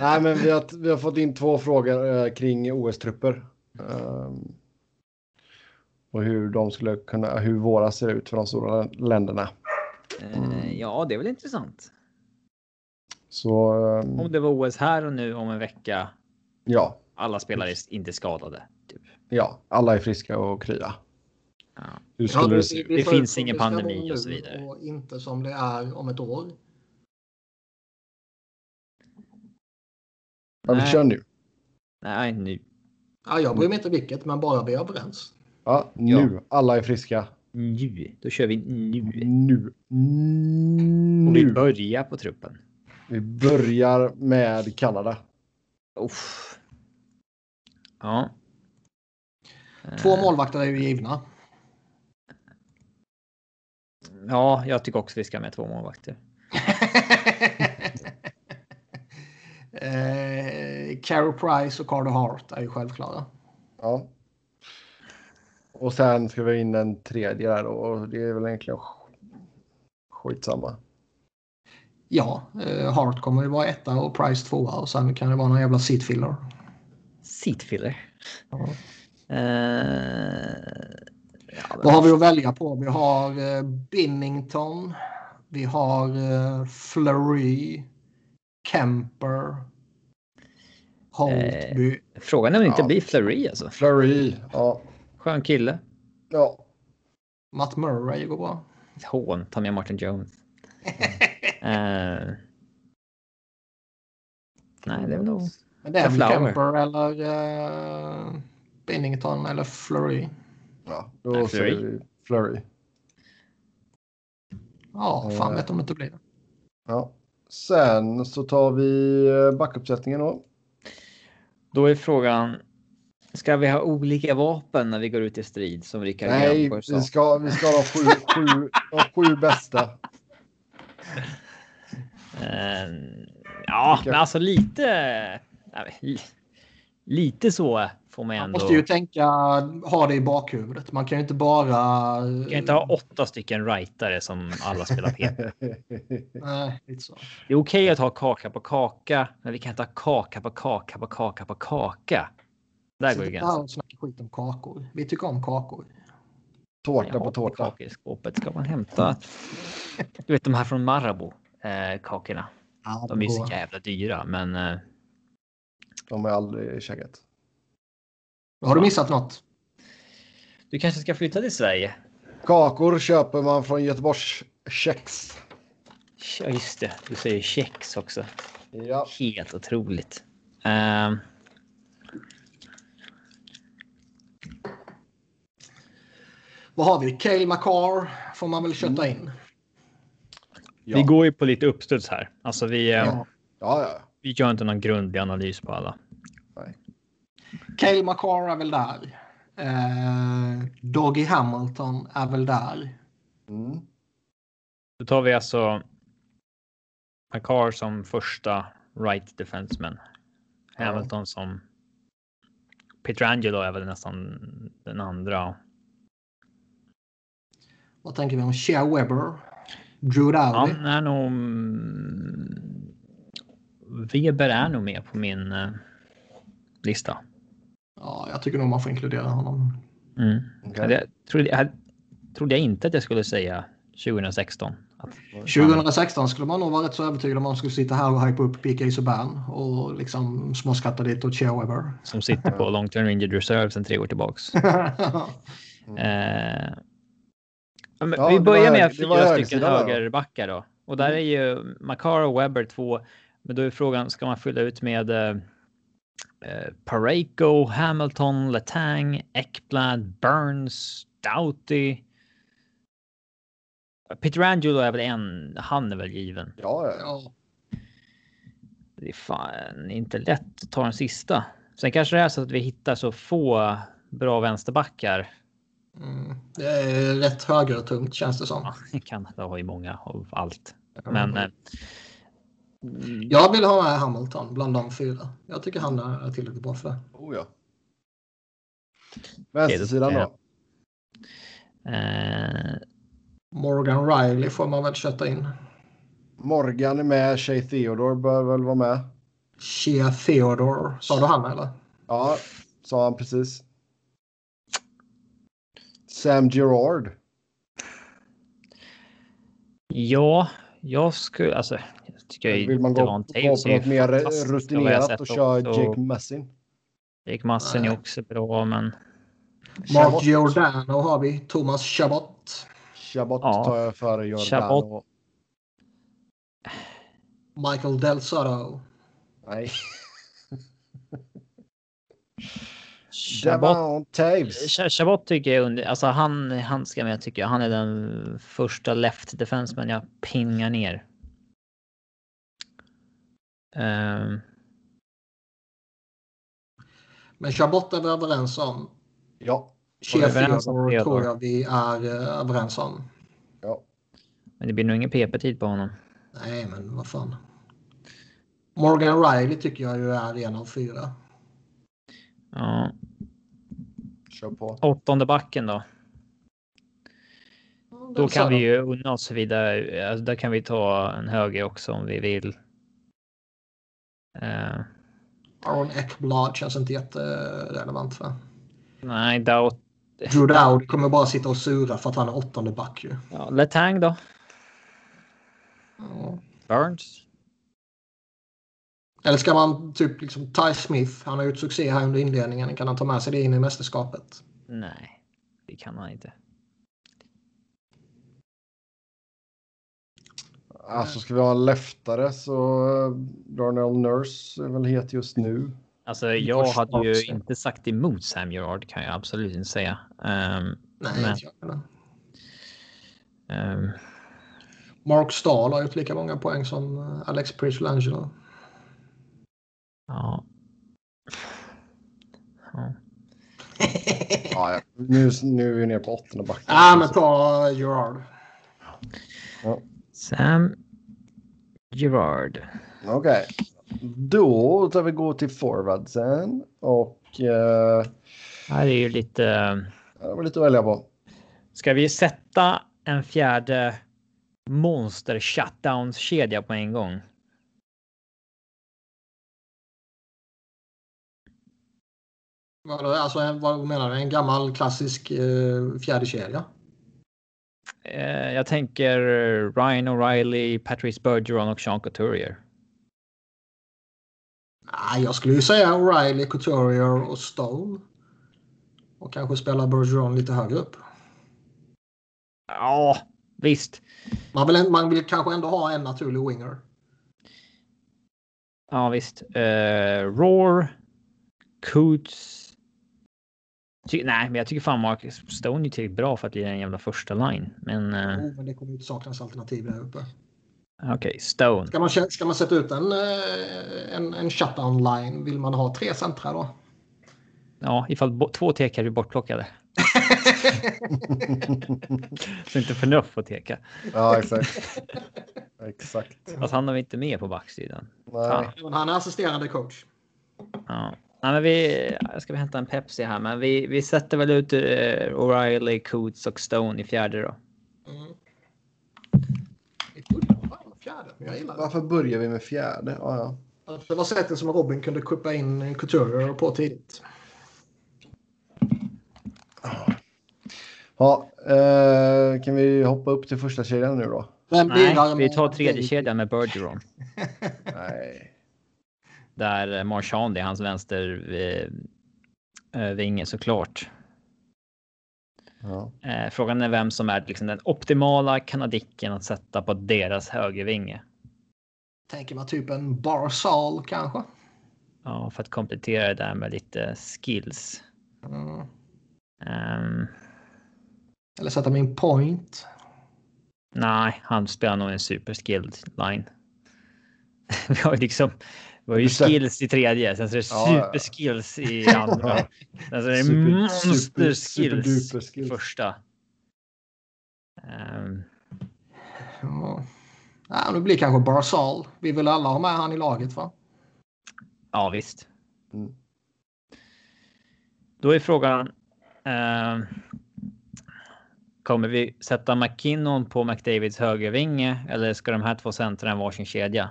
Nej, men vi har, vi har fått in två frågor eh, kring OS-trupper. Ehm, och hur de skulle kunna, hur våra ser ut för de stora länderna. Eh, ja, det är väl intressant. Så ehm, Om det var OS här och nu om en vecka. ja, Alla spelare är inte skadade. Typ. ja, alla är friska och krya. Ja. Hur skulle det se ut? Det tar finns ingen det pandemi och så nu vidare. Och inte som det är om ett år. Ja, vi kör nu. Nej, nu. Ja, jag bryr mig inte vilket, men bara vi är överens. Ja, nu. Alla är friska. Nu. Då kör vi nu. Nu. Och vi Nu. börjar på truppen. Vi börjar med Kanada. Uff. Ja. Två Eh, målvakter är ju givna. Ja, jag tycker också vi ska med två målvakter. eh, Carey Price och Carter Hart är ju självklara. Ja. Och sen ska vi in en tredje där då. Och det är väl egentligen sk- skitsamma. Ja, eh, Hart kommer ju vara etta och Price tvåa och sen kan det vara någon jävla seatfiller. Seatfiller. Ja. Eh, ja, Vad har vi att välja på? Vi har eh, Binnington. Vi har eh, Fleury. Kemper. Holtby. Frågan är om det inte Ja. blir Fleury alltså. Flurry. Ja. Skön kille. Ja. Matt Murray går bra. Hån. Ta med Martin Jones. Eh, nej, det är väl nog. Men det är väl. Kemper eller eh, Binnington eller Fleury. ja. Då Nej, säger Fleury. vi Flurry. Ja, fan Eh. vet om det inte blir det. Ja. Sen så tar vi backuppsättningen då. Då är frågan. Ska vi ha olika vapen när vi går ut i strid som Rickard Nej, vi ska, vi ska ha sju, sju, sju bästa. Eh, ja, men alltså lite. Lite så får man Man ändå. måste ju tänka, ha det i bakhuvudet. Man kan ju inte bara... Man kan inte ha åtta stycken rightare som alla spelar PP. Nej, lite så. Det är okej att ha kaka på kaka, men vi kan inte ha kaka på kaka på kaka på kaka. Där går ju Sitter gränsen. och snackar skit om kakor. Vi tycker om kakor. Tårta på tårta. kakor i skåpet. Ska man hämta? Du vet de här från Marabou eh, kakorna. Ja, De är så jävla dyra, men eh, De har jag aldrig käkat. Har du missat något? du kanske ska flytta till Sverige? Kakor köper man från Göteborgs Kex. Ja, just det. Du säger kex också. Ja. Helt otroligt. Ehm, Vad har vi? Cale McCarr får man väl kötta in. Ja. Vi går ju på lite uppstuds här. Alltså vi, eh, Ja. Ja, ja. vi gör inte någon grundlig analys på alla. Cale McCarr är väl där. Eh, Doggy Hamilton är väl där. Mm. Då tar vi alltså Akar som första right defenseman. Ja. Hamilton som Pietrangelo är väl nästan den andra. Vad tänker vi om Shea Weber? Drew Dowdy? Han är nog... mm, Weber är nog med på min eh, lista. Ja, jag tycker nog man får inkludera honom. Mm. Hade Jag trodde, jag trodde jag inte att jag skulle säga 2016 Att, 2016 skulle man nog vara rätt så övertygad om man skulle sitta här och hypa upp PK Subban och liksom småskatta lite åt Chia Weber. Som sitter på long term injured reserve sedan tre år tillbaks. Eh, men Ja, vi börjar med hög- fyra var stycken högerbackar då. Och där är ju Makar och Webber två. Men då är frågan, ska man fylla ut med eh, eh, Pareko, Hamilton, Letang, Ekblad, Burns, Doughty? Peter Angelo är väl en, han är väl given. Ja, ja. ja. Det är fan inte lätt att ta den sista. Sen kanske det är så att vi hittar så få bra vänsterbackar. Mm. Det är rätt högertungt känns det som. Ja, Kanada har ju många av allt. Men eh, Jag vill ha med Hamilton bland de fyra. Jag tycker han är tillräckligt bra för det. Oh, ja. Vänstersidan då? eh, Morgan Riley får man väl kötta in. Morgan är med, Shay Theodore bör väl vara med. Shea Theodore. Sa du han eller? Ja, sa han precis. Sam Gerard. ja, jag skulle alltså. Jag tycker ju Vill man gå, gå på något mer jag rutinerat och köra också. Jake Messin? Jake Massen är också bra, men Mark. Giordano har vi. Thomas Chabot. Chabot Ja. tar jag före Jordan. Chabot. Michael Del Soto. Nej. Chabot, Devon Taves. Chabot tycker jag under, alltså han, han ska med tycker jag. Han är den första left defenseman jag pingar ner. Ehm, Men Chabot är vi överens om. Ja. Theodore? tror jag vi är eh, överens om. ja. men det blir nog ingen PP-tid på honom. Nej, men vad fan. Morgan Riley tycker jag ju är en av fyra. Ja, Kör på. åttonde backen då. Då Del kan vi ju unna oss vidare. Alltså, där kan vi ta en höger också om vi vill. Eh, Aaron Ekblad känns inte jätterelevant va? nej, Doubt. Drew Dowd kommer bara sitta och sura för att han är åttonde back ju. Ja, Letang då? Ja. Burns? Eller ska man typ liksom Ty Smith, han har gjort succé här under inledningen. Kan han ta med sig det in i mästerskapet? Nej, det kan han inte. Alltså ska vi ha en leftare så eh, Darnell Nurse är väl het just nu. Alltså, jag hade ju också. inte sagt emot Sam Gerard kan jag absolut inte säga. Ehm, Nej, Men- inte jag heller. ehm, Mark Stahl har gjort lika många poäng som eh, Alex ja. Ja. Ja, ja. Nu, nu är vi nere på åttonde backen. Ja, men ta Gerard. Sam Gerard. Okej. Då tar vi gå till forwardsen. Och eh, Här är ju lite. det var lite att välja på. Ska vi sätta en fjärde monster shutdowns kedja på en gång? Vadå, alltså, vad menar du? En gammal klassisk eh, fjärde kedja? Eh, jag tänker Ryan O'Reilly, Patrice Bergeron och Sean Couturier. Nej, jag skulle ju säga O'Reilly, Couturier och Stone. Och kanske spela Bergeron lite högre upp. Ja, visst. Man vill, man vill kanske ändå ha en naturlig winger. Ja, visst. Uh, Roar, Coots. Ty- nej, men jag tycker fan Marcus Stone är tillräckligt bra för att bli en jävla första line. Men eh, Oh, men det kommer ju inte saknas alternativ där uppe. okej, Stone. Ska man, ska man sätta ut en, eh, en, en shutdown line vill man ha tre centra då? Ja, ifall bo- två tekar blir bortplockade. Så inte förnuft får teka. Ja, exakt. exakt. Fast han har vi inte med på backsidan. Nej. Han är assisterande coach. Ja. Nej, men vi jag ska vi hämta en Pepsi här, men vi, vi sätter väl ut uh, O'Reilly, Coots och Stone i fjärde då. Mm. Vi börjar fan med fjärde, men jag gillar det. Varför börjar vi med fjärde? Ja, ja. Att Det var sättet som Robin kunde kuppa in en Couturier på tidigt. Ja, eh, kan vi hoppa upp till första kedjan nu då? Vem Nej, vi tar tredje kedjan med Bergeron. Nej. Där Marchand är hans vänster eh, eh, vinge såklart. Ja. Eh, frågan är vem som är liksom den optimala kanadicken att sätta på deras högervinge. Tänker man typ en Barzal kanske? Ja, för att komplettera det där med lite skills. Mm. Ehm, Eller sätta min point. nej, han spelar nog en superskilled line. Vi har ju liksom. Vi har ju skills i tredje, sen så är det Ja, superskills i andra. Sen så är det Super- monster super- skills superduper skills. första. Ehm, Ja. Ja, nu blir kanske Barzal. Vi vill alla ha med han i laget va? ja, visst. Mm. Då är frågan. ehm, kommer vi sätta McKinnon på McDavids högervinge eller ska de här två centrarna ha varsin kedja?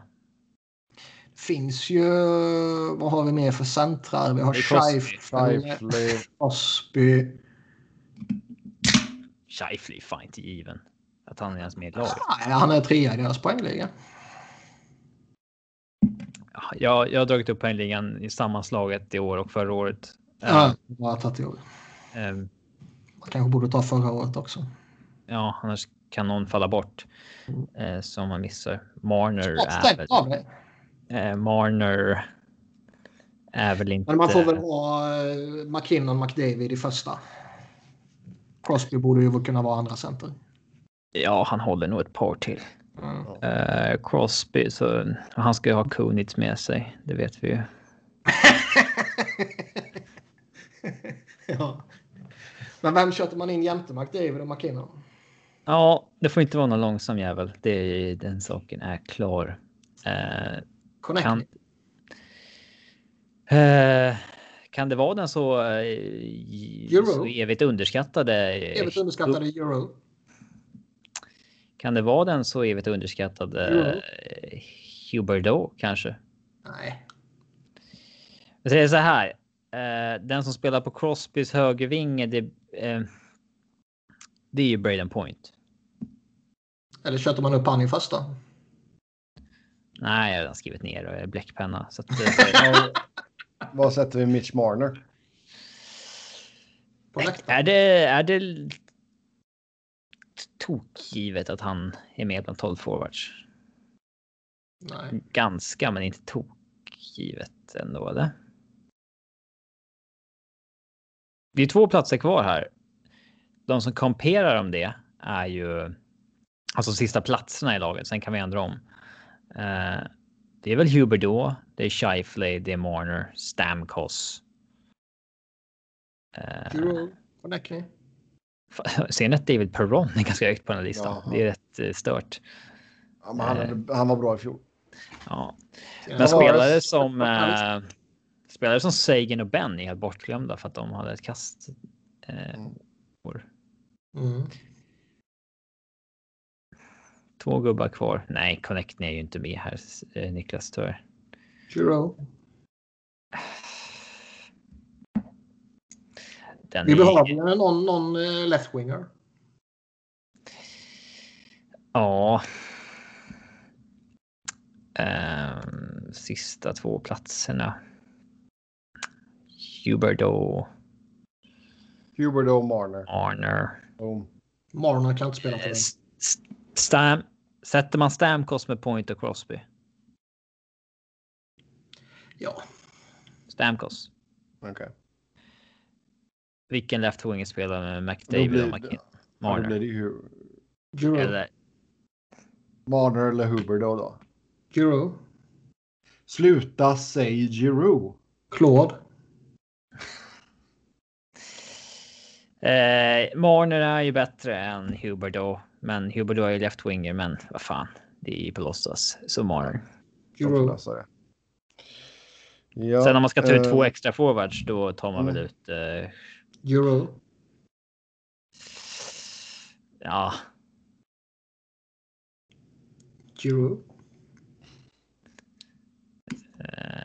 Finns ju, vad har vi mer för centrar? Vi har. Scheifele. Crosby. Scheifele är fan inte given. Att han är ens med i laget. Nej, han är trea i deras poängliga. Ja, Jag, jag har dragit upp poängligan i sammanslaget i år och förra året. Ja, bara tagit i år. Ehm, Man kanske borde ta förra året också. ja, annars kan någon falla bort eh, som man missar. Marner är väl. Eh, Marner är väl inte. Men man får väl ha eh, McKinnon McDavid i första. Crosby borde ju kunna vara andra center. Ja, han håller nog ett par till. Mm. Eh, Crosby, så han ska ju ha Kunitz med sig. Det vet vi ju. ja. Men vem köpte man in jämte McDavid och McKinnon? Ja, det får inte vara någon långsam jävel. Det är, den saken är klar. Eh, Connect. kan, eh, kan det vara den så, eh, Euro. så evigt underskattade? eh, Evigt underskattade euro. Kan det vara den så evigt underskattade Euro. Hubert då kanske? Nej. Jag säger så här. Eh, den som spelar på Crosbys högervinge, det, eh, det är ju Braden Point. Eller köpte man upp han i första? Nej, jag har redan skrivit ner och bläckpenna. Så att, eh, Vad sätter vi Mitch Marner? Är det, är det tokgivet att han är med bland 12 forwards? Nej. Ganska, men inte tokgivet ändå. Eller? Det är två platser kvar här. De som komperar om det är ju alltså sista platserna i laget. Sen kan vi ändra om. Eh, det är väl Huber då. Det är Scheifele, det är Marner, Stamkos. Uh. Connecting. ser ni att David Perron är ganska högt på den här listan? Jaha. Det är rätt eh, stört. Ja, han, hade, han var bra i fjol. Ja. Men spelare som eh, spelare som Sagan och Ben är helt bortglömda för att de hade ett kast. Eh, Mm. Mm. Två gubbar kvar. Nej, Connect är ju inte med här, eh, Niklas tyvärr. Euro. Den Vi är, behöver någon, någon eh, left-winger. Ja. Ehm, sista två platserna. Huberdo, Hubert och Marner. Arner. Boom. Marner kan inte spela på Eh, S- Stam, sätter man Stamkos med Point och Crosby? Ja. Stamkos. Okej. Vilken left winger spelar med Då McDavid blir- och McKin- Ja, då Marner? blir det ju. Eller Marner eller Huber då. då. Euro. Sluta säg Giroux. Claude. Eh, Marner är ju bättre än Huberdo, men Huberdo är ju left winger, men vad fan, det är ju på låtsas. Lösa det. Ja, Sen om man ska ta ut eh, två extra forwards, då tar man väl mm. ut. Eh, Euro. ja, Euro. eh,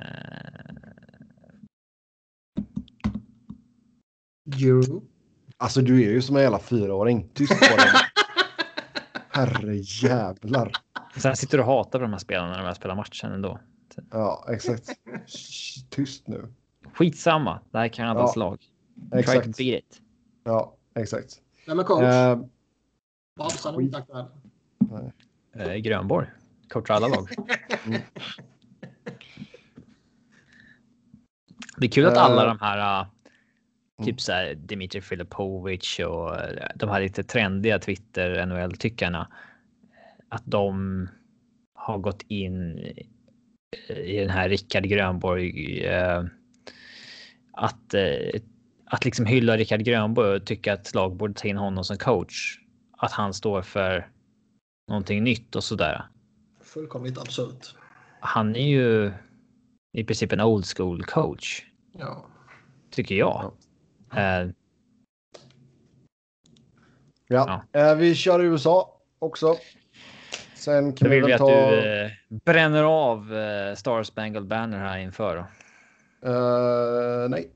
Euro. Alltså du är ju som en jävla fyraåring. Tyst på dig. Herre jävlar. Sen sitter du och hatar på de här spelarna när de spelar matchen ändå. Ja, exakt. Tyst nu. Skitsamma. Det här kan Kanadas Ja, lag. Try to Exakt. beat it. Ja, exakt. Vem är coach? Eh, Babsan är inte aktuell. Eh, Grönborg. Coachar alla lag. Det är kul att alla Eh, de här, uh, mm. Typ så här Dimitri Filipovic och eh, de här lite trendiga Twitter NHL-tyckarna, att de har gått in i den här Rickard Grönborg, eh, att, eh, att liksom hylla Rickard Grönborg och tycka att lag borde ta in honom som coach. Att han står för någonting nytt och sådär. Fullkomligt absurt. Han är ju i princip en old school coach, Ja. tycker jag. Eh, ja, Eh, vi kör i USA också. Sen kan vi vill vi väl att ta... du eh, bränner av eh, Star Spangled Banner här inför. Eh, nej,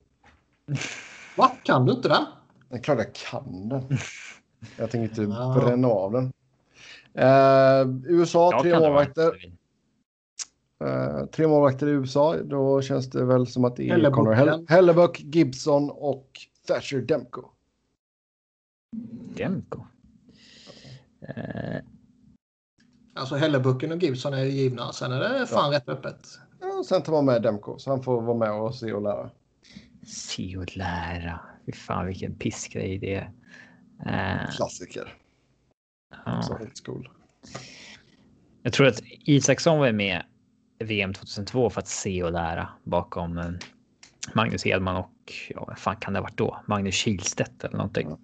Va? Kan du inte den? det är klart jag kan den. Jag tänker inte Ja. bränna av den. Eh, USA, Jag tre målvakter. Eh, tre målvakter i USA. Då känns det väl som att det är Hellebuck, Connor Hell- ja. Hellebuck, Gibson och Thatcher Demko. Demko. Eh, Alltså Hellebucken och Gibson är ju givna. Sen är det fan rätt öppet. Ja, och sen tar man med Demko så han får vara med och se och lära. se och lära. Fy fan vilken pissgrej det är. Eh, Klassiker. ja. Så old school. Jag tror att Isaksson var med VM 2002 för att se och lära bakom eh, Magnus Hedman och ja, vad fan kan det ha varit då? Magnus Kihlstedt eller någonting.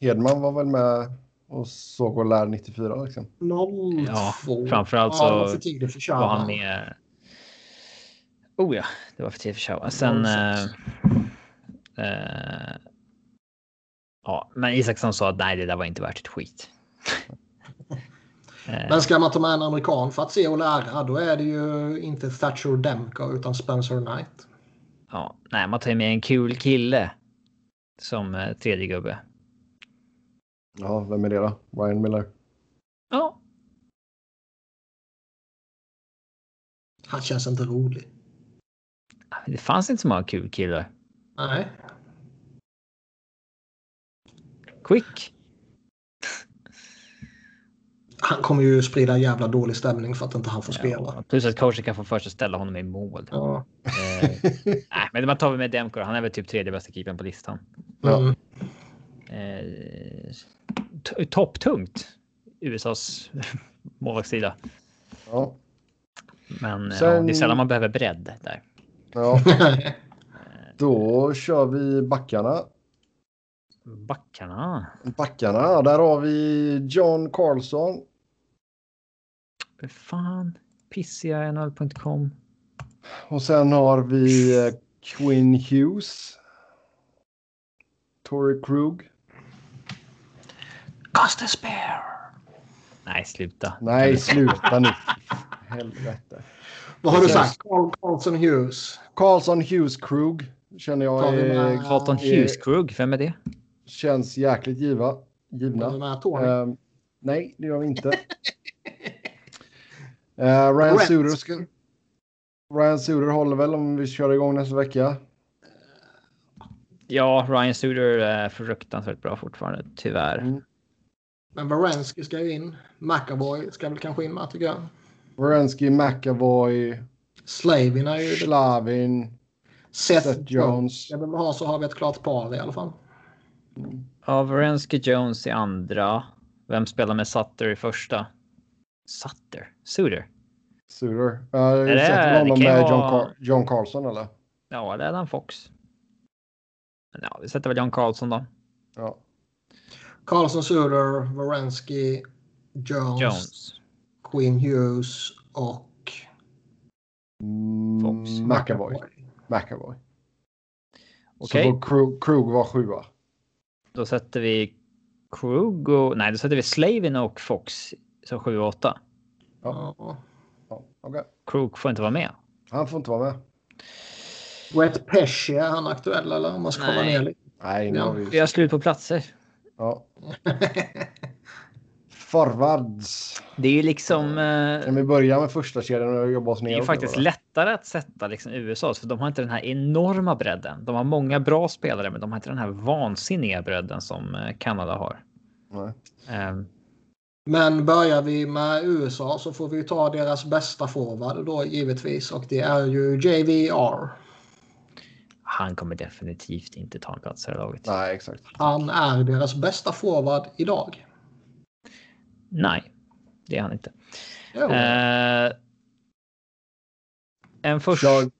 Hedman var väl med och såg och lär 94 liksom. 02. Ja, framförallt Ja, det var så för var han Chava. med. Oh ja, det var för tidigt för show. Sen. Eh, 06. eh, ja, men Isaksson sa att nej, det där var inte värt ett skit. Eh, Men ska man ta med en amerikan för att se och lära då är det ju inte Thatcher Demko utan Spencer Knight. ja, nej, man tar med en kul kille som eh, tredje gubbe. Ja, vem är det då? Ryan Miller. Ja, Han känns inte rolig. det fanns inte så många kul killar. Nej. Quick. Han kommer ju sprida jävla dålig stämning för att inte han får spela. Ja, plus att coachen kan få för sig att ställa honom i mål. Ja. Eh, nej, men man tar vi med Demko. Han är väl typ tredje bästa keepern på listan. Ja. Mm. Eh, Topptungt. USAs målvaktssida. Ja. Men ja, Sen- det är sällan man behöver bredd där. ja, då kör vi backarna. Backarna. Backarna, där har vi John Carlson. Fan. Pissiga NHL.com. Och sen har vi eh, Quinn Hughes. Tory Krug. Costa Spare. Nej, sluta. Nej, sluta nu. Helvete. Vad har du sagt? Carl Carlson Hughes. Carlson Hughes Krug känner jag Carlton Hughes Krug. Vem är det? Känns jäkligt giva, givna. med Tony? Ehm, nej, det gör vi inte. Eh, Ryan. Suter ska... Ryan Suter håller väl om vi kör igång nästa vecka. Ja, Ryan Suter är fruktansvärt bra fortfarande, tyvärr. Mm. Men Varensky ska ju in. McAvoy ska väl kanske in med tycker jag. Wierenski, McAvoy, Slavin är ju... Slavin, Seth, Seth Jones. Jones. Ska vi väl ha så har vi ett klart par i alla fall. Ja, Varensky Jones i andra. Vem spelar med Sutter i första? Sutter? Suter? Suter. Uh, det- sätter det honom med John, Car- John Carlson eller? Ja, det är Adam Fox. Men ja, vi sätter väl John Carlson då. Ja. Carlson Suter, Varensky, Jones, Jones. Quinn Hughes och Mm, Fox. McAvoy. McAvoy. Okej, Så Krug, Krug var sjua. Då sätter vi Krug och... Nej, då sätter vi Slavin och Fox som 7 och 8. Ja. ja. Okej. Krug får inte vara med. Han får inte vara med. Brett Pesce, är han aktuell eller? Om man ska kolla Nej. ner lite. Nej, nu Ja. har vi... Vi har slut på platser. Ja. Forwards. Det är ju liksom. Eh, Kan vi börja med första kedjan och jobba oss det ner? är ju faktiskt lättare att sätta liksom USAs för de har inte den här enorma bredden. De har många bra spelare, men de har inte den här vansinniga bredden som eh, Kanada har. Nej. Ehm, Men börjar vi med USA så får vi ta deras bästa forward då givetvis och det är ju JVR. han kommer definitivt inte ta en plats i det laget. Nej, exakt. Han är deras bästa forward idag. Nej, det är han inte. Jo. Eh, en första Jag,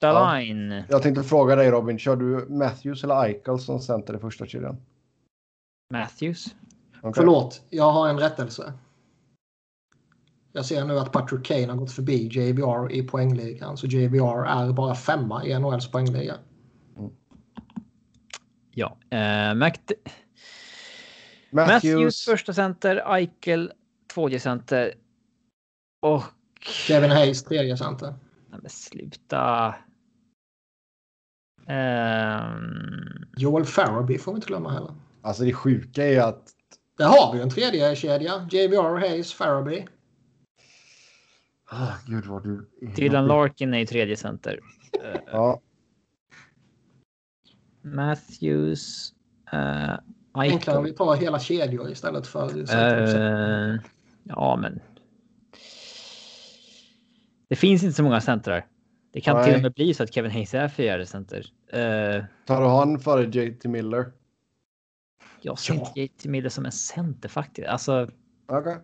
Ja. line. jag tänkte fråga dig Robin, kör du Matthews eller Eichel som center i första kedjan? Matthews. Okej. Förlåt, jag har en rättelse. Jag ser nu att Patrick Kane har gått förbi JVR i poängligan. Så JVR är bara femma i NHLs poängliga. Ja, eh, Mac Matthews. Matthews första center, Eichel tvåde center. Och... Kevin Hayes tredje center. Nej, men sluta. Ehm, Joel Farabee får vi inte glömma heller. Alltså det sjuka är att... Där har vi ju en tredje kedja. JVR, Hayes, Farabee. Oh, Gud vad du... Dylan Larkin är i tredje center. Eh, Ja, Matthews. Uh, Enklare om vi tar hela kedjor istället för. Eh, ja, men. Det finns inte så många centrar. Det kan till Nej. och med bli så att Kevin Hayes är fjärde center. Eh, tar du han före JT Miller? jag ser Ja. inte JT Miller som en center faktiskt. Alltså, Okej.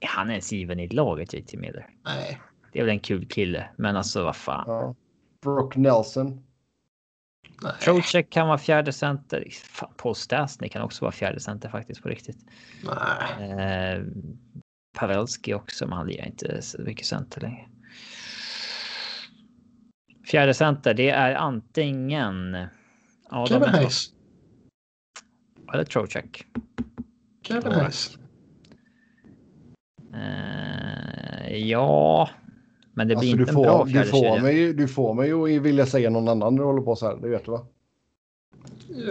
är han ens given i laget JT Miller? Nej. Det är väl en kul kille, men alltså vad fan. Ja. Brock Nelson. nej. Trocheck kan vara fjärde center. Fan, Paul Stastny kan också vara fjärde center faktiskt på riktigt. nej. Pavelski också, men han lirar inte så mycket center längre. Fjärde center, det är antingen Adam Kevin Hayes. eller Trocheck. Kevin. Hayes. Eh, ja, men det blir Alltså, du, inte en bra får, du, fjärde får kedja. mig, du får mig att vilja säga någon annan när du håller på så här. Det vet du va?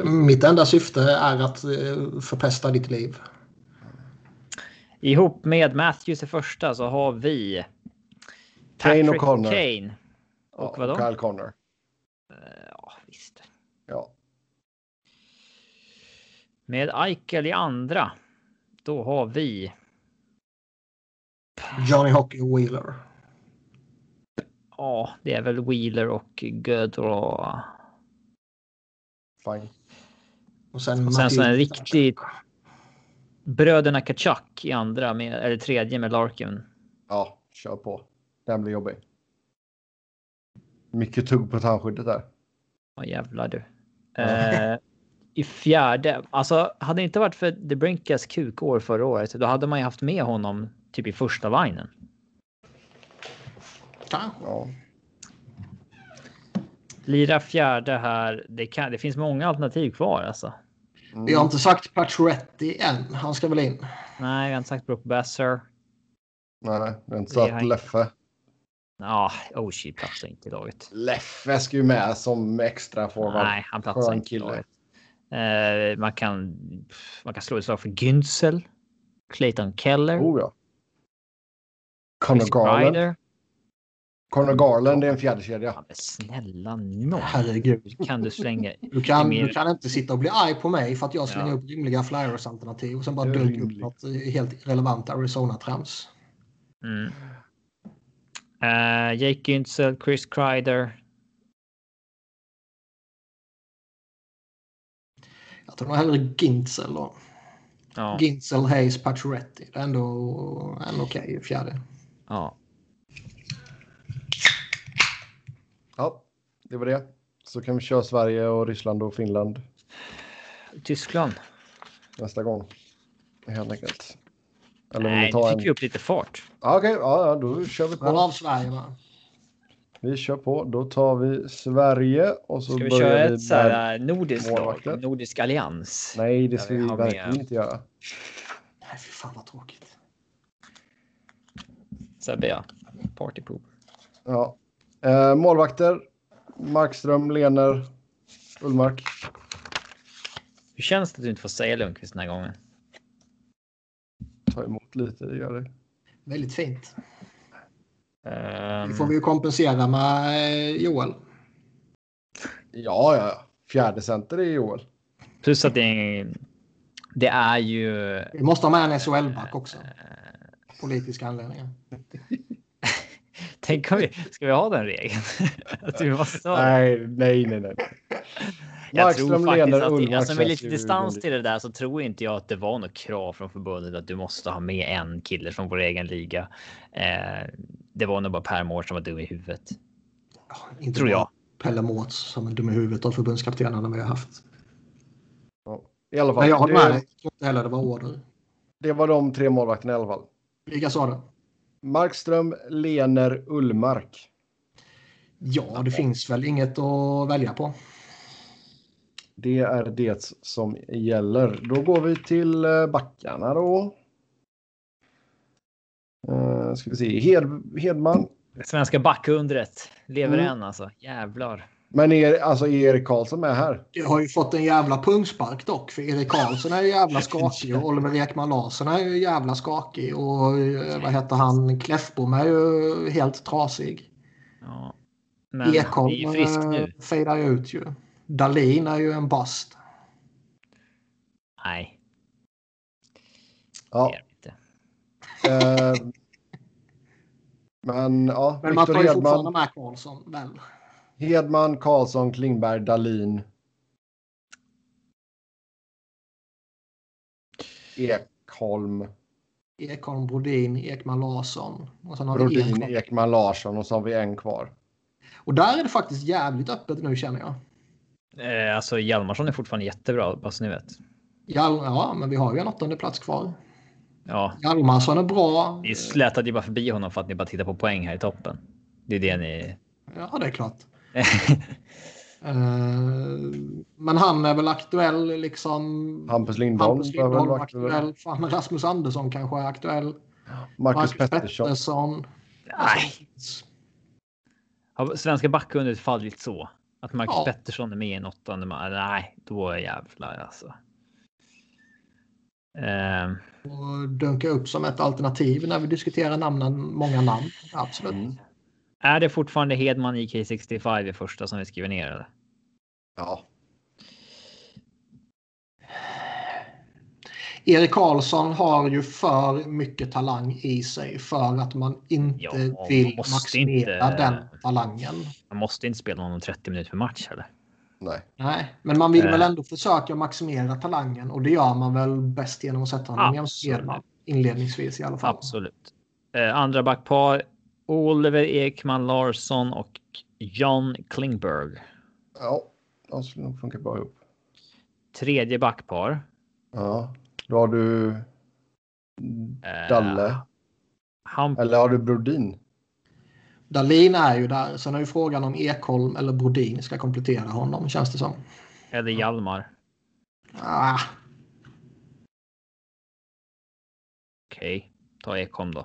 Mitt enda syfte är att eh, förpesta ditt liv. Ihop med Matthews i första så har vi Kane och Patrick Connor. Kane. Och vadå? Kyle Connor. Eh, Ja, visst. Ja. Med Eichel i andra. Då har vi. Johnny Hockey Wheeler. Ja, det är väl Wheeler och Gaudreau. Fine. Och sen, Och sen så en Matthew- riktig- Bröderna Kachuk i andra med eller tredje med Larkin. Ja, kör på. Den blir jobbig. Mycket tugg på tandskyddet där. Ja jävlar du. Eh, I fjärde. Alltså hade det inte varit för DeBrinkas kukår förra året. Då hade man ju haft med honom typ i första vinen. Kanske. Ja. Lira fjärde här. Det, kan, det finns många alternativ kvar alltså. Mm. Vi har inte sagt Pacioretty än. Han ska väl in. Nej, vi har inte sagt Brook Besser. Nej, nej. Det är inte så har Leffe. Ja, Oshie platsar inte i laget. Leffe ska ju med som extra forward. Nej, han platsar inte i laget. Eh, man, kan, man kan slå ett slag för Günzel. Clayton Keller. Oh ja. Connor Chris Garland. Connor Garland är en fjärde kedja. Ja, snälla nån. Herregud. Kan du slänga. Du kan, mer- du kan inte sitta och bli arg på mig för att jag slänger Ja. upp rimliga Flyers-alternativ och sen bara döljer upp något eh, helt relevant Arizona-trams. Mm. Eh, Jake Günzel, Chris Kreider. Jag tror nog hellre Gintzel då. Ja, Gintzel, Hayes, Pacioretty. Det är ändå en okej fjärde. ja. Ja, det var det. Så kan vi köra Sverige och Ryssland och Finland Tyskland. nästa gång. Helt enkelt. Eller Nej, vi tar nu en... fick vi upp lite fart. Ja, Okej, ja, ja, då kör vi Men på. av Sverige va? Vi kör på. Då tar vi Sverige och så Ska vi börjar köra vi ett så här nordiskt lag? Nordisk allians? Nej, det ska vi vi verkligen med- inte göra. Nej, fy fan vad tråkigt. Sebbe ja. Partypoop. Ja. Eh, målvakter. Markström, Lener. Ullmark. Hur känns det att du inte får säga Lundqvist den här gången? Ta emot lite, det gör det. Väldigt fint. Um, Det får vi ju kompensera med eh, Joel. Ja, ja. Fjärde center är Joel. Plus att det är, det är ju... Vi måste ha med en SHL-back också. Politiska anledningar. Tänk om vi... Ska vi ha den regeln? att vi måste ha... Nej, nej, nej, nej. Jag tror Markström, faktiskt Lehner, att, Ullmark alltså med lite distans till det där så tror inte jag att det var något krav från förbundet att du måste ha med en kille från vår egen liga. Eh, det var nog bara Per Mård som var dum i huvudet. Ja, inte Tror jag. Pelle Mårts som är dum i huvudet av förbundskaptenerna vi har haft. Ja. I alla fall. Men jag håller med dig. det, Jag tror inte heller det var order. det var de tre målvakterna i alla fall. Vilka sa det? Markström, Lener, Ullmark. Ja, det finns väl inget att välja på. Det är det som gäller. Då går vi till eh, backarna då. Uh, ska vi se. Hed, Hedman. Svenska backundret lever Mm. än alltså. Jävlar. Men är, alltså är Erik Karlsson med här? Jag har ju fått en jävla pungspark dock. För Erik Karlsson är ju jävla skakig och Oliver Ekman Larsson är ju jävla skakig. Och eh, vad heter han? Kläffbom är ju helt trasig. Ja. Men är Ekholm ju frisk nu. eh, fejdar ju ut ju. Dahlin är ju en bast. Nej, Ja. är eh, men ja, Men man tar ju fortfarande med Karlsson väl? Hedman, Karlsson, Klingberg, Dalin. Ekholm, Ekholm, Brodin, Ekman Larsson. Och sen har vi Brodin, Ekholm. Ekman Larsson och så har vi en kvar. Och där är det faktiskt jävligt öppet nu känner jag. Eh, alltså Hjalmarsson är fortfarande jättebra, bara så ni vet. Hjal ja, men vi har ju en åttonde plats kvar. Ja, Hjalmarsson är bra. ni slätade ju bara förbi honom för att ni bara tittar på poäng här i toppen. Det är det ni... Ja, det är klart. Eh, men han är väl aktuell liksom. Hampus Lindholm. Hampus väl Lindholm är aktuell. Fan, Rasmus Andersson kanske är aktuell. Marcus Pettersson. Pettersson. Nej, har svenska backundret fallit så? Att Marcus Ja. Pettersson är med i en åttonde man. Nej, då är jävlar alltså. Ehm, Och dunka upp som ett alternativ när vi diskuterar namnen, många namn. Absolut. Mm. Är det fortfarande Hedman IK65 i första som vi skriver ner? Eller? Ja, Erik Karlsson har ju för mycket talang i sig för att man inte Ja, man vill maximera inte- den talangen. Man måste inte spela honom 30 minuter per match eller? nej. Nej, men man vill Eh. väl ändå försöka maximera talangen och det gör man väl bäst genom att sätta honom jämte. Edman. Inledningsvis i alla fall. Absolut. Eh, andra backpar. Oliver Ekman Larsson och John Klingberg. Ja, de skulle nog funka bra ihop. Tredje backpar. Ja, då har du Eh, Dalle. Han, Eller har du Brodin? Dahlin är ju där. Sen är ju frågan om Ekholm eller Brodin ska komplettera honom känns det som. eller Hjalmar. Ah, Okej, ta Ekholm då.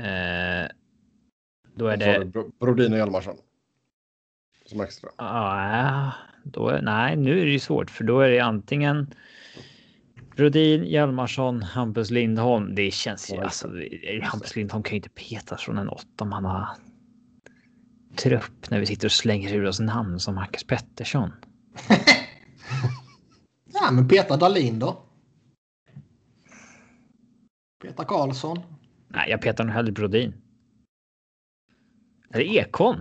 Eh, då är har det. Bro- Brodin och Hjalmarsson. Som extra. Ah, då är, nej, nu är det ju svårt för då är det antingen Brodin, Hjalmarsson, Hampus Lindholm. Det känns ju alltså. Hampus Lindholm kan ju inte petas från en åttamanna trupp när vi sitter och slänger ur oss namn som Marcus Pettersson. ja, men Peter Dahlin då? Peter Karlsson. Nej, jag petar nog hellre Brodin. Eller Ekholm.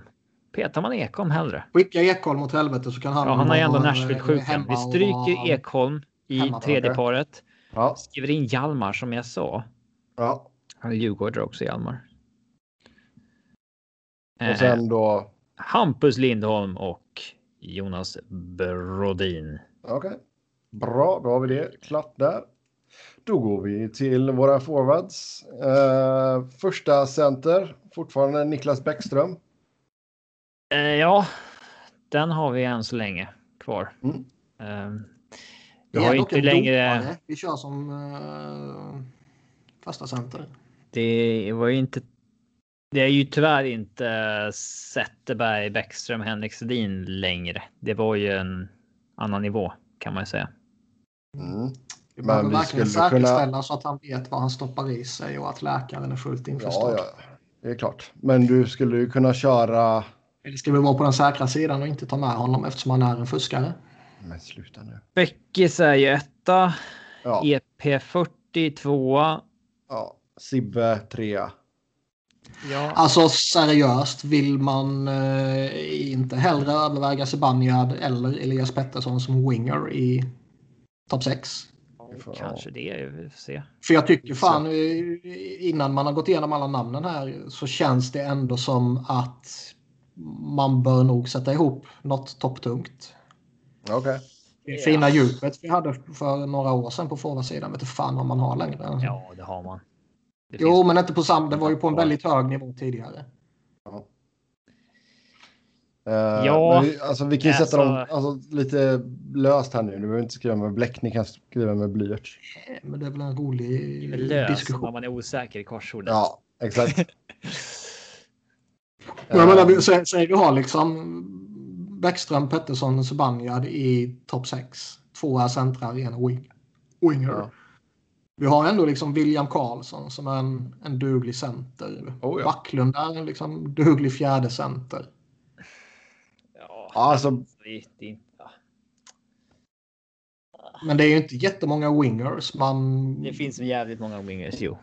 Petar man Ekholm hellre? Skicka Ekholm åt helvete så kan han... Ja, han har ju ändå eh, Nashville-sjukan. Vi stryker Ekholm i tredje paret. Ja, Skriver in Hjalmar som jag sa. ja. Han är djurgårdare också, Hjalmar. Och Eh, sen då. Hampus Lindholm och Jonas Brodin. Okej. Bra, då har vi det klart där. Då går vi till våra forwards. Eh, första center, fortfarande Niklas Bäckström. Eh, ja, den har vi än så länge kvar. Mm. Eh, Det vi har inte längre. domare vi kör som uh, första center. Det var ju inte Det är ju tyvärr inte Zetterberg, Bäckström, Henrik Sedin längre. Det var ju en annan nivå kan man ju säga. Mm. Vi Men behöver vi verkligen skulle kunna- säkerställa så att han vet vad han stoppar i sig och att läkaren är fullt införstådd. Ja, ja, det är klart. Men du skulle ju kunna köra... Eller ska vi vara på den säkra sidan och inte ta med honom eftersom han är en fuskare? Men sluta nu. Bäckis är ju etta. Ja, EP40 tvåa. ja. Sibbe trea. Ja. Alltså seriöst, vill man eh, inte hellre överväga Zibanejad eller Elias Pettersson som winger i topp 6? Får- Kanske det. Vi får se. För jag tycker fan eh, innan man har gått igenom alla namnen här så känns det ändå som att man bör nog sätta ihop något topptungt. Okej. Det Ja. fina djupet vi hade för några år sedan på forwardsidan vet inte fan om man har längre. Ja, det har man. Det jo, men inte på samma. Det var ju på en väldigt hög nivå tidigare. Eh, Ja, men alltså, vi kan ju alltså- sätta dem alltså, lite löst här nu. Du behöver inte skriva med bläck, ni kan skriva med blyerts. Eh, Men det är väl en rolig löst diskussion. när man är osäker i korsordet. Ja, exakt. Jag menar, Eh, vi- sä- säg du har liksom Bäckström, Pettersson och Zibanejad i topp 6. Två är centrar, en wing, winger. Ja. Vi har ändå liksom William Karlsson som är en, en duglig center. Oh, ja. Backlund är en liksom duglig fjärde center. Ja, alltså- ja. Men det är ju inte jättemånga wingers. Man det finns jävligt många wingers, jo.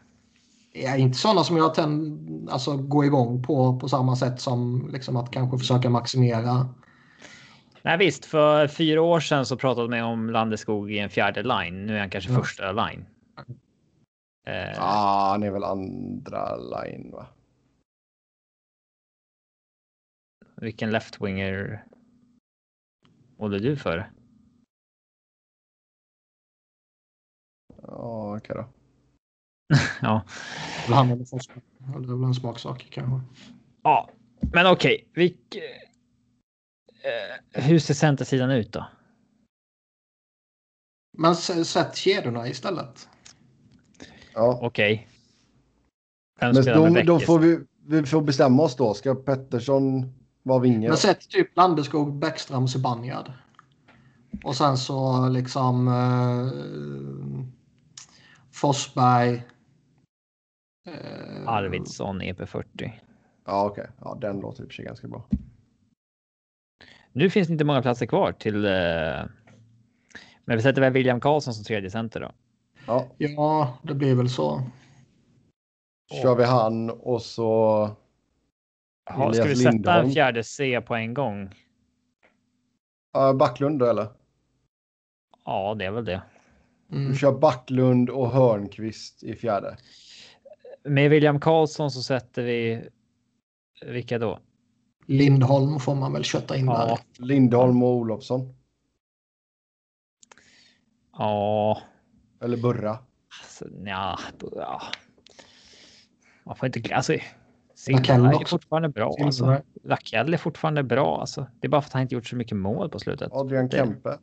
är inte sådana som jag tänd, alltså, går igång på på samma sätt som liksom att kanske försöka maximera. Nej visst, för fyra år sedan så pratade man om Landeskog i en fjärde line. Nu är han kanske Ja. första line. Eh, ah, han är väl andra line, va? Vilken left winger håller du för? Ja, okej då. Ja, Han eller Forsberg. Det är väl en smaksak kanske. ja, men okej. Vilk, eh, hur ser centersidan ut då? Men sätt kedjorna istället. Ja. Okej. Vem Men då, då Bäckis? får vi, vi får bestämma oss då. Ska Pettersson vara vinge? Men sätt typ Landeskog, Bäckström, Zibanejad. Och sen så liksom eh, Forsberg. Eh, Arvidsson E EP40. Ja, okej. Ja, den låter i och för sig ganska bra. Nu finns det inte många platser kvar till. Eh, men vi sätter väl William Karlsson som tredje center då. Ja, Ja, det blir väl så. kör vi han och så... Jaha, ska vi sätta Lindholm. en fjärde C på en gång? Uh, Backlund då, eller? Ja, det är väl det. Mm. Du kör Backlund och Hörnqvist i fjärde. Med William Karlsson så sätter vi. Vilka då? Lindholm får man väl kötta in Ja, där. Lindholm och Olofsson. ja, Eller Burra. alltså, nja, ja. Man får inte glömma. Alltså, Silverberg är fortfarande bra. Alltså. Rakell är fortfarande bra. Alltså. Det är bara för att han inte gjort så mycket mål på slutet. Adrian Det- Kempe.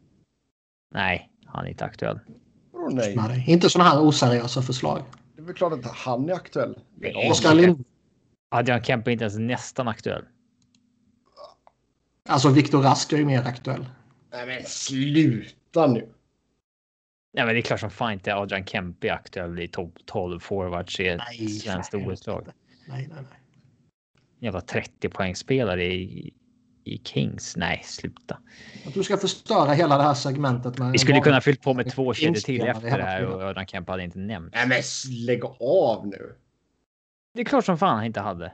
Nej, han är inte aktuell. Vadå nej? Nej, inte sådana här oseriösa förslag. Det är väl klart att han är aktuell. Nej. Oskar Lind. Adrian Kempe är inte ens nästan aktuell. Alltså Viktor Rask är ju mer aktuell. Nej men sluta nu. Nej, men det är klart som fan inte Adrian Kempe är aktuell i topp 12 forwards i ett Nej, svenskt OS-lag. Nej, nej, nej. Jävla 30 poängspelare i, i Kings. Nej, sluta. Att du ska förstöra hela det här segmentet med... Vi skulle kunna fyllt på med två kedjor till efter det här och Adrian Kempe hade inte nämnt. Nej men lägg av nu. Det är klart som fan han inte hade.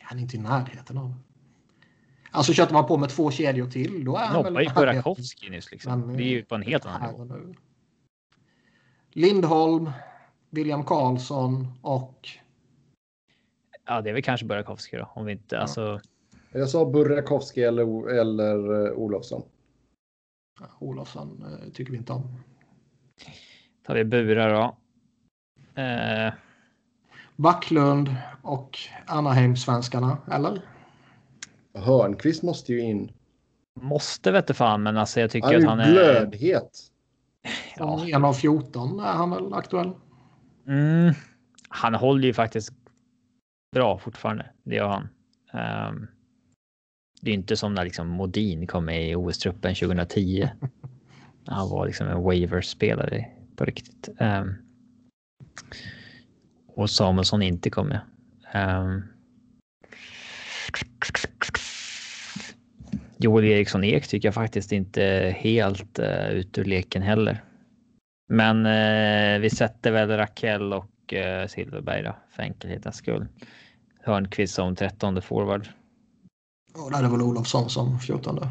Han är inte i närheten av. Alltså köttar man på med två kedjor till då är han Nobbar ju väl... Burakovsky nyss liksom. Men, Det är ju på en helt annan här nivå. Lindholm, William Karlsson och... Ja, det är väl kanske Burakovsky då. Om vi inte, Ja. alltså. Jag sa Burakovsky eller, eller uh, Olofsson. Ja, Olofsson eh, tycker vi inte om. Tar vi Bura då. Eh, Backlund och Anaheim-svenskarna, eller? Hörnqvist måste ju in. måste vete fan, men alltså jag tycker Han är att han är. glödhet. Ja, en av 14 är han väl aktuell? mm, han håller ju faktiskt bra fortfarande. Det gör han. Um, det är inte som när liksom Modin kom med i OS-truppen 2010. Han var liksom en waiver-spelare på riktigt. Um, och Samuelsson inte kom med. Um, Joel Eriksson Ek tycker jag faktiskt inte helt uh, ut ur leken heller. Men uh, vi sätter väl Rakell och uh, Silverberg då, för enkelhetens skull. Hörnqvist som trettonde forward. Och där är det väl Olofsson som fjortonde.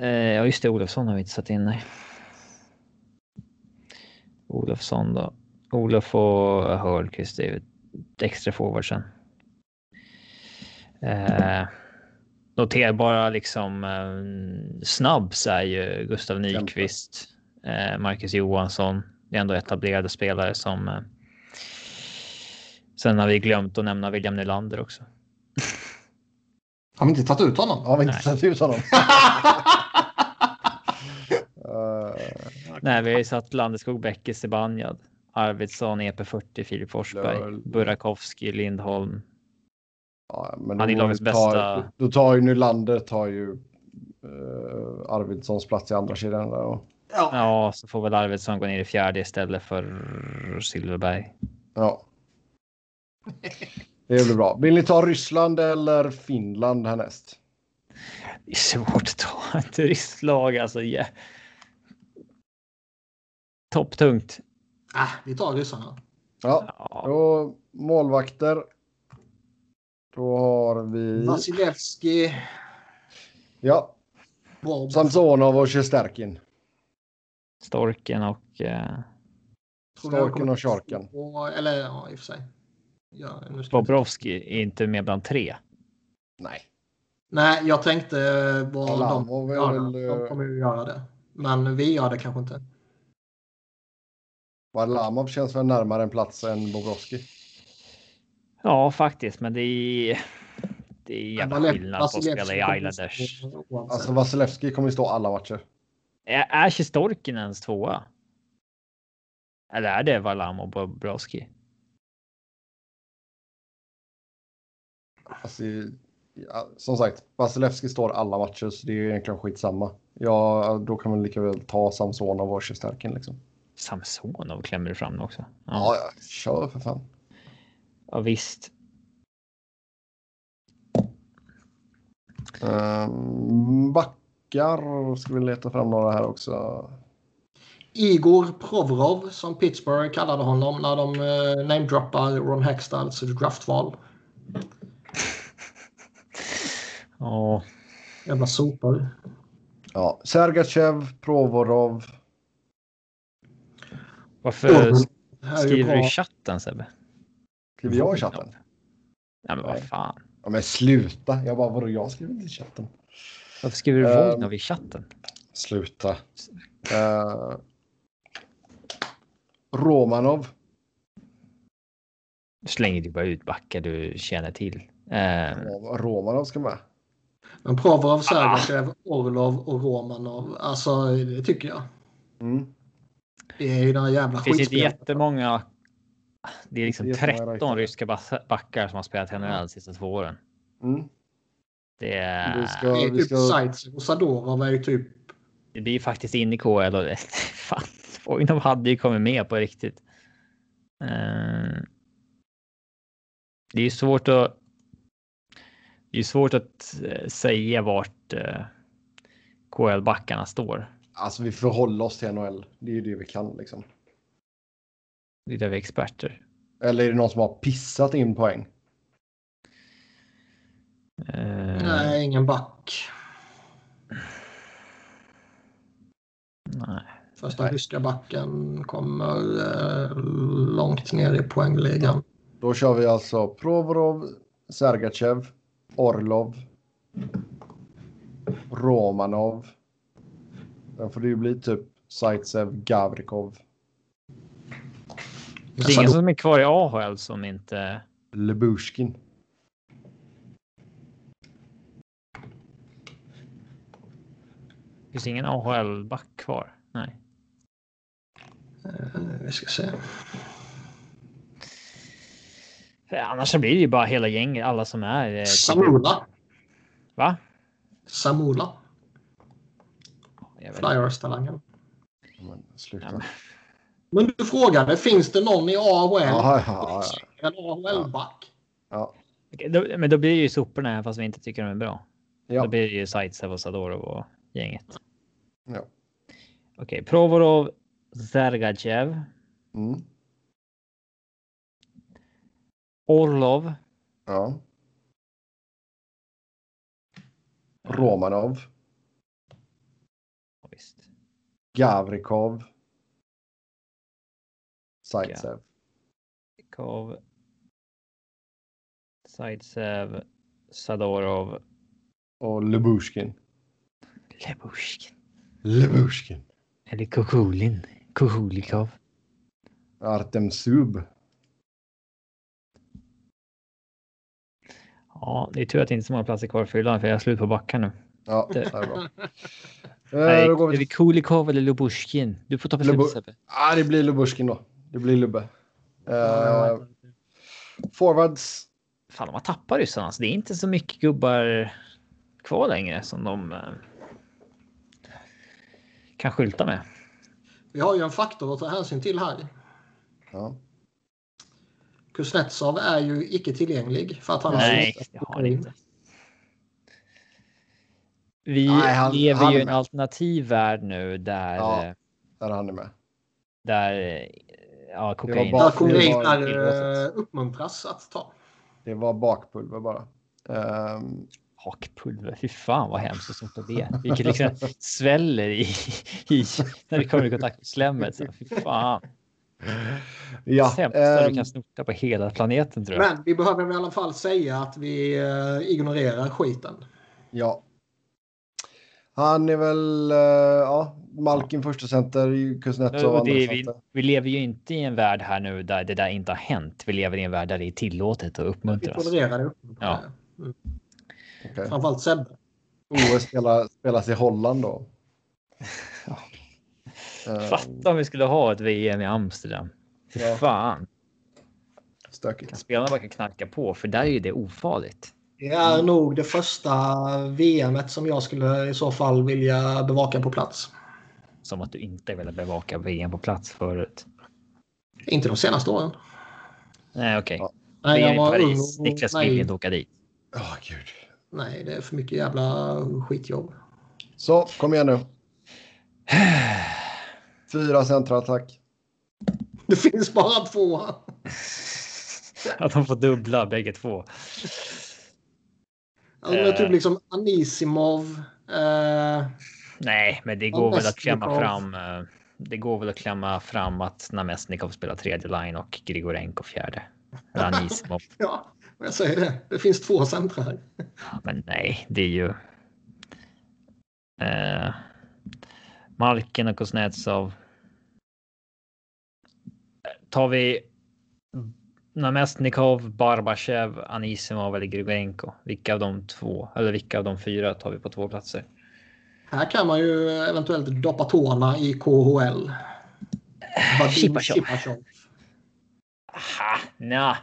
Uh, ja, just det. Olofsson har vi inte satt in. Nej. Olofsson då. Olof och Hörnqvist är ju extra forward sen. Eh, noterbara liksom eh, snabbs är ju Gustav Nyqvist, eh, Marcus Johansson. Det är ändå etablerade spelare som. Sen har vi glömt att nämna William Nylander också. Har vi inte tagit ut honom? Har vi inte tagit ut honom? uh, Nej, vi har ju satt Landeskog, Bäcke, Sebanjad, Arvidsson, EP40, Filip Forsberg, Burakovsky, Lindholm, Ja, men Han är lagets bästa. Då tar ju Nylander tar ju uh, Arvidssons plats i andra sidan. Där och... ja. ja, så får väl Arvidsson gå ner i fjärde istället för Silverberg. Ja. Det blir bra. Vill ni ta Ryssland eller Finland härnäst? Det är svårt att ta ett ryskt lag alltså. Yeah. Topptungt. Ah, vi tar ryssarna. Ja, ja. Och målvakter då har vi... Vasilevski. Ja. Samsonov och Shesterkin. Storken och... Eh... Storken och Sharken. Eller ja, i och för sig. Ja, Bobrovski är inte med bland tre. Nej. Nej, jag tänkte vad de, göra. Väl, de kommer ju göra det. Men vi gör det kanske inte. Varlamov känns väl närmare en plats än Bobrovski. Ja, faktiskt, men det är. Det är jävla skillnad på att spela i Islanders. Alltså Vasilevski kommer ju stå alla matcher. Är, är ens tvåa? Eller är det Valam och Bobrovski? Alltså, ja, som sagt, Vasilevski står alla matcher så det är egentligen skitsamma. Ja, då kan man lika väl ta Samsonov och Sjistorkin liksom. Samsonov klämmer du fram också. Ja, ja, ja kör för fan. Ja, visst. Um, backar ska vi leta fram några här också. Igor Provorov som Pittsburgh kallade honom när de uh, namedroppar Ron Hextalls draftval. Ja. Jävla sopor. Ja, Sergachev, Provorov. Varför skriver du i chatten Sebbe? Skriver jag i chatten? Ja, men vad fan. Ja, men sluta. Jag bara, vadå, jag skriver inte i chatten. Varför skriver du uh, Vognov i chatten? Sluta. Uh, Romanov. Du slänger du bara ut backar du känner till. Uh, Romanov ska med. Men Provorov, Sergachev, ah. Orlov och Romanov. Alltså, det tycker jag. Mm. Det är ju den jävla Det finns inte jättemånga det är liksom det är 13 ryska backar som har spelat NHL de sista två åren. Mm. Det är... Vi ska, det är typ ska... Och Sadorov är ju typ... Det blir faktiskt in i KL och fan, Foynov hade ju kommit med på riktigt. Uh... Det är ju svårt att. Det är svårt att uh, säga vart eh, KL backarna står. Alltså vi får hålla oss till NHL. Det är ju det vi kan liksom. Det är där vi är experter. Eller är det någon som har pissat in poäng? Uh... Nej, ingen back. Nej. Första ryska backen kommer eh, långt ner i poängligan. Då kör vi alltså Provorov, Sergachev, Orlov, Romanov. Sen får det ju bli typ Zaitsev, Gavrikov. Det är ingen som är kvar i AHL som inte... Lebushkin. Finns ingen AHL-back kvar? Nej. Uh, vi ska se. Annars så blir det ju bara hela gänget, alla som är. eh, Samula. Va? Samula. Flyers-talangen. Men, sluta. Ja, men- Men du frågade, finns det någon i AHL? Ja, ja, ja. En AHL-back? ja. Okej, då, men då blir det ju soporna här fast vi inte tycker de är bra. ja. Då blir det ju Zaitsev och Sadorov och gänget. ja. Okej, Provorov, Zergachev, Mm. Orlov, ja. Romanov. Ja, visst. Gavrikov. Zaitsev. Kov, Zaitsev, Sadorov, Och Lubushkin. Lebushkin. Lubushkin. Eller Kukulin. Kukulikov. Artem Sub. Ja, det är tur att det inte är så många platser kvar att fylla för jag är slut på backar nu. Ja, det Det- är bra. Nej, Eh, då går är vi det till... Kulikov eller Lubushkin? Du får ta beslut Lubu- Sebbe. ah, det blir Lubushkin då. Det blir Lubbe. Eh, forwards. Fan, de har tappat ryssarna. Alltså, det är inte så mycket gubbar kvar längre som de eh, kan skylta med. Vi har ju en faktor att ta hänsyn till här. Ja. Kuznetsov är ju icke tillgänglig för att han Nej, har det har han inte. Vi Nej, han- lever han ju är i en alternativ värld nu där, Ja. eh, Där är han är med. där eh, ja, kokain. bara- Där kokain det var är, eh, uppmuntras att ta. Det var bakpulver bara. Ehm, Hakpulver, fy fan vad hemskt att snorta det. Vilket liksom sväller i, i när det kommer i kontakt med slemmet. Så, fy fan. Ja. Sämsta ehm, du kan snorta på hela planeten tror jag. Men vi behöver i alla fall säga att vi eh, ignorerar skiten. Ja. Han är väl, eh, ja, Malkin första center, Kuznetsov Och det, vi, vi lever ju inte i en värld här nu där det där inte har hänt. Vi lever i en värld där det är tillåtet att Vi uppmuntras. tolererar det. Ja. Mm. Okej. Framförallt Sebbe. OS spelar, spelas i Holland då. Ja. Eh, Fatta om vi skulle ha ett VM i Amsterdam. Fy Ja. fan. Stökigt. Spelarna bara kan knacka på för där är ju det ofarligt. Det är nog det första VMet som jag skulle i så fall vilja bevaka på plats. Som att du inte ville bevaka VM på plats förut. Inte de senaste åren. Nej, okej. Ja. Nej, VM jag i var ung Paris. och- Niklas vill inte åka dit. Åh, gud. nej, det är för mycket jävla skitjobb. Så, kom igen nu. Fyra centra, tack. Det finns bara två. Att de får dubbla bägge två. Alltså, det är typ Eh. liksom Anisimov. Eh, Nej, men det går väl att klämma fram. eh, Det går väl att klämma fram att Namestnikov spelar tredje line och Grigorenko fjärde. Eller Anisimov. ja, jag säger det. Det finns två centra här. Ja, Men nej, det är ju. Eh, Malkin och Kuznetsov. Tar vi Namestnikov, Barbachev, Anisimov eller Grigorenko? Vilka av de två eller vilka av de fyra tar vi på två platser? Här kan man ju eventuellt doppa tårna i KHL. Chipachov. Chipachov. Aha, nja.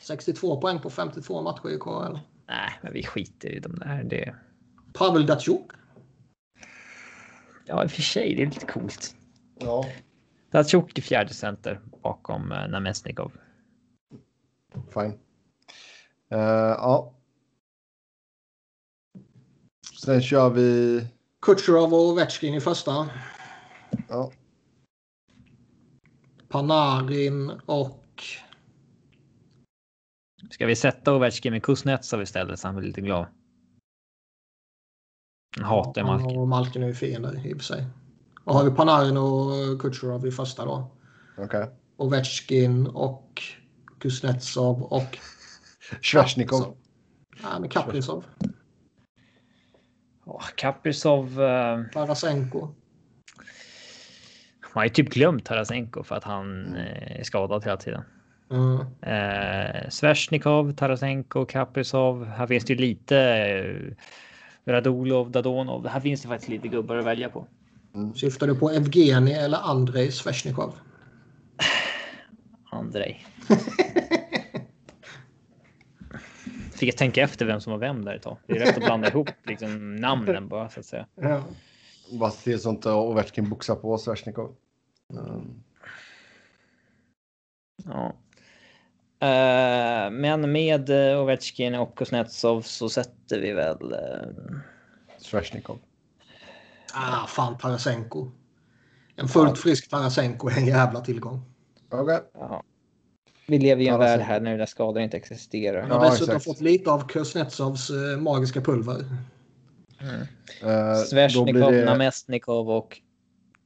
62 poäng på 52 matcher i KHL. Nej, men vi skiter i de där. Det... Pavel Datsjuk. Ja, i och för sig, det är lite coolt. Ja. Datsjuk i fjärde center bakom eh, Namestnikov. Fine. Eh, ja. Sen kör vi... Kutjerov och Ovechkin i första. Ja. Panarin och... Ska vi sätta Ovechkin med Kuznetsov istället så han blir lite glad? Han hatar ju Malkin. Och Malkin är ju fiender i och för sig. Och har vi Panarin och Kutjerov i första då. Okej. Ovechkin och Kuznetsov och... Svesjnikov. Nej, men Kaprizov. Åh, Kaprizov. Eh, Tarasenko. man har ju typ glömt Tarasenko för att han eh, är skadad hela tiden. Mm. Eh, Svesjnikov, Tarasenko, Kaprizov. Här finns det ju lite eh, Radulov, Dadonov. Här finns det faktiskt lite gubbar att välja på. Syftar du på Evgeni eller Andrei Svesjnikov? Andrei. Fick jag tänka efter vem som var vem där ett tag. Det är rätt att blanda ihop liksom, namnen bara så att säga. Ja. Bara se sånt och Ovechkin boxar på Sveshnikov. Mm. Ja. Eh, men med eh, Ovechkin och Kuznetsov så sätter vi väl. Uh... Sveshnikov. Ah, fan Tarasenko. En fullt frisk Tarasenko är en jävla tillgång. Okay. Ja. Vi lever i en värld här nu där skador inte existerar. Jag har ja, dessutom exakt. fått lite av Kuznetsovs uh, magiska pulver. Mm. Uh, Sveshnikov, det... Namestnikov och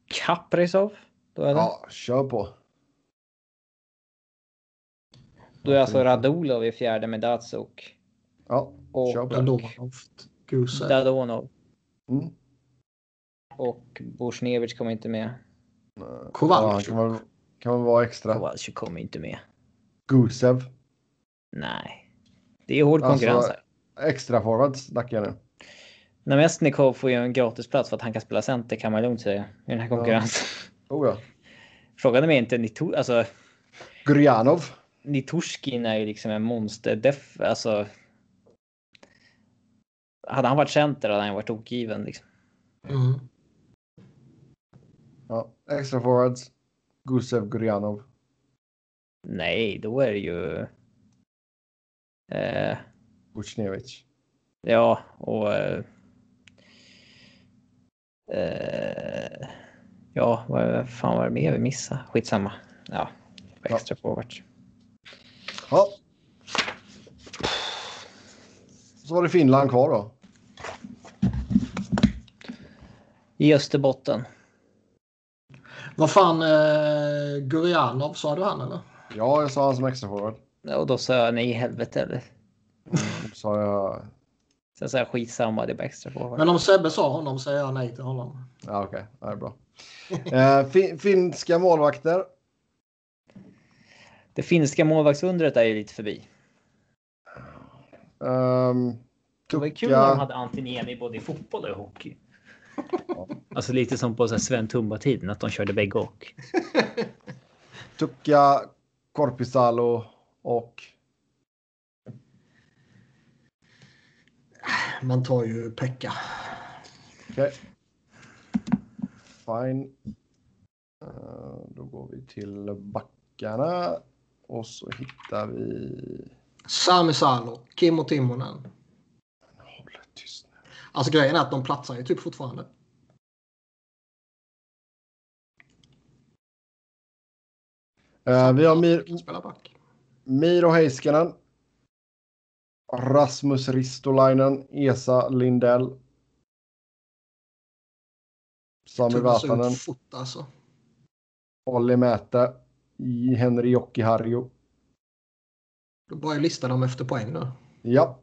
Kaprizov. Då är det. Ja, kör på. Då är alltså Radulov i fjärde med Datsuk. Ja, och kör på. Dadonov. Dadonov. Mm. Och Bushnevich kommer inte med. Kowalczyk. Ja, kan, man, kan man vara extra. Kowalczyk kommer inte med. Gusev. Nej. Det är hård konkurrens alltså, här. Extra forwards snackar jag nu. Namestnikov får ju en gratisplats för att han kan spela center kan man lugnt säga. I den här konkurrensen. Ja. Oh, ja. Frågan är inte Nito, alltså. Gurjanov. Nitushkin är ju liksom en monster. Def, alltså. Hade han varit center hade han varit okgiven liksom. Mm. Extra forwards. Gusev Gurjanov. Nej, då är det ju. Eh, Vucinovic. Ja, och. Eh, eh, ja, vad fan var det mer vi missade? Skitsamma. Ja, extra ja. forwards. Ja. Så var det Finland kvar då. I Österbotten. Vad fan, eh, Gurjanov, sa du han eller? Ja, jag sa han som extra forward. Och då sa jag nej i helvete eller? Mm, sa jag. Sen sa jag skitsamma, det är bara extra forward. Men om Sebbe sa honom säger jag nej till honom. Ja, okej, okay. det är bra. eh, fin finska målvakter. Det finska målvaktsundret är ju lite förbi. Um, det var kul när de hade Antiniemi både i fotboll och i hockey. Alltså lite som på Sven Tumba-tiden, att de körde bägge och. Tukka, Korpisalo och... Man tar ju Pekka. Okej. Okay. Fine. Uh, då går vi till backarna. Och så hittar vi... Sami Salo, Kimmo Timonen. Alltså grejen är att de platsar ju typ fortfarande. Uh, vi har Mir Miro Heiskanen. Rasmus Ristolainen. Esa Lindell. Sami Vatanen. Fot, alltså. Olli Mäte. Henri Jokki-Harju. Då bara lista dem efter poäng då. Ja.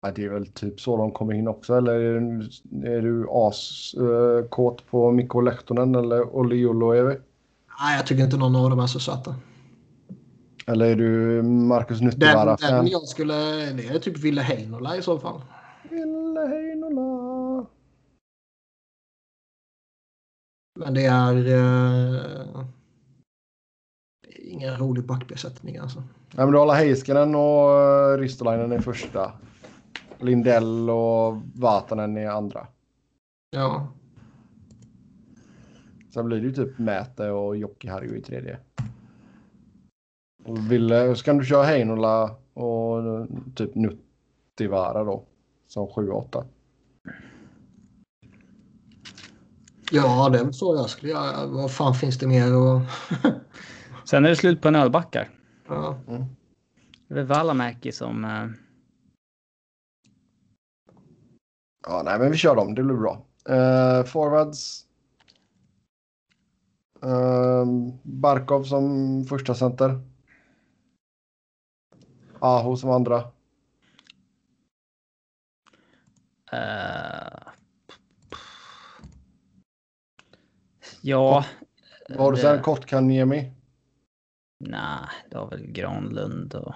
Ja, det är väl typ så de kommer in också. Eller är du, är du askåt uh, på Mikko Lehtonen eller Olli Juloevi? Nej, jag tycker inte någon av dem är så söta. Eller är du Marcus Nyttevaara? Den, den jag skulle... Det är typ Ville Heinola i så fall. Ville Heinola. Men det är... Uh, det är ingen rolig backbesättning alltså. Nej, men du håller Heiskanen och uh, Ristolainen i första. Lindell och Vatanen i andra. Ja. Sen blir det ju typ Mäte och Jocke-Harju i tredje. Och Ville, så kan du köra Heinola och typ Nuttivara då. Som 7-8. Ja, det är så jag skulle göra. Vad fan finns det mer att... Sen är det slut på nödbackar. Ja. Mm. Det är Valamäki som... Uh... Ja, nej, men vi kör dem. Det blir bra. Uh, forwards. Uh, Barkov som första center. Aho som andra. Uh, ja. Har du sen? Kotkaniemi? Nej, det var väl Granlund och...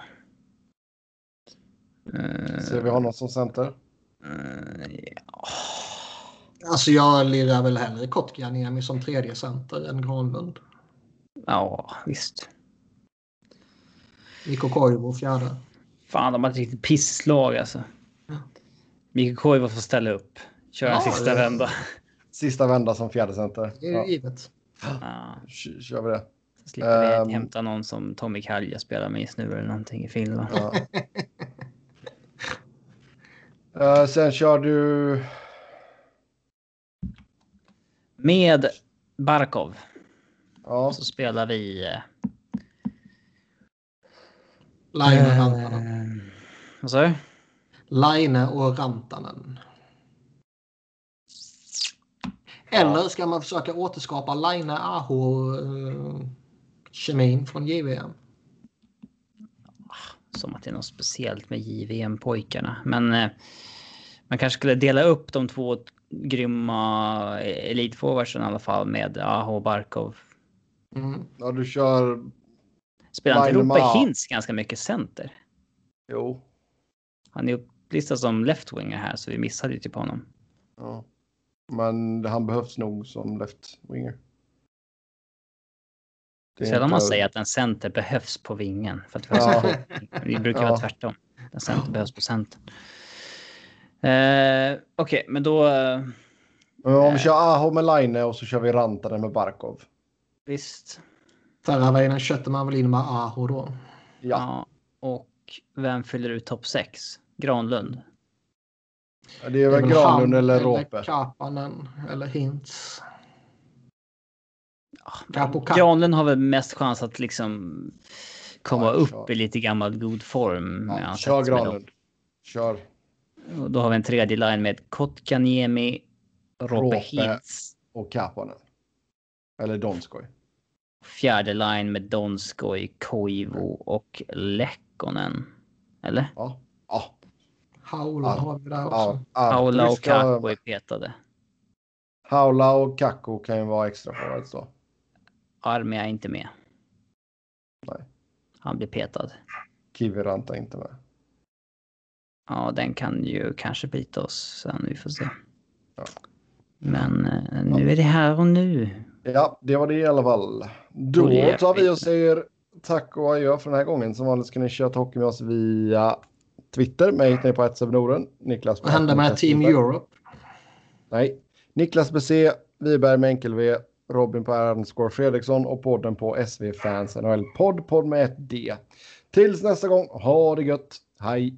Uh, Ser vi honom som center? Uh, ja. Alltså jag lirar väl hellre Kotkaniemi som tredje center än Granlund. Ja, visst. Mikko Koivu fjärde. Fan, de har ett riktigt pisslag alltså. Mikael Koivu får ställa upp. Köra en Ja, sista det- vända. Sista vända som fjärde center. Det är ju Ja, givet. Ja, kör vi det. så slipper Ehm. vi hämta någon som Tommy Kalja spelar med just nu eller någonting i Finland. Ja. Eh, sen kör du... Med Barkov Ja, så spelar vi... eh, Line och Rantanen. Eh, vad sa du? Line och Rantanen. Eller ska man försöka återskapa Line Aho uh, kemin från JVM? Som att det är något speciellt med JVM-pojkarna. Men eh, man kanske skulle dela upp de två grymma elitforwardsen i alla fall med Aho och Barkov. Mm. ja du kör... Spelar inte Ma- Hintz ganska mycket center? Jo. Han är upplistad som left-winger här så vi missade ju typ honom. Ja. Men han behövs nog som left winger. Det är Sällan man säger att en center behövs på vingen. För att vi, Ja. vi brukar Ja. vara tvärtom. En center behövs på centern. Eh, Okej, men då... eh, Men om vi kör Aho med Line och så kör vi Rantanen med Barkov. visst. Förra vägen köpte man väl in med Aho då. Ja. Ja. Och vem fyller ut topp 6? Granlund. Det är väl Granlund eller Rope. Kapanen eller Hintz. Granlund har väl mest chans att liksom komma Ja, upp kör. i lite gammal god form. Ja, kör sätts med dem. Granlund. Kör. Och då har vi en tredje line med Kotkaniemi, Rope Rope. Hintz. Och Kapanen. Eller Donskoj. Fjärde line med Donskoj, Koivu och Lekkonen. Eller? Ja. Ja. Haula Ja. har vi där också. ja. Paula vi och ska- Kakko är petade. Haula och Kakko kan ju vara extra forwards då. Armi är inte med. Nej. Han blir petad. Kiviranta inte med. Ja, den kan ju kanske bita oss sen. Vi får se. Ja. Men eh, nu är det här och nu. Ja, det var det i alla fall. Då är tar vi och säger tack och adjö för den här gången. Som vanligt ska ni köra hockey med oss via Twitter. Mig hittar ni på ett Norden. Niklas på Vad hände med Team. Europe? Nej. Niklas BC, Wiberg med enkel V, Robin på underscore Fredriksson och podden på SV Fans NHL Podd, podd med ett D. Tills nästa gång, ha det gött. Hej!